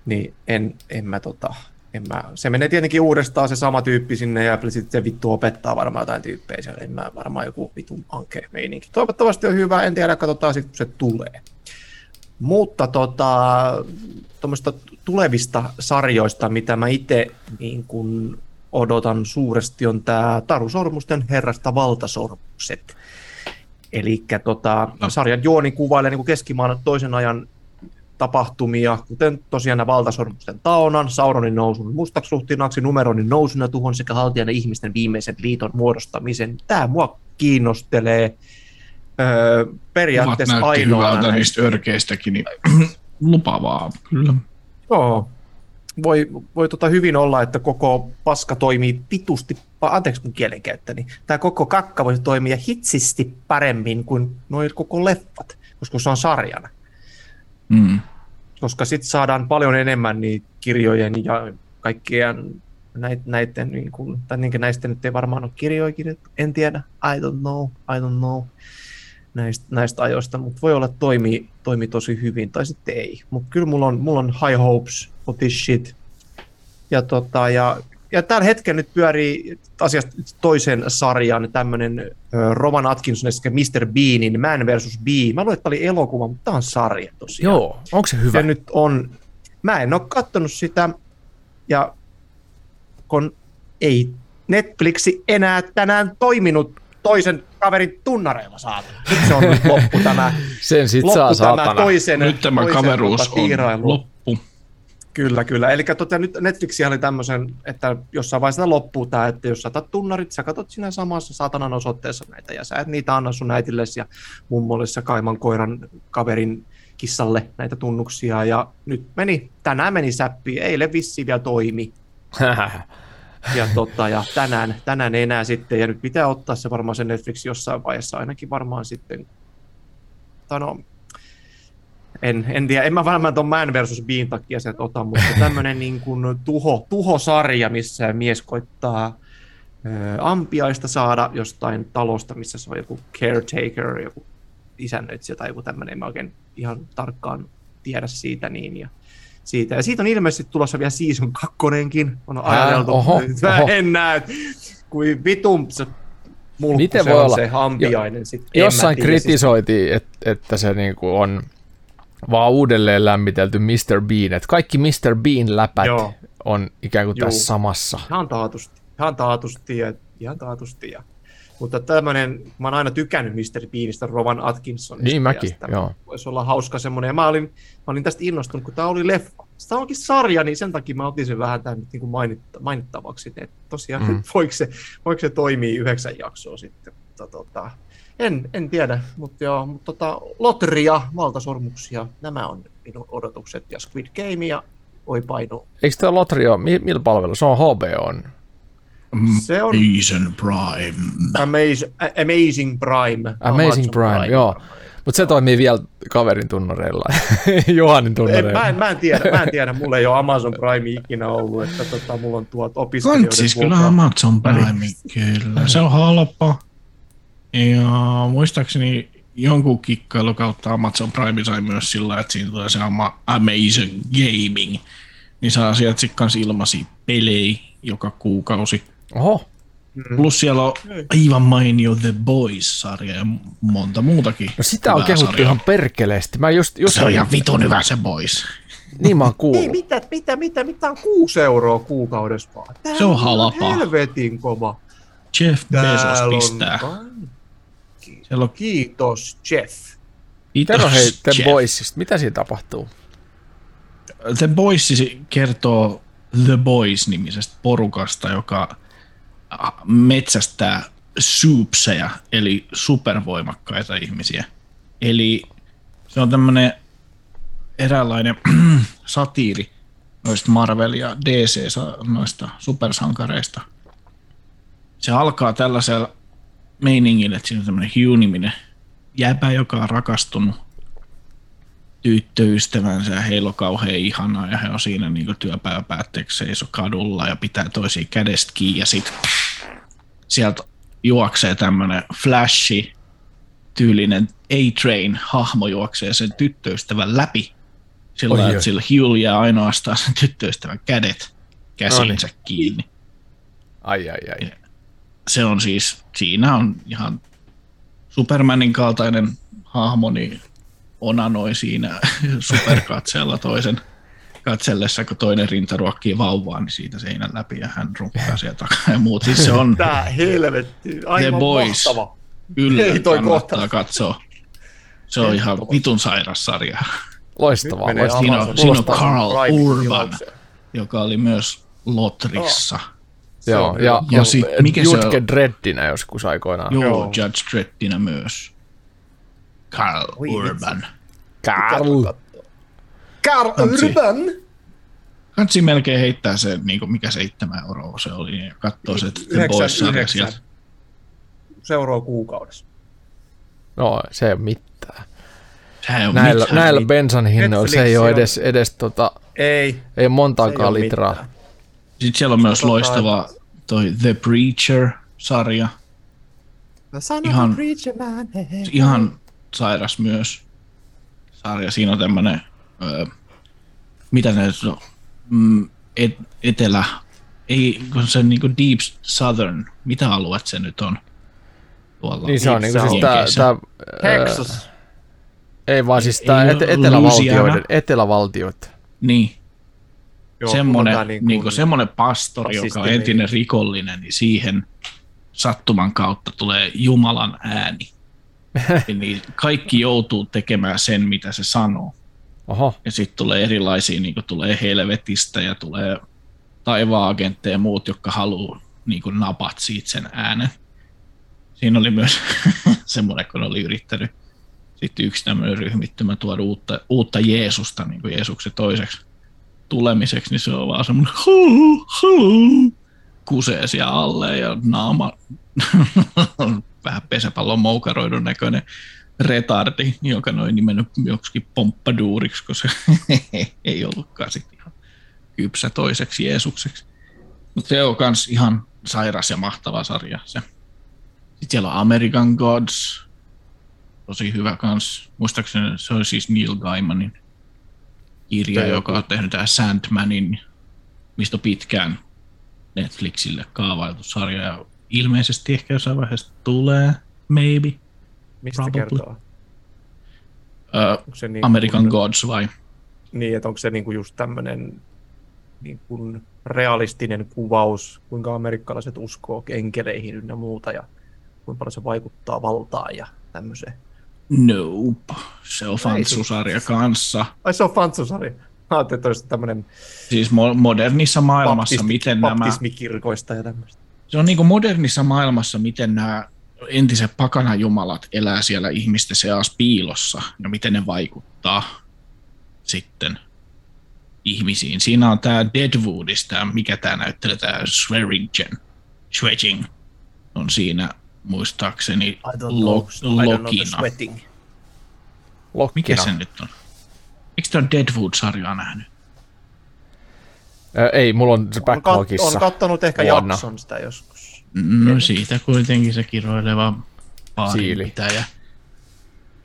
S2: Niin en, en mä tota, en mä, se menee tietenkin uudestaan se sama tyyppi sinne ja sitten se vittu opettaa varmaan jotain tyyppejä siellä. En mä varmaan joku vitun anke meininki. Toivottavasti on hyvä, en tiedä, katsotaan sitten kun se tulee. Mutta tota, tuommoista tulevista sarjoista, mitä mä itse niin kun odotan suuresti, on tämä Taru Sormusten herrasta valtasormukset. Eli tota,
S3: No.
S2: sarjan juoni kuvailee niin keskimaan toisen ajan tapahtumia, kuten tosiaan nämä valtasormusten taonan, Sauronin nousun mustaksi ruhtinaaksi, numeronin nousun ja tuhon sekä haltijan ja ihmisten viimeisen liiton muodostamisen. Tämä mua kiinnostelee öö,
S3: Kuvat
S2: periaatteessa
S3: näytti
S2: ainoana.
S3: hyvältä
S2: näistä.
S3: niistä örkeistäkin, niin lupaavaa kyllä.
S2: Joo. Voi, voi tota hyvin olla, että koko paska toimii vitusti, pa- anteeksi mun kielenkäyttäni, tämä koko kakka voisi toimia hitsisti paremmin kuin noin koko leffat, koska se on sarjana.
S3: Mm.
S2: Koska sitten saadaan paljon enemmän niitä kirjojen ja kaikkien näitä, näiden, niin kuin, tai niin näistä nyt ei varmaan ole kirjoja kirjoitettu, en tiedä, I don't know, I don't know näistä, näistä ajoista, mutta voi olla, että toimii, toimii tosi hyvin, tai sitten ei. Mutta kyllä mulla on, mulla on high hopes for this shit. Ja, tota, ja, ja tällä hetkellä nyt pyörii asiasta toisen sarjan tämmöinen Roman Atkinson sekä Mr. Beanin Man vs. Bee. Mä luulen, että tämä oli elokuva, mutta tämä on sarja tosiaan.
S1: Joo, onko se hyvä?
S2: Se nyt on, mä en ole kattonut sitä, ja kun ei Netflixi enää tänään toiminut toisen kaverin tunnareilla saatana. Nyt se on nyt loppu tämä,
S1: Sen sit saa
S2: loppu tämä
S1: saatana.
S2: toisen,
S3: Nyt tämä
S2: toisen
S3: kaveruus
S2: tota,
S3: on loppu.
S2: Kyllä, kyllä. Eli tota, nyt Netflix oli tämmöisen, että jossain vaiheessa loppuu tämä, että jos saatat tunnarit, sä katot siinä samassa saatanan osoitteessa näitä, ja sä et niitä anna sun äitillesi ja mummolles ja kaiman koiran kaverin kissalle näitä tunnuksia, ja nyt meni, tänään meni säppi, eilen vissiin vielä toimi, ja, tota, ja tänään, tänään ei enää sitten, ja nyt pitää ottaa se varmaan se Netflix jossain vaiheessa ainakin varmaan sitten, tai no, en, en tiedä, en mä varmaan tuon Man versus Bean takia sieltä ota, mutta tämmöinen niin kuin tuho, tuhosarja, missä mies koittaa ö, ampiaista saada jostain talosta, missä se on joku caretaker, joku isännöitsijä tai joku tämmöinen, en mä oikein ihan tarkkaan tiedä siitä niin, ja siitä. Ja siitä on ilmeisesti tulossa vielä season kakkonenkin, on ajateltu.
S1: oho,
S2: Mä
S1: oho.
S2: en näe, kuin vitun se mulkku
S1: Miten
S2: se
S1: voi
S2: on
S1: olla?
S2: se ampiainen. Sit, en mä
S1: Jossain
S2: siis-
S1: kritisoitiin, että, että se niinku on vaan uudelleen lämmitelty Mr. Bean. Että kaikki Mr. Bean läpät
S2: Joo.
S1: on ikään kuin
S2: Juu.
S1: tässä samassa.
S2: Ihan taatusti, ihan taatusti ja ihan taatusti. Ja. Mutta tämmöinen, mä oon aina tykännyt Mr. Beanista, Rowan Atkinsonista.
S1: Niin mäkin,
S2: sitä
S1: joo.
S2: Voisi olla hauska semmoinen. Ja mä olin, mä olin tästä innostunut, kun tämä oli leffa. Tämä onkin sarja, niin sen takia mä otin sen vähän tämän niin kuin mainitta, mainittavaksi. Että tosiaan,
S1: Mm.
S2: voiko, se, voiko se toimii yhdeksän jaksoa sitten. Mutta, tota, en, en tiedä, mutta, joo, mutta tota, Lotria, Valtasormuksia, nämä on minun odotukset. Ja Squid Game ja Oi painu.
S1: Eikö tämä Lotri ole, mi- millä palvelu? Se on HBO.
S2: Se on
S3: Season Prime.
S2: Amazing, Amazing Prime.
S1: Amazing
S2: Amazon
S1: Prime, joo. Mutta se toimii vielä kaverin tunnareilla. Johanin
S2: En,
S1: tunnareilla.
S2: mä, en, mä, en tiedä, mä en tiedä, mulla ei ole Amazon Prime ikinä ollut, että tota, mulla on tuot opiskelijoiden
S3: Kantsis kyllä
S2: vuokra-
S3: Amazon Prime, kyllä. Se on halpa. Ja muistaakseni jonkun kikkailu kautta Amazon Prime sai myös sillä, että siinä tulee se ama- Amazing Gaming. Niin saa sieltä sitten kans ilmaisia pelejä joka kuukausi.
S1: Oho,
S3: Plus siellä on aivan mainio The Boys-sarja ja monta muutakin.
S1: no sitä on kehuttu
S3: sarjaa.
S1: ihan perkeleesti. Mä just, just
S3: Se on ihan vitun hyvä se Boys.
S1: Niin mä oon
S2: Ei, mitä, mitä, mitä, mitä on kuusi euroa kuukaudessa vaan? Tää
S3: Se on
S2: ihan
S3: halpaa.
S2: Helvetin kova.
S3: Jeff Bezos
S2: Täällä
S3: pistää.
S2: on...
S3: Siellä on
S2: Kiitos, Jeff.
S1: Kerro hei
S3: Kiitos,
S1: The
S3: Jeff.
S1: Boysista. Mitä siinä tapahtuu?
S3: The Boys kertoo The Boys-nimisestä porukasta, joka metsästää soupseja, eli supervoimakkaita ihmisiä. Eli se on tämmöinen eräänlainen satiiri noista Marvel- ja DC noista supersankareista. Se alkaa tällaisella meiningillä, että siinä on tämmöinen Hugh-niminen jäpä, joka on rakastunut tyttöystävänsä ja heillä on kauhean ihanaa ja he on siinä niin työpäivän päätteeksi seiso kadulla ja pitää toisia kädestä kiinni ja sitten sieltä juoksee tämmöinen flashi tyylinen A-Train hahmo juoksee sen tyttöystävän läpi sillä että sillä Hugh jää ainoastaan sen tyttöystävän kädet käsinsä no niin. kiinni.
S1: Ai ai ai.
S3: Se on siis, siinä on ihan Supermanin kaltainen hahmo, niin onanoi siinä superkatseella toisen katsellessa, kun toinen rinta ruokkii vauvaa, niin siitä seinän läpi ja hän runkkaa sieltä takaa ja muut. Siis se on
S2: Tää helvetti, aivan
S3: The Boys.
S2: mahtava.
S3: Kyllä
S2: Ei toi
S3: kannattaa
S2: kohta.
S3: katsoa. Se on ihan vitun sairas sarja.
S1: Loistavaa.
S3: Siinä on, siinä on Carl Urban, joka oli myös Lotrissa.
S2: Se
S1: Joo, ja,
S3: hyvä. Ja sit- mikä se on?
S1: Jutke Dreddinä joskus aikoinaan.
S3: Joo,
S2: Joo.
S3: Judge Dreddinä myös. Carl
S2: Oi,
S3: Urban.
S1: Carl.
S2: Carl. Urban.
S3: Kansi melkein heittää se, niin kuin mikä seitsemän euroa se oli, ja katsoo se The Boys-sarja
S2: yhdeksän.
S3: sieltä.
S2: Seuraa kuukaudessa.
S1: No, se ei ole mitään.
S3: Sehän ei ole
S1: Näillä,
S3: mitään.
S1: näillä bensan hinnoilla se ei ole edes, edes tota,
S2: Ei,
S1: ei
S2: ei
S1: montaakaan
S2: ole
S1: litraa.
S2: mitään.
S3: Sitten siellä on myös loistava toi The Preacher-sarja.
S2: The
S3: Ihan-
S2: a preacher man.
S3: Ihan sairas myös sarja. Siinä on tämmönen, öö, mitä ne on, mm, et, etelä, ei, kun se niinku Deep Southern, mitä alueet se nyt on? Tuolla
S1: Niin se on niinku siis tää,
S3: Jenkeissä.
S1: tää, ää,
S2: Texas.
S1: ei vaan siis tää
S3: Ei
S1: et, etelävaltioiden, etelävaltioiden.
S3: Niin,
S2: Joo,
S3: semmoinen, niin kuin, semmoinen pastori, joka on entinen rikollinen, niin siihen sattuman kautta tulee Jumalan ääni. Eli kaikki joutuu tekemään sen, mitä se sanoo.
S1: Oho,
S3: Ja sitten tulee erilaisia, niin tulee helvetistä ja tulee taivaan-agentteja ja muut, jotka haluaa niin napat siitä sen äänen. Siinä oli myös semmoinen, kun oli yrittänyt sitten yksi tämmöinen ryhmittymä tuoda uutta, uutta Jeesusta niin Jeesuksen toiseksi tulemiseksi, niin se on vaan semmoinen "Huu, huu", kusee siellä alle ja naama on vähän pesäpallon moukaroidun näköinen retardi, joka noin nimennyt joksikin pomppaduuriksi, koska ei ollutkaan sitten ihan kypsä toiseksi Jeesukseksi. Mutta se on kans ihan sairas ja mahtava sarja se. Sitten siellä on American Gods, tosi hyvä kans. Muistaakseni se on siis Neil Gaimanin kirja,
S2: Tai
S3: joka on tehnyt tämä Sandmanin, mistä on pitkään Netflixille kaavailtu sarja. Ja ilmeisesti ehkä jossain vaiheessa tulee, maybe.
S2: Mistä
S3: Probably.
S2: kertoo? Onko se niin
S3: American
S2: kuin,
S3: Gods vai?
S2: Niin, että onko se niin kuin just tämmöinen niin kuin realistinen kuvaus, kuinka amerikkalaiset uskoo enkeleihin ynnä muuta ja kuinka paljon se vaikuttaa valtaan ja tämmöiseen.
S3: Nope. Se on fantsusarja kanssa.
S2: Ai se on fantsusari. Ajattelin, että olisi tämmöinen
S3: Siis mo- modernissa maailmassa,
S2: baptisti,
S3: miten nämä...
S2: baptismikirkoista ja tämmöistä.
S3: Se on niin kuin modernissa maailmassa, miten nämä entiset pakanajumalat elää siellä ihmisten seassa piilossa ja miten ne vaikuttaa sitten ihmisiin. Siinä on tämä Deadwoodista, mikä tämä näyttelee, tämä Swearingen, Schwedging on siinä muistaakseni lo- Lokina. Mikä se nyt on? Eikö tämä Deadwood-sarjaa nähnyt?
S1: Ää, ei, mulla on se
S2: On, kat-
S1: backlogissa.
S2: on kattonut ehkä
S1: vuonna.
S2: jakson sitä joskus.
S3: No siitä kuitenkin se kiroileva
S1: Siili.
S3: pitäjä.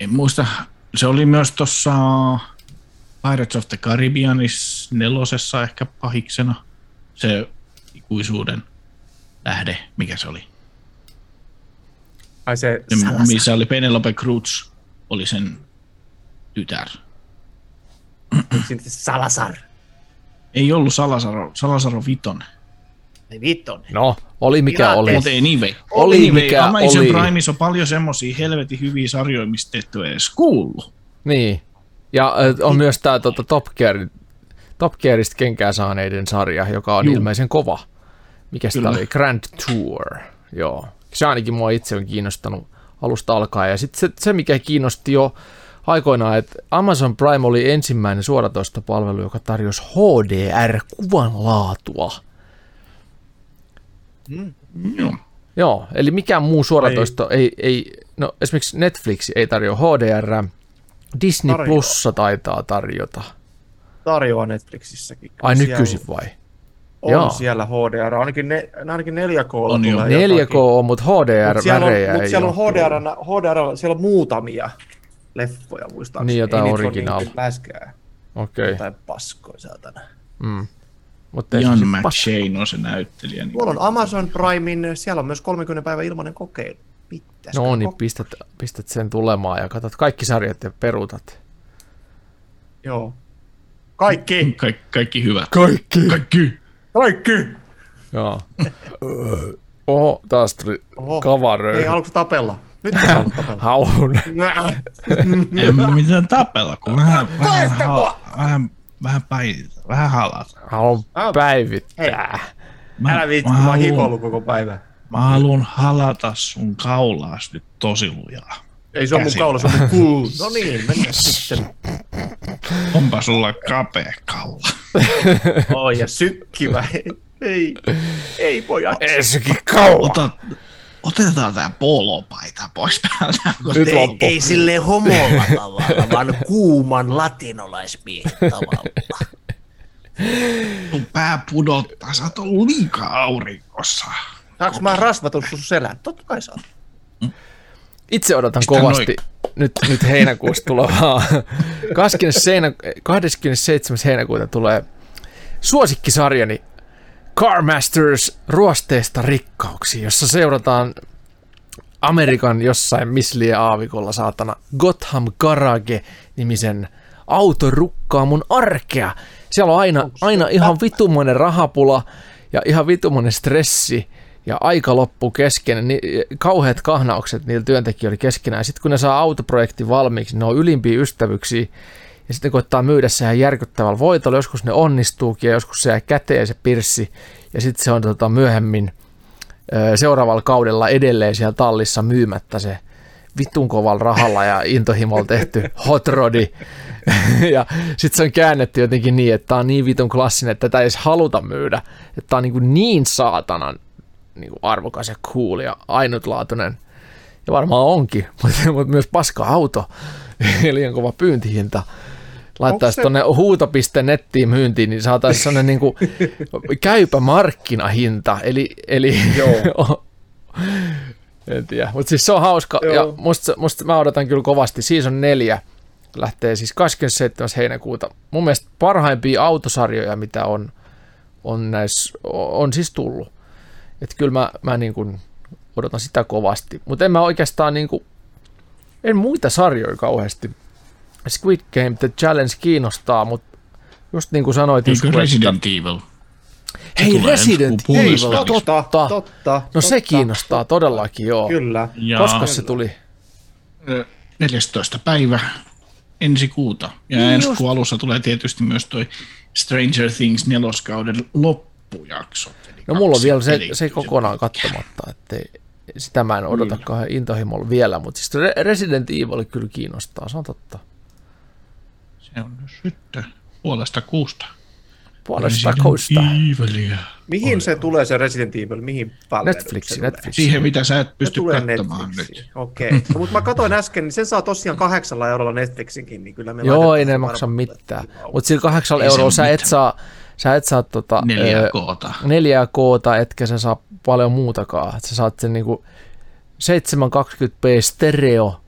S3: En muista, se oli myös tuossa Pirates of the Caribbeanis nelosessa ehkä pahiksena. Se ikuisuuden lähde, mikä se oli?
S2: Ai se
S3: Se, missä oli Penelope Cruz, oli sen tytär.
S2: Salazar.
S3: Ei ollut Salasaro, Salasaro Viton.
S2: Ei vitton.
S1: No, oli mikä
S2: Pirates.
S1: oli.
S3: Mutta anyway.
S1: Oli
S3: anyway,
S1: mikä
S3: Amazon
S1: oli.
S3: Primeissa on paljon semmosia helvetin hyviä sarjoja, mistä ette ole edes kuullut.
S1: Niin. Ja on myös tämä tota, Top Gear, Top Gearista kenkää saaneiden sarja, joka on
S3: Juu.
S1: ilmeisen kova. Mikä sitä oli? Grand Tour. Joo, Se ainakin mua itse on kiinnostanut alusta alkaen. Ja sitten se, se, mikä kiinnosti jo aikoinaan, että Amazon Prime oli ensimmäinen suoratoistopalvelu, joka tarjosi HDR-kuvan laatua.
S3: Mm. Joo.
S1: Joo, eli mikään muu suoratoisto ei, ei, no esimerkiksi Netflix ei tarjoa HDR, Disney
S2: Tarjoaa.
S1: Plussa taitaa tarjota.
S2: Tarjoaa Netflixissäkin.
S1: Ai
S2: Siellä
S1: nykyisin vai?
S2: On
S1: Joo.
S2: siellä HDR, ainakin, ne, ainakin 4K
S3: On jo.
S1: 4K on, mutta
S2: Mut siellä on, mut
S1: ei
S2: siellä on. HDR, HDR, siellä on muutamia leffoja muistaakseni.
S1: Niin, jotain
S2: Ei niitä ole
S1: original.
S2: niinku läskää.
S1: Okei, okay.
S2: Tai paskoja saatana.
S1: mm. mutta ei
S3: Jan McShane on se näyttelijä. Niin
S2: Tuolla on Amazon Primein, siellä on myös 30 päivän ilmainen kokeilu. Mitäs
S1: No niin, pistät, pistät sen tulemaan ja katsot kaikki sarjat ja peruutat.
S2: Joo. Kaikki!
S3: Kaik, kaikki hyvä.
S1: Kaikki!
S3: Kaikki!
S2: Kaikki!
S1: Joo. Oho, taas tuli
S2: Oho.
S1: kavaröi.
S2: Ei haluatko tapella? Nyt ei.
S3: En mä mitään tapella, kun vähän, vähän, vähän, vähän vähän halata.
S1: Haluan
S2: Ah.
S1: päivittää.
S3: Mä,
S2: Älä viitsi,
S3: mä,
S2: mä oon koko päivän.
S3: mä haluan halata sun kaulaas nyt tosi lujaa.
S2: Ei se on mun kaula, se on mun cool. No niin, mennään sitten.
S3: Onpa sulla kapea kaula.
S2: Oi, ja sykkivä. Ei, ei, ei pojat.
S1: Ensikin kaula.
S3: Ota, otetaan tää polopaita pois päältä. kun
S1: Nyt
S3: ei-.
S2: Ei sille homolla tavalla, vaan kuuman latinolaismiehen tavalla.
S3: Sun pää pudottaa, sä oot ollut liikaa aurinkossa.
S2: Saanko mä rasvatun sun selän? Totta kai saa.
S1: Itse odotan
S3: Mistä
S1: kovasti nyt, nyt heinäkuussa tulevaa. 20. Seinä, 27. heinäkuuta tulee suosikkisarjani Car Masters ruosteista rikkauksiin, jossa seurataan Amerikan jossain misliä aavikolla saatana Gotham Garage-nimisen autorukkaamun arkea. Siellä on aina, aina ihan vitumoinen rahapula ja ihan vitumoinen stressi ja aika loppu kesken, niin kauheat kahnaukset niillä työntekijöillä keskenään. Sitten kun ne saa autoprojektin valmiiksi, ne on ylimpiä ystävyksiä ja sitten koittaa myydä se ihan järkyttävällä voitolla. Joskus ne onnistuukin ja joskus se jää käteen se pirssi ja sitten se on tota, myöhemmin seuraavalla kaudella edelleen siellä tallissa myymättä se vitun kovalla rahalla ja intohimolla tehty hot rodi. ja sitten se on käännetty jotenkin niin, että tämä on niin vitun klassinen, että tätä ei edes haluta myydä. Että tämä on niin, niin saatanan niin kuin arvokas ja cool ja ainutlaatuinen. Ja varmaan onkin, mutta, mutta myös paska auto ja liian kova pyyntihinta. Laittaisi
S2: se-
S1: tuonne huuto.nettiin myyntiin, niin saataisiin sellainen niin kuin käypä markkinahinta. Eli, eli
S2: Joo.
S1: en tiedä, mutta siis se on hauska
S2: Joo.
S1: ja musta, musta mä odotan kyllä kovasti. Season 4 lähtee siis 27. heinäkuuta. Mun mielestä parhaimpia autosarjoja, mitä on, on, näissä, on siis tullut. Että kyllä mä, mä niin kuin odotan sitä kovasti. Mutta en mä oikeastaan niin kuin, en muita sarjoja kauheasti. Squid Game The Challenge kiinnostaa, mutta just niin kuin sanoit,
S3: Eikö Resident Evil?
S1: Hei, Resident Evil,
S3: puolessa
S1: totta.
S2: totta.
S1: No se kiinnostaa todellakin, joo.
S2: Kyllä.
S3: Ja
S1: Koska se tuli?
S3: ö, 14. päivä ensi kuuta. Ja
S1: Niin
S3: ensi kuun alussa tulee tietysti myös toi Stranger Things neloskauden loppujakso. Eli
S1: No mulla on vielä se, se kokonaan katsomatta, että sitä mä en odota kauhean intohimolla vielä, mutta siis Re- Resident Evil kyllä kiinnostaa, se on totta.
S3: Se on sitten puolesta kuusta.
S1: Puolesta
S3: Resident
S1: kousta.
S3: Evilia.
S2: Mihin se tulee se Resident Evil? Mihin palveluun
S1: Netflix,
S2: se tulee?
S1: Netflix.
S3: Siihen, mitä sä et
S2: Se
S3: pysty katsomaan
S2: Netflixiin.
S3: nyt.
S2: Okei. Okay. No, mutta mä katsoin äsken, niin sen saa tosiaan kahdeksalla eurolla Netflixinkin, niin kyllä me
S1: Joo, ei ne maksa mitään. Mutta sillä kahdeksalla eurolla sä et saa, sä et saa tota,
S3: Neljä
S1: ö,
S3: koota.
S1: 4K, etkä sä saa paljon muutakaan. Et Sä saat sen niinku 720p stereo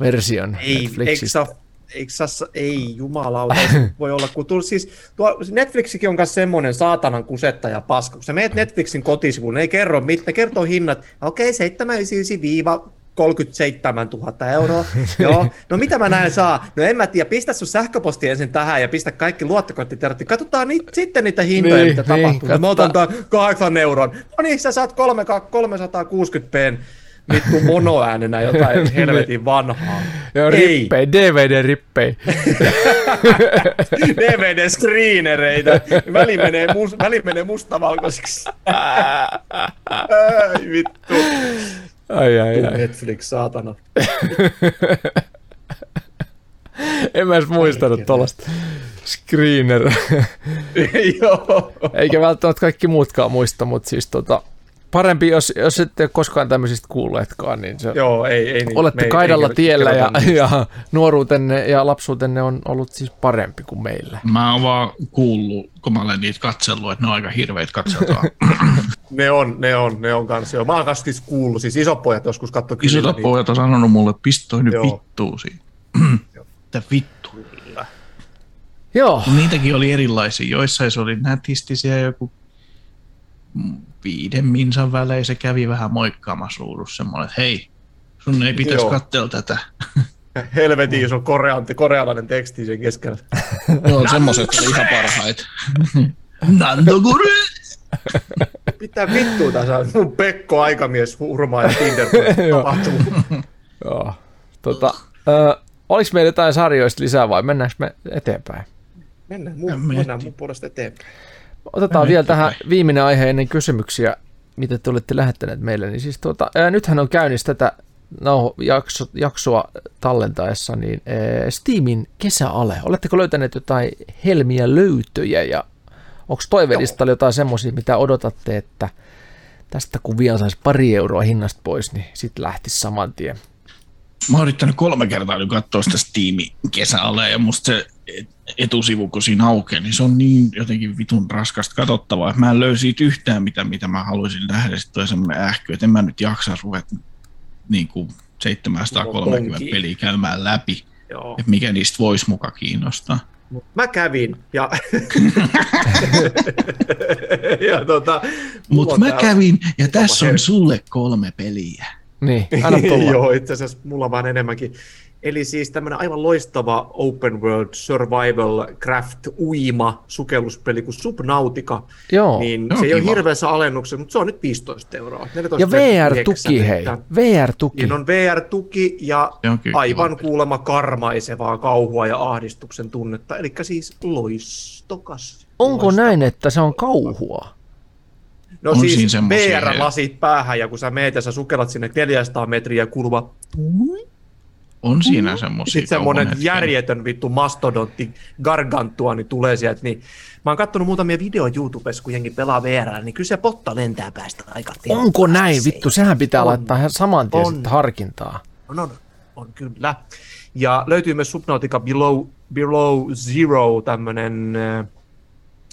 S1: version
S2: Ei, eikö
S1: Netflixistä.
S2: saa, eikö saa, ei jumalauta, voi olla, kun tull, siis, tuo, Netflixikin on myös semmoinen saatanan kusetta ja paska, kun sä meet Netflixin kotisivuun, ei kerro mitään, ne kertoo hinnat, okei, okay, 37 000 euroa, joo, no mitä mä näin saa, no en mä tiedä, pistä sun sähköposti ensin tähän ja pistä kaikki luottokorttitiedot, niin katsotaan ni, sitten niitä hintoja,
S1: Niin,
S2: mitä
S1: niin,
S2: tapahtuu, mä otan tämän kahdeksan euron, no niin, sä saat kolme, 360p vittu monoäänenä jotain helvetin vanhaa.
S1: Joo,
S2: Ei.
S1: rippei, DVD-rippei.
S2: DVD-screenereitä. Väli menee, mus, väli menee mustavalkoiseksi. Ai vittu.
S1: Ai, ai, ai.
S2: Netflix, saatana.
S1: En mä edes muistanut tuollaista screener.
S2: Joo.
S1: Eikä välttämättä kaikki muutkaan muista, mutta siis tota, parempi, jos, jos ette ole koskaan tämmöisistä kuulleetkaan, niin se,
S2: Joo, ei, ei niin.
S1: olette
S2: me ei-
S1: kaidalla
S2: ei
S1: tiellä ja,
S2: kerrota niistä.
S1: ja nuoruutenne ja lapsuutenne on ollut siis parempi kuin meillä.
S3: Mä oon vaan kuullut, kun mä olen niitä katsellut, että ne on aika hirveitä katseltavaa.
S2: Ne on, ne on, ne on kanssa. Joo. Mä oon kanssa siis kuullut, siis isopojat joskus katsoi kyllä
S3: Isot pojat on sanonut mulle, että pistoi nyt
S2: Joo.
S3: vittuusi. Mitä vittu?
S1: Joo,
S3: niitäkin oli erilaisia. Joissain se oli nätistisiä joku viiden minsan välein. Se kävi vähän moikkaamassa ruudussa semmoinen, että hei, sun ei pitäisi katsella tätä.
S2: Helvetin iso koreanti, korealainen teksti sen keskellä.
S3: Joo, semmoiset oli ihan parhaita. Nandoguru!
S2: Pitää vittua tässä on mun Pekko aikamies hurmaa ja Tinder tapahtuu.
S1: joo. Tota, ö, oliko meillä jotain sarjoista lisää vai mennäänkö me eteenpäin?
S2: Mennään mun, mennään mun puolesta eteenpäin.
S1: Otetaan
S3: Ei
S1: vielä tähän viimeinen aihe ennen kysymyksiä, mitä te olette lähettäneet meille. Niin siis tuota, ää, nythän on käynnissä tätä no, jakso, jaksoa tallentaessa, niin ää, Steamin kesäale. Oletteko löytäneet jotain helmiä löytöjä ja onko toivelistalla jotain semmoisia, mitä odotatte, että tästä kun vielä saisi pari euroa hinnasta pois, niin sitten lähtisi saman tien.
S3: Mä oon yrittänyt kolme kertaa katsoa sitä Steamin kesäalle ja musta se etusivu, kun siinä aukeaa, niin se on niin jotenkin vitun raskasta katsottavaa, että mä en löysi siitä yhtään mitä, mitä mä haluaisin nähdä. Sitten toi semmoinen ähky, että en mä nyt jaksa ruveta niin kuin 730
S2: Tonkii.
S3: peliä käymään läpi,
S2: Joo.
S3: että mikä niistä voisi muka kiinnostaa.
S2: Mut Mä kävin ja, ja tota, on
S3: mä
S2: täällä-
S3: kävin ja tässä on sulle kolme peliä.
S1: Niin, anna tulla.
S2: Joo, itse asiassa mulla on vaan enemmänkin. Eli siis tämmöinen aivan loistava open world survival craft uima sukelluspeli kuin Subnautica.
S1: Joo.
S2: Niin
S3: Joo,
S2: se ei ole hirveässä alennuksessa, mutta se on nyt 15 euroa.
S1: Ja
S2: 14,99.
S1: VR-tuki, hei. VR-tuki.
S2: Niin on VR-tuki ja
S3: Se on kyllä
S2: aivan kuulemma karmaisevaa kauhua ja ahdistuksen tunnetta. Eli siis loistokas.
S1: Onko
S2: Loistava.
S1: näin, että se on kauhua?
S2: No
S3: On siinä
S2: siis VR-lasit päähän ja kun sä meet ja sä sukellat sinne 400 metriä kuuluva
S3: On siinä semmoisia
S2: Sitten semmoinen järjetön vittu mastodontti gargantua niin tulee sieltä. Niin mä oon kattonut muutamia videoita YouTubessa, kun jengi pelaa VR, niin kyllä se potta lentää päästä aika tehokkaasti.
S1: Onko näin? Vittu, sehän pitää
S2: On.
S1: laittaa ihan saman tien
S2: On.
S1: harkintaa.
S2: On, on, on kyllä. Ja löytyy myös Subnautica Below, Below Zero, tämmönen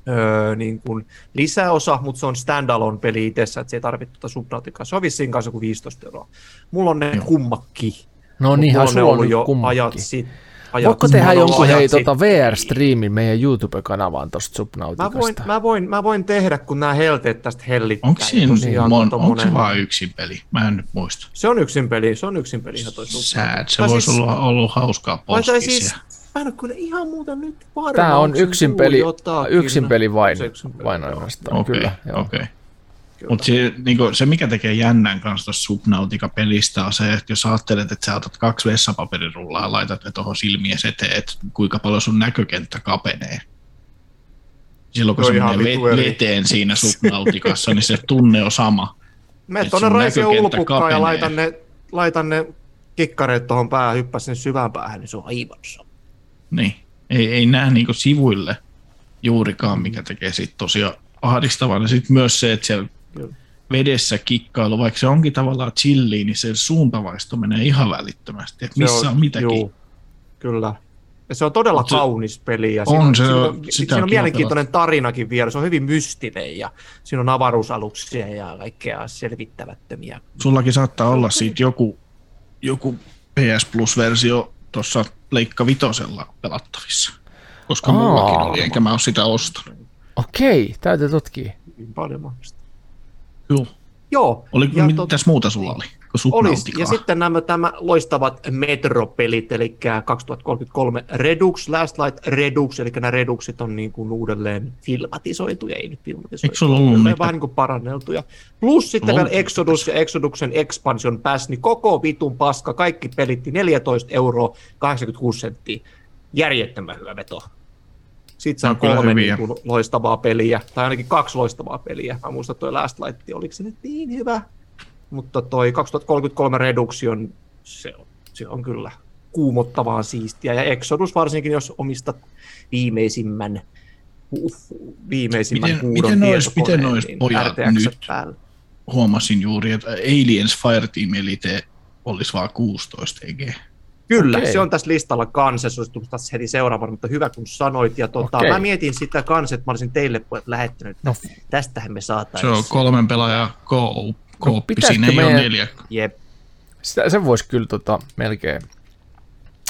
S2: öö, niin kuin lisäosa, mutta se on standalone peli itsessä, että se ei tarvitse tuota Subnauticaa. Se on vissiin kanssa kuin 15 euroa. Mulla on ne kummakki.
S1: No niinhän
S2: ne
S1: sulla on
S2: ollut
S1: nyt
S2: jo
S1: kummankin.
S2: ajat sitten. Ajat,
S1: Voitko tehdä
S2: on
S1: jonkun hei tota VR-striimin meidän YouTube-kanavaan tosta
S2: Mä
S1: Subnauticasta?
S2: voin, mä, voin, mä voin tehdä, kun nämä helteet tästä hellittää.
S3: Onko
S2: Ja
S3: siinä,
S2: tosiaan
S3: mon, onko
S2: tommonen-
S3: se vaan yksin peli? Mä en nyt muista.
S2: Se on yksin peli, se on yksin peli ihan toi
S3: Sad, se voisi
S2: siis-
S3: olla ollut hauskaa poskisia.
S2: siis, mä en ole kyllä ihan muuta nyt varma.
S1: Tää on
S2: onko
S1: yksin peli,
S2: jotakin.
S1: yksin peli vain,
S2: yksin peli,
S1: vain ainoastaan,
S3: Okei,
S1: kyllä. Joo.
S3: okei. Mutta se, niinku, se, mikä tekee jännän kanssa tuossa Subnautica-pelistä, on se, että jos ajattelet, että sä otat kaksi vessapaperirullaa ja laitat ne tuohon silmien eteen, että kuinka paljon sun näkökenttä kapenee. Silloin kun
S2: Toi
S3: se menee veteen siinä Subnauticassa, niin se tunne on sama.
S2: Mene tuonne
S3: näkökenttä
S2: ulpukkaan ja laitan ne, laitan ne kikkareet tuohon päähän, hyppää sinne syvään päähän, niin se on aivan sama.
S3: Niin. Ei, ei näe niinku sivuille juurikaan, mikä tekee siitä tosiaan ahdistavan. Ja sitten myös se, että siellä
S2: Joo.
S3: vedessä kikkailu, vaikka se onkin tavallaan chilliin, niin se suuntavaisto menee ihan välittömästi, että
S2: Se
S3: missä on, mitäkin.
S2: juu, kyllä. Ja se on todella
S3: se-
S2: kaunis peli. Ja
S3: On,
S2: siinä,
S3: se
S2: siinä,
S3: on-
S2: on, siinä
S3: on
S2: on mielenkiintoinen tarinakin vielä. Se on hyvin mystinen ja siinä on avaruusaluksia ja kaikkea selvittämättömiä.
S3: Sullakin saattaa olla siitä joku, joku PS Plus-versio tuossa Leikka Vitosella pelattavissa. Koska
S1: Aa.
S3: mullakin oli, enkä mä ole sitä ostanut.
S1: Okei, täytyy tutkia.
S2: Paljon mahdollista.
S3: Kyllä.
S2: Joo.
S3: Oliko,
S2: ja
S3: mitäs muuta sulla oli? kuin
S2: Olisi. Ja sitten nämä tämä loistavat Metro-pelit, eli 2033 Redux, Last Light Redux, eli nämä Reduxit on niin kuin uudelleen filmatisoituja, ei nyt filmatisoituja,
S3: Eikö sulla ollut niitä?
S2: vähän niin kuin paranneltuja. Plus sitten vielä Exodus ja Exoduksen Expansion Pass, niin koko vitun paska, kaikki pelitti 14 euroa 86 senttiä. Järjettömän hyvä veto. Sitten saa
S3: On
S2: kolme niin kuin loistavaa peliä, tai ainakin kaksi loistavaa peliä. Mä muistan, toi Last Light, oliko se nyt niin hyvä? Mutta toi 2033 Reduction, se on, se on kyllä kuumottavaa siistiä. Ja Exodus varsinkin, jos omistat viimeisimmän, viimeisimmän
S3: Miten-
S2: kuudon
S3: miten ois-
S2: tietokoneen,
S3: miten
S2: niin
S3: pojat nyt?
S2: päällä.
S3: Huomasin juuri, että Aliens Fireteam Elite olisi vaan 16 EG.
S2: Kyllä,
S1: Okei.
S2: se on tässä listalla kanssa, se olisi tullut heti seuraavana, mutta hyvä kun sanoit. Ja tota,
S1: Okei.
S2: mä mietin sitä kanssa, että mä olisin teille pojat lähettänyt, että
S1: No.
S2: tästähän me
S3: Se
S2: saataisiin.
S3: on kolmen pelaajan kooppi,
S1: pitäisikö
S3: siinä ei ole
S1: meidän-
S3: neljä.
S2: Jep.
S1: Sitä, sen voisi kyllä tota, melkein.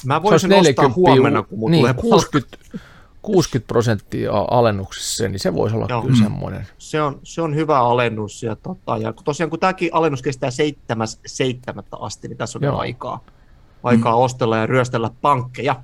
S2: Mä
S1: Se
S2: voisin ostaa
S1: 40,
S2: huomenna, kun mun
S1: niin,
S2: tulee
S1: 60, 60 prosenttia alennuksessa, niin se voisi olla
S2: Joo.
S1: kyllä
S3: Mm.
S1: semmoinen.
S2: se on, se on hyvä alennus. Ja, tota, ja tosiaan kun tämäkin alennus kestää 7.7. asti, niin tässä on.
S1: Joo.
S2: aikaa, aikaa mm. ostella ja ryöstellä pankkeja.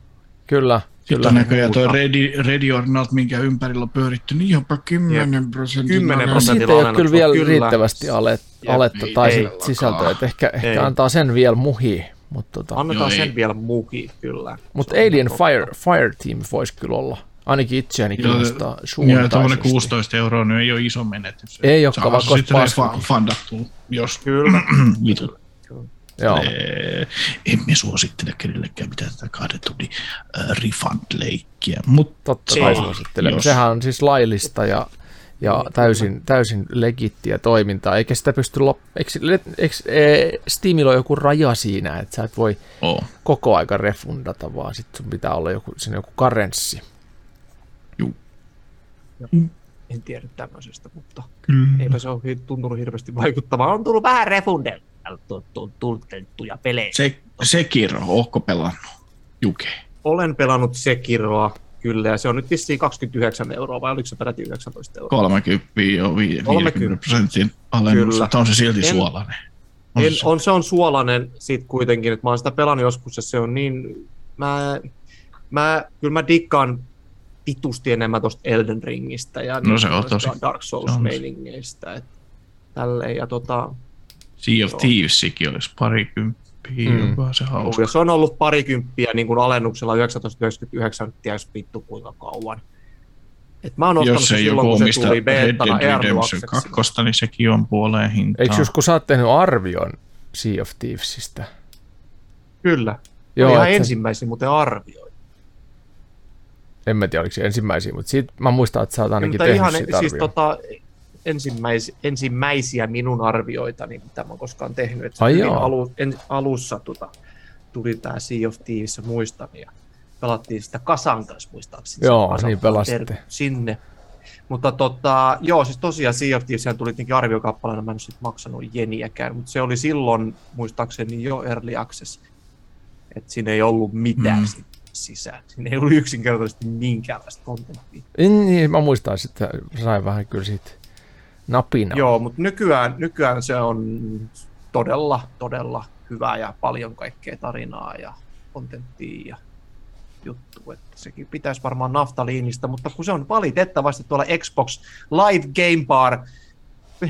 S1: Kyllä,
S3: Sitten
S1: kyllä.
S3: on näköjään tuo. Ready, Ready or Not, minkä ympärillä on pyöritty, niin jopa 10 prosentin.
S2: 10
S1: No,
S3: alennus.
S2: prosenttia.
S1: siitä ei ole kyllä vielä
S2: kyllä.
S1: riittävästi ale,
S2: Jep,
S1: aletta
S3: ei-
S1: tai
S3: ei
S1: sisältöä, että ehkä, ehkä
S2: Ei.
S1: antaa sen vielä muhi. Mutta tota,
S2: Annetaan
S3: Joo,
S2: sen
S3: ei.
S2: vielä muki, kyllä.
S1: mut
S2: Se on
S1: Alien
S2: totta.
S1: Fire, Fire Team voisi kyllä olla. Ainakin itseäni
S3: Joo,
S1: kiinnostaa
S3: Joo,
S1: suuntaisesti.
S3: 16 euroa niin ei ole iso menetys.
S1: Ei olekaan, vaikka olisi
S3: sitten
S1: paska.
S3: fa- fandattua, jos
S2: Kyllä.
S1: Joo.
S3: Eh, Emme suosittele kenellekään mitään tätä kahden tunnin äh, refund-leikkiä, mutta
S1: Totta
S2: Se-
S1: kai suosittelemme.
S3: jos-
S1: Sehän on siis laillista ja, ja täysin, täysin legittiä toimintaa, eikä sitä pysty lop... Eikö, eikö e, Steamilla ole joku raja siinä, että sä et voi
S3: oh,
S1: koko aika refundata, vaan sit sun pitää olla joku, siinä joku karenssi.
S3: juu,
S2: En tiedä tämmöisestä, mutta
S3: kyllä.
S2: eipä se ole tuntunut hirveästi vaikuttavaa. On tullut vähän refundelta tultettuja pelejä.
S3: Se, Sekiro, ootko pelannut? Juke.
S2: Olen pelannut Sekiroa, kyllä, ja se on nyt vissiin 29 euroa, vai oliko se peräti 19 euroa?
S3: 30 jo vi-
S2: 30.
S3: 50 prosentin alennus,
S2: Kyllä.
S3: on se silti
S2: En-
S3: suolainen. On
S2: En,
S3: se-
S2: on, se on suolainen sit kuitenkin, että mä oon sitä pelannut joskus ja se on niin, mä, mä kyllä mä dikkaan vitusti enemmän tosta Elden Ringistä ja
S3: No se on tosi-
S2: Dark
S3: se on
S2: Souls
S3: se.
S2: meiningeistä, että tälleen ja tota,
S3: Sea of. Thievesikin olisi parikymppiä,
S1: Mm.
S3: joka se hauska.
S2: ja se on ollut parikymppiä niin kuin alennuksella 1999, ties vittu kuinka kauan. Et mä oon
S3: Jos
S2: se
S3: ei
S2: silloin,
S3: joku
S2: kun se
S3: omista
S2: tuli
S3: Red Dead Redemption
S2: Airluakseksi.
S3: 2, niin sekin on puoleen hintaa.
S1: Eikö just kun sä oot tehnyt arvion Sea of Thievesistä?
S2: Kyllä.
S1: Joo,
S2: ihan ensimmäisin muuten arvioi.
S1: En mä tiedä, oliko se ensimmäisiä, mutta siitä mä muistan, että sä oot ainakin
S2: Mutta
S1: tehnyt
S2: ihan
S1: siitä
S2: siis tota, ensimmäis, ensimmäisiä minun arvioitani, mitä mä oon koskaan tehnyt. Et se
S1: Ai joo.
S2: alu, en, alussa tota, tuli tämä Sea of Thieves, muistan, ja pelattiin sitä Kasan kanssa muistaakseni.
S1: Joo,
S2: Kasan
S1: niin pelasitte.
S2: Sinne. Mutta tota, joo, siis tosiaan Sea of Thieves tuli tietenkin arviokappaleena, mä en sit maksanut jeniäkään, mutta se oli silloin muistaakseni jo Early Access. Että siinä ei ollut mitään
S3: Mm.
S2: mm. sisään. Siinä ei ollut yksinkertaisesti minkäänlaista kontenttia.
S1: Niin, mä muistan, että sain vähän kyllä siitä napina.
S2: Joo, mutta nykyään, nykyään se on todella, todella hyvä ja paljon kaikkea tarinaa ja kontenttia ja juttu. Että sekin pitäisi varmaan naftaliinista, mutta kun se on valitettavasti tuolla Xbox Live Game Bar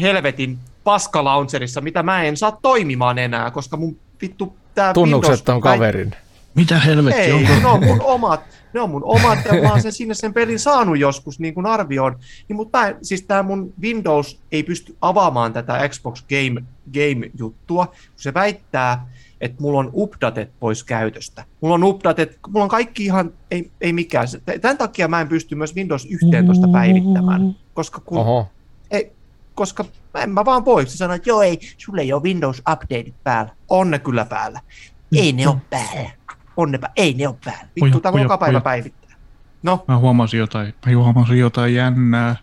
S2: helvetin paskalauncherissa, mitä mä en saa toimimaan enää, koska mun vittu tää
S1: Tunnukset on
S2: Windows-
S1: kaverin.
S3: Mitä helvettiä
S2: ei,
S3: onko?
S2: ne on mun omat, ne on mun omat, ja mä oon sen, sinne sen pelin saanut joskus niin kuin arvioon. Niin, mutta mä, siis tämä mun Windows ei pysty avaamaan tätä Xbox Game, Game-juttua, kun se väittää, että mulla on updatet pois käytöstä. Mulla on updatet, mulla on kaikki ihan, ei, ei mikään. Se- Tämän takia mä en pysty myös Windows 11 päivittämään, koska kun
S1: Oho.
S2: ei, koska en mä vaan voi. Se sanoo, että joo ei, sulle ei ole Windows Updateit päällä. On ne kyllä päällä. Ei ne ole päällä. On ne pää- ei ne ole päällä. Vittu,
S3: poja,
S2: joka päivä päivittää. No,
S3: Mä huomasin jotain, mä huomasin jotain jännää.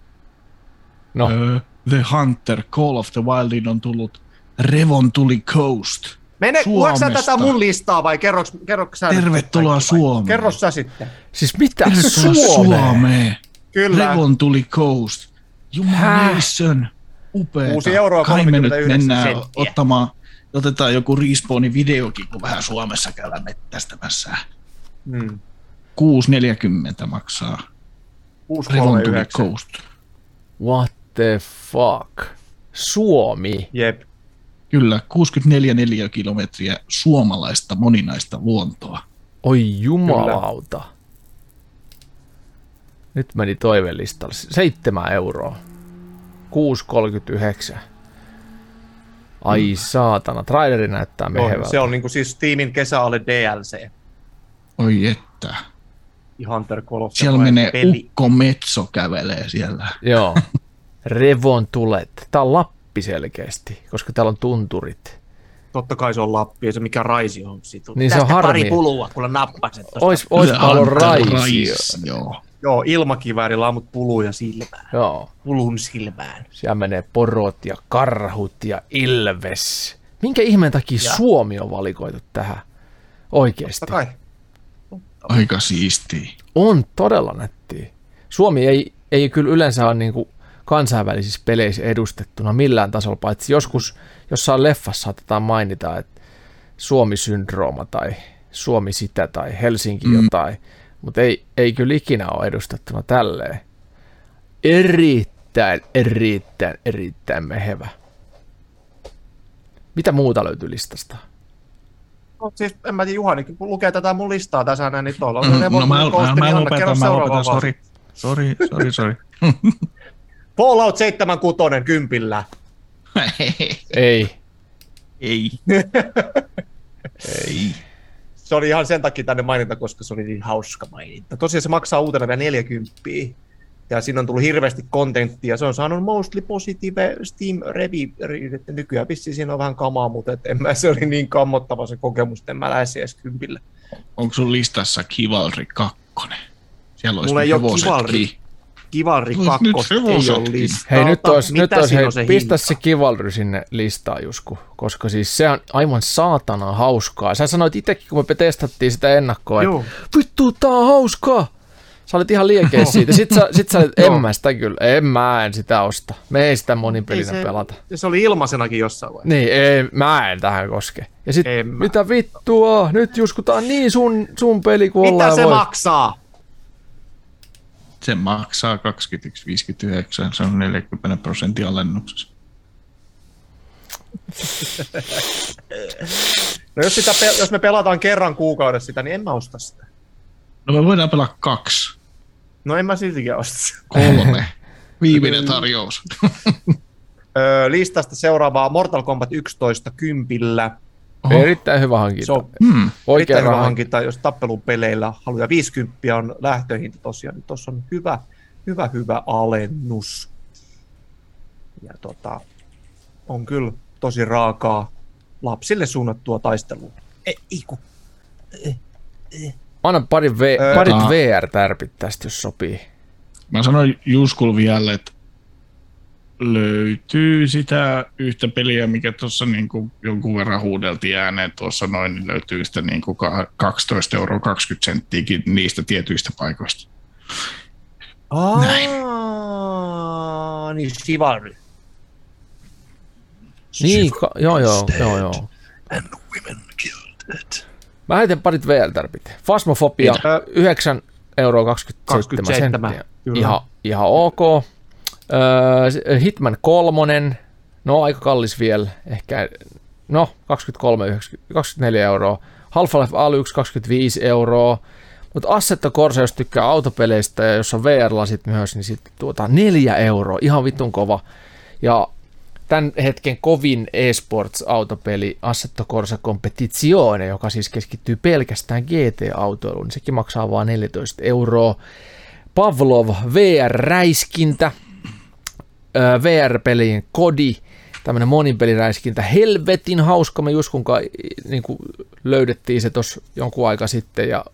S1: No,
S3: Uh, the Hunter, Call of the Wildin on tullut Revon tuli Coast.
S2: mene,
S3: Suomesta.
S2: tätä mun listaa vai kerroks, kerroks sä nyt
S3: Tervetuloa
S2: vai?
S3: Suomeen.
S2: Kerro sä sitten.
S1: siis mitä
S3: Tervetuloa
S1: Suomeen?
S3: Suomeen.
S2: Kyllä.
S3: Revon tuli Coast. Jumalation. Upeeta.
S2: 6 euroa
S3: Kai me nyt
S2: 39
S3: mennään
S2: senttiä.
S3: ottamaan, otetaan joku respawnin videokin, kun vähän Suomessa käydään mettästämässä.
S2: Hmm.
S3: 6,40 maksaa Revon to the
S2: 639.
S3: Coast.
S1: What the fuck? Suomi.
S2: Jep.
S3: Kyllä, 64 neliökilometriä suomalaista moninaista luontoa.
S1: Oi jumalauta. Nyt meni toivelistalle. 7 euroa. 6,39. Ai saatana. Traileri näyttää
S2: On,
S1: mehevältä.
S2: se on niinku siis Steamin kesäalle DLC.
S3: Oi että.
S2: Hunter Call of the
S3: Siellä menee
S2: peli.
S3: Ukko Metso kävelee siellä.
S1: Joo. Revon tulet. Tää on Lappi selkeästi, koska täällä on tunturit.
S2: Totta kai se on Lappi, ei se mikä Raisi on. Siitä
S1: Niin se on
S2: Tästä pari
S1: harmi.
S2: pulua, kun nappaset tosta.
S1: Ois, ois paljon
S3: Hunter
S1: raisio.
S2: siis.
S3: Joo.
S2: Joo, ilmakiväärillä ammut puluja silmään.
S1: Joo.
S2: Pulun silmään.
S1: Siellä menee porot ja karhut ja ilves. Minkä ihmeen takia
S2: Ja.
S1: Suomi on valikoitu tähän? Oikeesti.
S2: Totta kai.
S3: Aika siistiä.
S1: On todella nättiä. Suomi ei, ei kyllä yleensä ole niinku kansainvälisissä peleissä edustettuna millään tasolla, paitsi joskus jossain leffassa saatetaan mainita, että Suomi-syndrooma tai Suomi sitä tai Helsinki
S3: Mm.
S1: Mutta ei, ei kyllä ikinä ole edustettuna tälleen. Erittäin, erittäin, erittäin mehevä. Mitä muuta löytyy listasta?
S2: No, siis en mä tiedä, Juhani, kun lukee tätä mun listaa tässä näin, niin tuolla on
S3: Mm, No mä,
S2: Coast,
S3: mä,
S2: niin anna,
S3: lopetan, mä
S2: seuraava
S3: lopetan, sori. Sori, sori, sori.
S2: Fallout 76 kympillä.
S1: Ei.
S3: Ei. Ei.
S2: Se oli ihan sen takia tänne maininta, koska se oli niin hauska maininta. Tosiaan se maksaa uutena vielä 40. Ja siinä on tullut hirveästi kontenttia. Se on saanut mostly positive Steam review. että Nykyään vissiin siinä on vähän kamaa, mutta et en mä, se oli niin kammottava se kokemus, että en mä lähes edes kympillä.
S3: Onko sun listassa Kivalri 2? Siellä olisi
S2: Mulla ei
S3: hevosetkin.
S2: Kivalri. Kivalri
S3: Nyt
S2: 2 ei ole listalla.
S1: Hei, nyt olisi,
S2: Mitä
S1: nyt olisi
S2: siinä
S1: hei,
S2: on se
S1: pistä
S2: hinta?
S1: se Kivalry sinne listaan, Jusku, koska siis se on aivan saatana hauskaa. Sä sanoit itsekin, kun me testattiin sitä ennakkoa, että vittu, tää on hauskaa. Sä olit ihan liekeis siitä. Sitten sä, sit sä olit, en mä sitä kyllä, en mä en sitä osta. Me ei sitä
S2: Ei
S1: monipelinä
S2: se,
S1: pelata.
S2: se oli ilmaisenakin jossain vaiheessa.
S1: Niin, ei, mä en tähän koske. Ja sit,
S2: En mä.
S1: mitä vittua, nyt Jusku, tää on niin sun, sun peli kuin
S2: Mitä se
S1: voi.
S2: maksaa?
S3: Se maksaa 21,59, se on 40 prosentin alennuksessa.
S2: No jos, sitä, jos me pelataan kerran kuukaudessa sitä, niin en mä osta sitä.
S3: No me voidaan pelaa kaksi,
S2: No en mä siltikään osta sitä.
S3: kolme. Viimeinen tarjous.
S2: Öö, listasta seuraavaa Mortal Kombat 11 kympillä.
S3: Oho.
S1: Erittäin hyvä hankinta.
S2: Se on
S3: Hmm.
S2: Erittäin hyvä hankinta, jos tappelupeleillä haluaa. 50 on lähtöhinta tosiaan, niin tuossa on hyvä, hyvä, hyvä alennus. Ja tota, on kyllä tosi raakaa lapsille suunnattua taistelua. Ei, ei kun.
S1: Anna pari v,
S2: Öö,
S1: parit
S3: Aa.
S1: VR-tärpit tästä, jos sopii.
S3: Mä sanoin Juskul vielä, että löytyy sitä yhtä peliä, mikä tuossa niinku jonkun verran huudeltiin ääneen tuossa noin, niin löytyy sitä niinku ka- 12 euroa 20 senttiäkin niistä tietyistä paikoista.
S2: Näin. Niin Chivalry.
S1: Niin, ka- joo, joo, joo, joo.
S3: And women killed it.
S1: Mä heitän parit VR-tärpit. Fasmofobia,
S2: Heitä.
S1: 9 euroa 27,
S2: 27,
S1: senttiä.
S2: kyllä.
S1: Ihan, ihan ok. Öö, Hitman kolmonen, no aika kallis vielä, ehkä, no 23, 90, 24 euroa. Half-Life Alyx 25 euroa. Mutta Assetto Corsa, jos tykkää autopeleistä ja jos on VR-lasit myös, niin sitten tuota 4 euroa, ihan vitun kova. Ja tämän hetken kovin eSports-autopeli Assetto Corsa Competizione, joka siis keskittyy pelkästään GT-autoiluun, niin sekin maksaa vain 14 euroa. Pavlov VR-räiskintä, VR-pelien kodi, tämmönen monipeliräiskintä, helvetin hauska, me Juskun niin löydettiin se tuossa jonkun aika sitten ja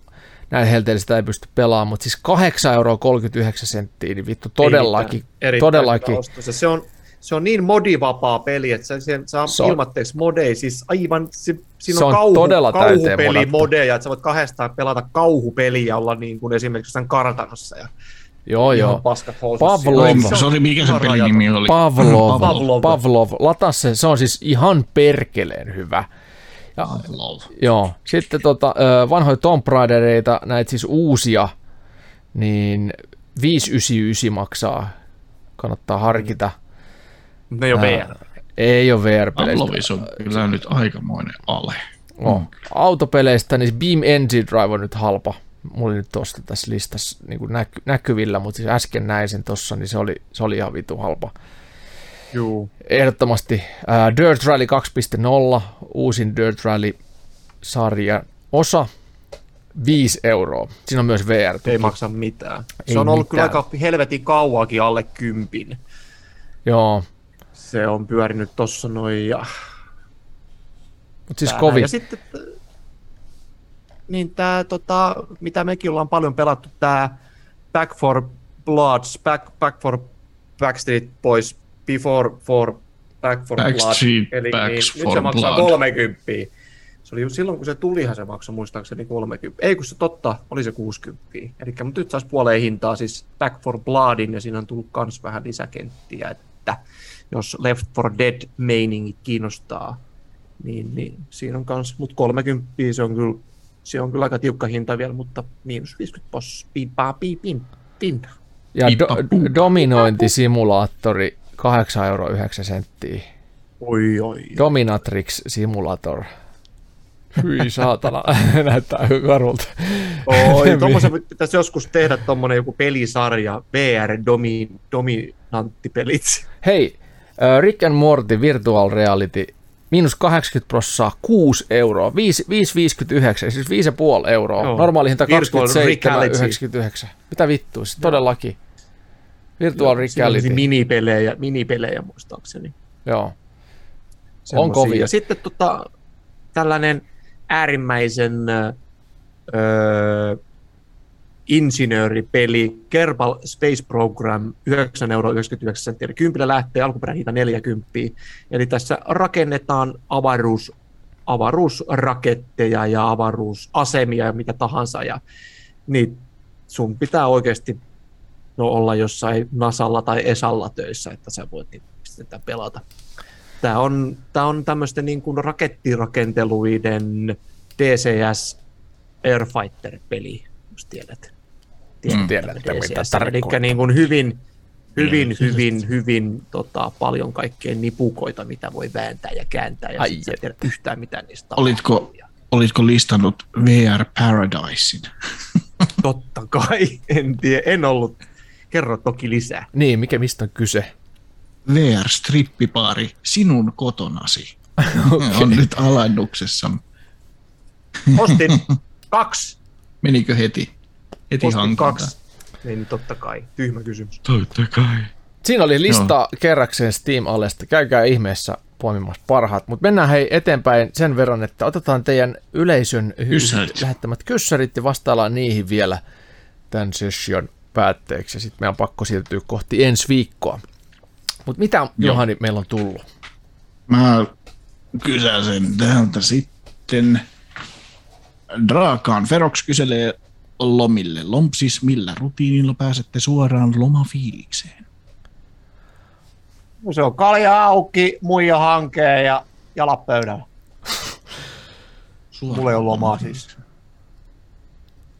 S1: näin helteellä sitä ei pysty pelaamaan, mutta siis 8 euroa 39 senttiä, niin vittu todellakin,
S2: Erittäin- erittäin
S1: todellakin.
S2: Ja Se on, se on niin modivapaa peli, että se, se saa
S1: Se on-
S2: ilmatteeksi modeja, siis aivan, se, siinä
S1: Se
S2: on,
S1: on
S2: kauhu,
S1: todella täyteen
S2: kauhupeli
S1: modattu.
S2: modeja, että sä voit kahdestaan pelata kauhupeliä olla niin kuin esimerkiksi jossain kartanossa ja
S1: Joo,
S2: Ihan
S1: joo.
S2: paskat
S1: Pavlov.
S3: Se oli mikä se pelin nimi oli?
S1: Pavlov,
S2: Pavlov.
S1: Pavlov. Lataa se, se on siis ihan perkeleen hyvä. Ja,
S3: Pavlov.
S1: joo, sitten tota, vanhoja Tomb Raidereita, näitä siis uusia, niin 599 maksaa. Kannattaa harkita.
S2: Ne ei ole VR.
S1: Ei ole VR-peleistä.
S3: Pavlovis on kyllä nyt aikamoinen ale.
S1: Oh. Autopeleistä, niin Beam Engine Drive on nyt halpa. Mulla oli nyt tuosta tässä listassa niin kuin näky- näkyvillä, mutta siis äsken näin sen tossa, niin se oli, se oli ihan vitu halpa.
S2: Juu.
S1: Ehdottomasti ää, Dirt Rally 2.0, uusin Dirt Rally-sarjan osa, 5 euroa. Siinä on myös VR.
S2: Ei maksa mitään.
S1: Ei
S2: Se on ollut kyllä
S1: mitään.
S2: aika helvetin kauaakin alle kympin.
S1: Joo,
S2: Se on pyörinyt tossa noin ja...
S1: mutta siis
S2: tää.
S1: kovin.
S2: Ja sitten, niin tää, tota, mitä mekin ollaan paljon pelattu, tää Back for Bloods, Back, Back for Backstreet Boys, Before for Back for
S3: Backstreet
S2: Blood. Eli
S3: Backs
S2: niin,
S3: for
S2: nyt se maksaa
S3: Blood.
S2: 30. Se oli silloin, kun se tulihan se maksoi muistaakseni 30. Ei kun se totta, oli se 60. Eli mutta nyt saisi puoleen hintaa siis Back for Bloodin ja siinä on tullut kans vähän lisäkenttiä, että jos Left for Dead meiningit kiinnostaa, niin, niin siinä on kans, mutta 30 se on kyllä, se on kyllä aika tiukka hinta vielä, mutta miinus 50 pos, piipaa piipin, pin.
S1: Ja do- dominointisimulaattori 8 euroa 9 senttiä.
S2: Oi, oi.
S1: Dominatrix Simulator. Hyi saatana, näyttää karulta.
S2: Oi, tuommoisen pitäisi joskus tehdä tuommoinen joku pelisarja, VR domi, dominanttipelit.
S1: Hei, äh, Rick and Morty Virtual Reality, miinus 80 prossaa, 6 euroa, 5, 5,59, siis 5,5 euroa.
S2: Joo.
S1: Normaali hinta
S2: Virtual
S1: 27,99. Mitä vittua, siis todellakin. Virtual
S2: on
S1: Reality,
S2: minipelejä, minipelejä muistaakseni.
S1: joo.
S2: Semmosia.
S1: kovia.
S2: Ja sitten tota, tällainen äärimmäisen öö, insinööripeli Kerbal Space Program 9,99 euroa. Eli kympillä lähtee, alkuperäinen hinta 40. Eli tässä rakennetaan avaruus, avaruusraketteja ja avaruusasemia ja mitä tahansa. Ja niin sun pitää oikeasti no, olla jossain Nasalla tai Esalla töissä, että sä voit niin sitä pelata. Tämä on, tää on tämmöisten niin kuin rakettirakenteluiden DCS Airfighter-peli, jos tiedät.
S1: Mm. Tiedätte, mitä tarkoittaa.
S2: Eli niin kuin hyvin, hyvin,
S3: Joo,
S2: hyvin, hyvin tota, paljon kaikkea nipukoita, mitä voi vääntää ja kääntää, ja
S1: Ai
S2: sit sä et tiedä yhtään mitään niistä.
S3: Olitko, olitko listannut VR Paradisein?
S2: Totta kai, en tiedä, en ollut. Kerro toki lisää.
S1: Niin, mikä mistä on kyse?
S3: VR-strippipaari sinun kotonasi. okay. On nyt alennuksessa.
S2: Ostin kaksi.
S3: Menikö heti? Heti
S2: kaksi. Niin totta kai, tyhmä kysymys.
S3: Totta kai.
S1: Siinä oli lista kerrakseen Steam-alesta. Käykää ihmeessä poimimassa parhaat. Mutta mennään hei eteenpäin sen verran, että otetaan teidän yleisön
S3: Kyssärit.
S1: lähettämät kyssärit ja vastaillaan niihin vielä tämän session päätteeksi. Ja sitten meidän on pakko siirtyä kohti ensi viikkoa. Mutta mitä, Johani, meillä on tullut?
S3: Mä kysäsen täältä sitten. Draakaan Ferox kyselee lomille. Lompsis, millä rutiinilla pääsette suoraan lomafiilikseen?
S2: No se on kalja auki, muija hankee ja jalat pöydällä.
S3: Suoraan
S2: Mulla ei ole lomaa siis.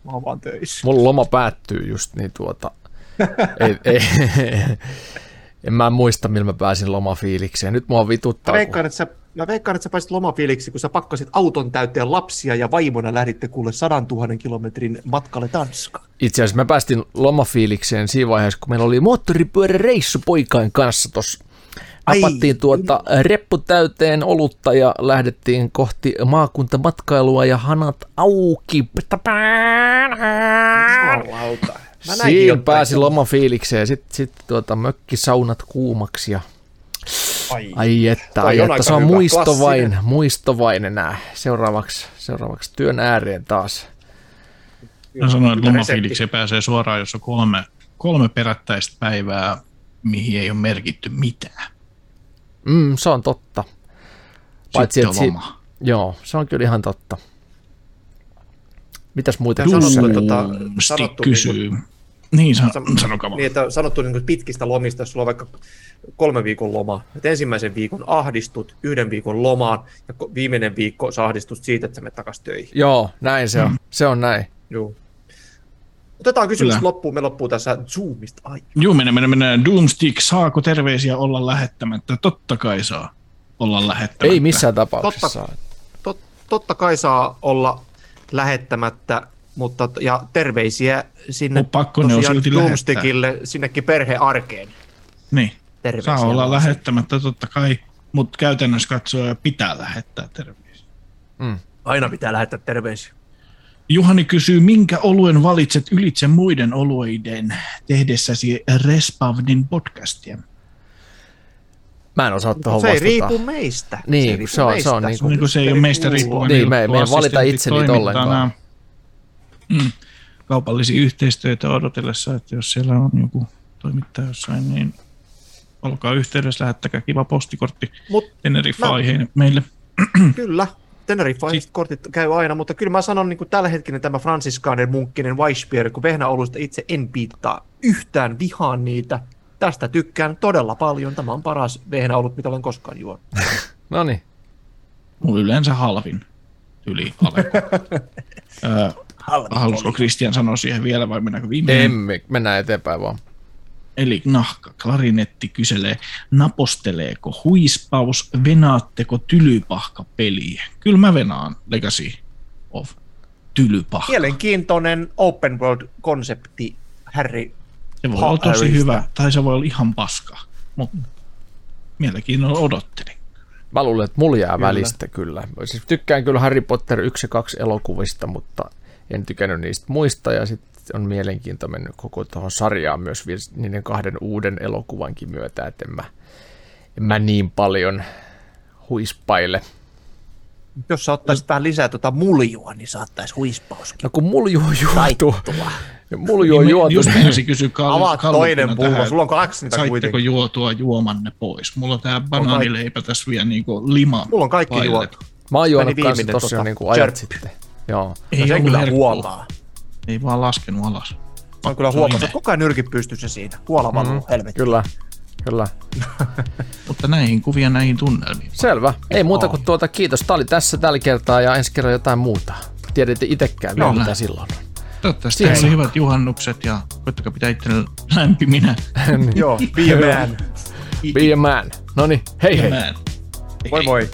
S2: Mä oon vaan töissä.
S1: Mulla loma päättyy just niin tuota... ei, ei, en mä muista, millä mä pääsin lomafiilikseen. Nyt mua
S2: Mä
S1: vituttaa.
S2: veikkaan, että sä, mä veikkaan, että sä pääsit lomafiiliksi, kun sä pakkasit auton täyteen lapsia ja vaimona lähditte kuule sadan tuhannen kilometrin matkalle Tanskaan.
S1: Itse asiassa mä päästin lomafiilikseen siinä vaiheessa, kun meillä oli moottoripyöräreissu poikain kanssa tuossa. Napattiin tuota reppu täyteen olutta ja lähdettiin kohti maakuntamatkailua ja hanat auki. Siinä pääsi lomafiilikseen. Sitten sit, tuota, mökkisaunat kuumaksi ja
S2: Ai.
S1: ai että, ai
S2: on
S1: että se on
S2: hyvä,
S1: muistovain,
S2: klassinen.
S1: muistovain enää. Seuraavaksi, seuraavaksi työn ääreen taas.
S3: Mä sanoin, että
S2: Resepti.
S3: lomafiilikseen pääsee suoraan, jos on kolme, kolme perättäistä päivää, mihin ei ole merkitty mitään.
S1: Mm, se on totta. Paitsi,
S3: Sitten
S1: että
S3: on
S1: si-
S3: loma.
S1: Joo, se on kyllä ihan totta. Mitäs muita
S2: Tää sanottu, tota, sanottu
S3: kysyy, Niin, san, sanokaa
S2: Niin, että sanottu niin pitkistä lomista, jos sulla on vaikka kolme viikon loma, että ensimmäisen viikon ahdistut yhden viikon lomaan ja viimeinen viikko sä ahdistut siitä, että sä menet takaisin töihin.
S1: Joo, näin se on. Mm. Se on näin.
S2: Joo. Otetaan kysymys Kyllä. loppuun. Me loppuu tässä Zoomista. Ai.
S3: Joo, mennään, mennään, mennään. Doomstick, saako terveisiä olla lähettämättä? Totta kai saa olla lähettämättä.
S1: Ei missään tapauksessa.
S2: Totta, tot, totta kai saa olla lähettämättä, mutta ja terveisiä sinne
S3: pakko ne on silti
S2: Doomstickille, lähettää. sinnekin perhearkeen.
S3: Niin, terveisiä saa olla lähettämättä totta kai, mutta käytännössä katsoen pitää lähettää terveisiä.
S2: Mm. Aina pitää lähettää terveisiä.
S3: Juhani kysyy, minkä oluen valitset ylitse muiden olueiden tehdessäsi Respavnin podcastia?
S1: Mä en osaa tuohon
S2: Se ei riipu meistä.
S1: Niin, se, riipu se on, meistä. se on
S3: niin kuin, niin kuin se ei ole meistä riippuva.
S1: Niin, me, me ei valita itse niitä ollenkaan.
S3: Mm, kaupallisia yhteistyötä odotellessa, että jos siellä on joku toimittaja jossain, niin olkaa yhteydessä, lähettäkää kiva postikortti Mut, Tenerife-aiheen meille.
S2: Kyllä, Tenerife-kortit käy aina, mutta kyllä mä sanon niin kuin tällä hetkellä tämä Franciscanen, Munkkinen, Weissbier, kun vehnäoluista itse en piittaa yhtään vihaan niitä. Tästä tykkään todella paljon. Tämä on paras vehnäolut, mitä olen koskaan juonut.
S1: no niin.
S3: Mulla yleensä halvin yli Aleko. Haluaisiko Christian sanoa siihen vielä vai mennäänkö viimeinen?
S1: Emme, mennään eteenpäin vaan.
S3: Eli nahka, klarinetti kyselee, naposteleeko huispaus, venaatteko tylypahka peliä? Kyllä mä venaan Legacy of tylypahka.
S2: Mielenkiintoinen open world-konsepti, Harry
S3: Se voi olla tosi hyvä, tai se voi olla ihan paska, mutta mielenkiinnolla odottelin.
S1: Mä luulen, että mulla jää kyllä. välistä kyllä. Siis tykkään kyllä Harry Potter 1 ja 2 elokuvista, mutta en tykännyt niistä muista, ja sitten on mielenkiinto mennyt koko tuohon sarjaan myös niiden kahden uuden elokuvankin myötä, että en mä, en mä niin paljon huispaile.
S2: Jos sä ottaisit vähän lisää tuota muljua, niin saattaisi huispaus.
S1: No kun mulju on juotu. Mulju on niin, juotu.
S3: Just ensin kysy kal-
S2: Avaat toinen pullo, sulla on kaksi niitä
S3: Saitteko kuitenkin. juotua juomanne pois? Mulla on tää banaanileipä tässä vielä niinku lima.
S2: Mulla on kaikki juotu.
S1: Mä oon juonut kanssa tossa tota, niinku ajat sitten. Joo.
S2: Ei no se kyllä huoltaa.
S3: Ei vaan laskenut alas.
S2: On kyllä huomassa, että koko ajan nyrkit pystyssä siinä. Huola valuu, mm, helvetti.
S1: Kyllä, kyllä.
S3: Mutta näihin kuvia näihin tunnelmiin.
S1: Selvä. Ei muuta kuin tuota kiitos. Tämä oli tässä tällä kertaa ja ensi kerralla jotain muuta. Tiedätte itsekään vielä, mitä silloin on.
S3: Toivottavasti teillä oli hyvät juhannukset ja koittakaa pitää itselle lämpiminä.
S2: Joo, be a man.
S1: Be a man. No niin, hei hei.
S2: Moi moi.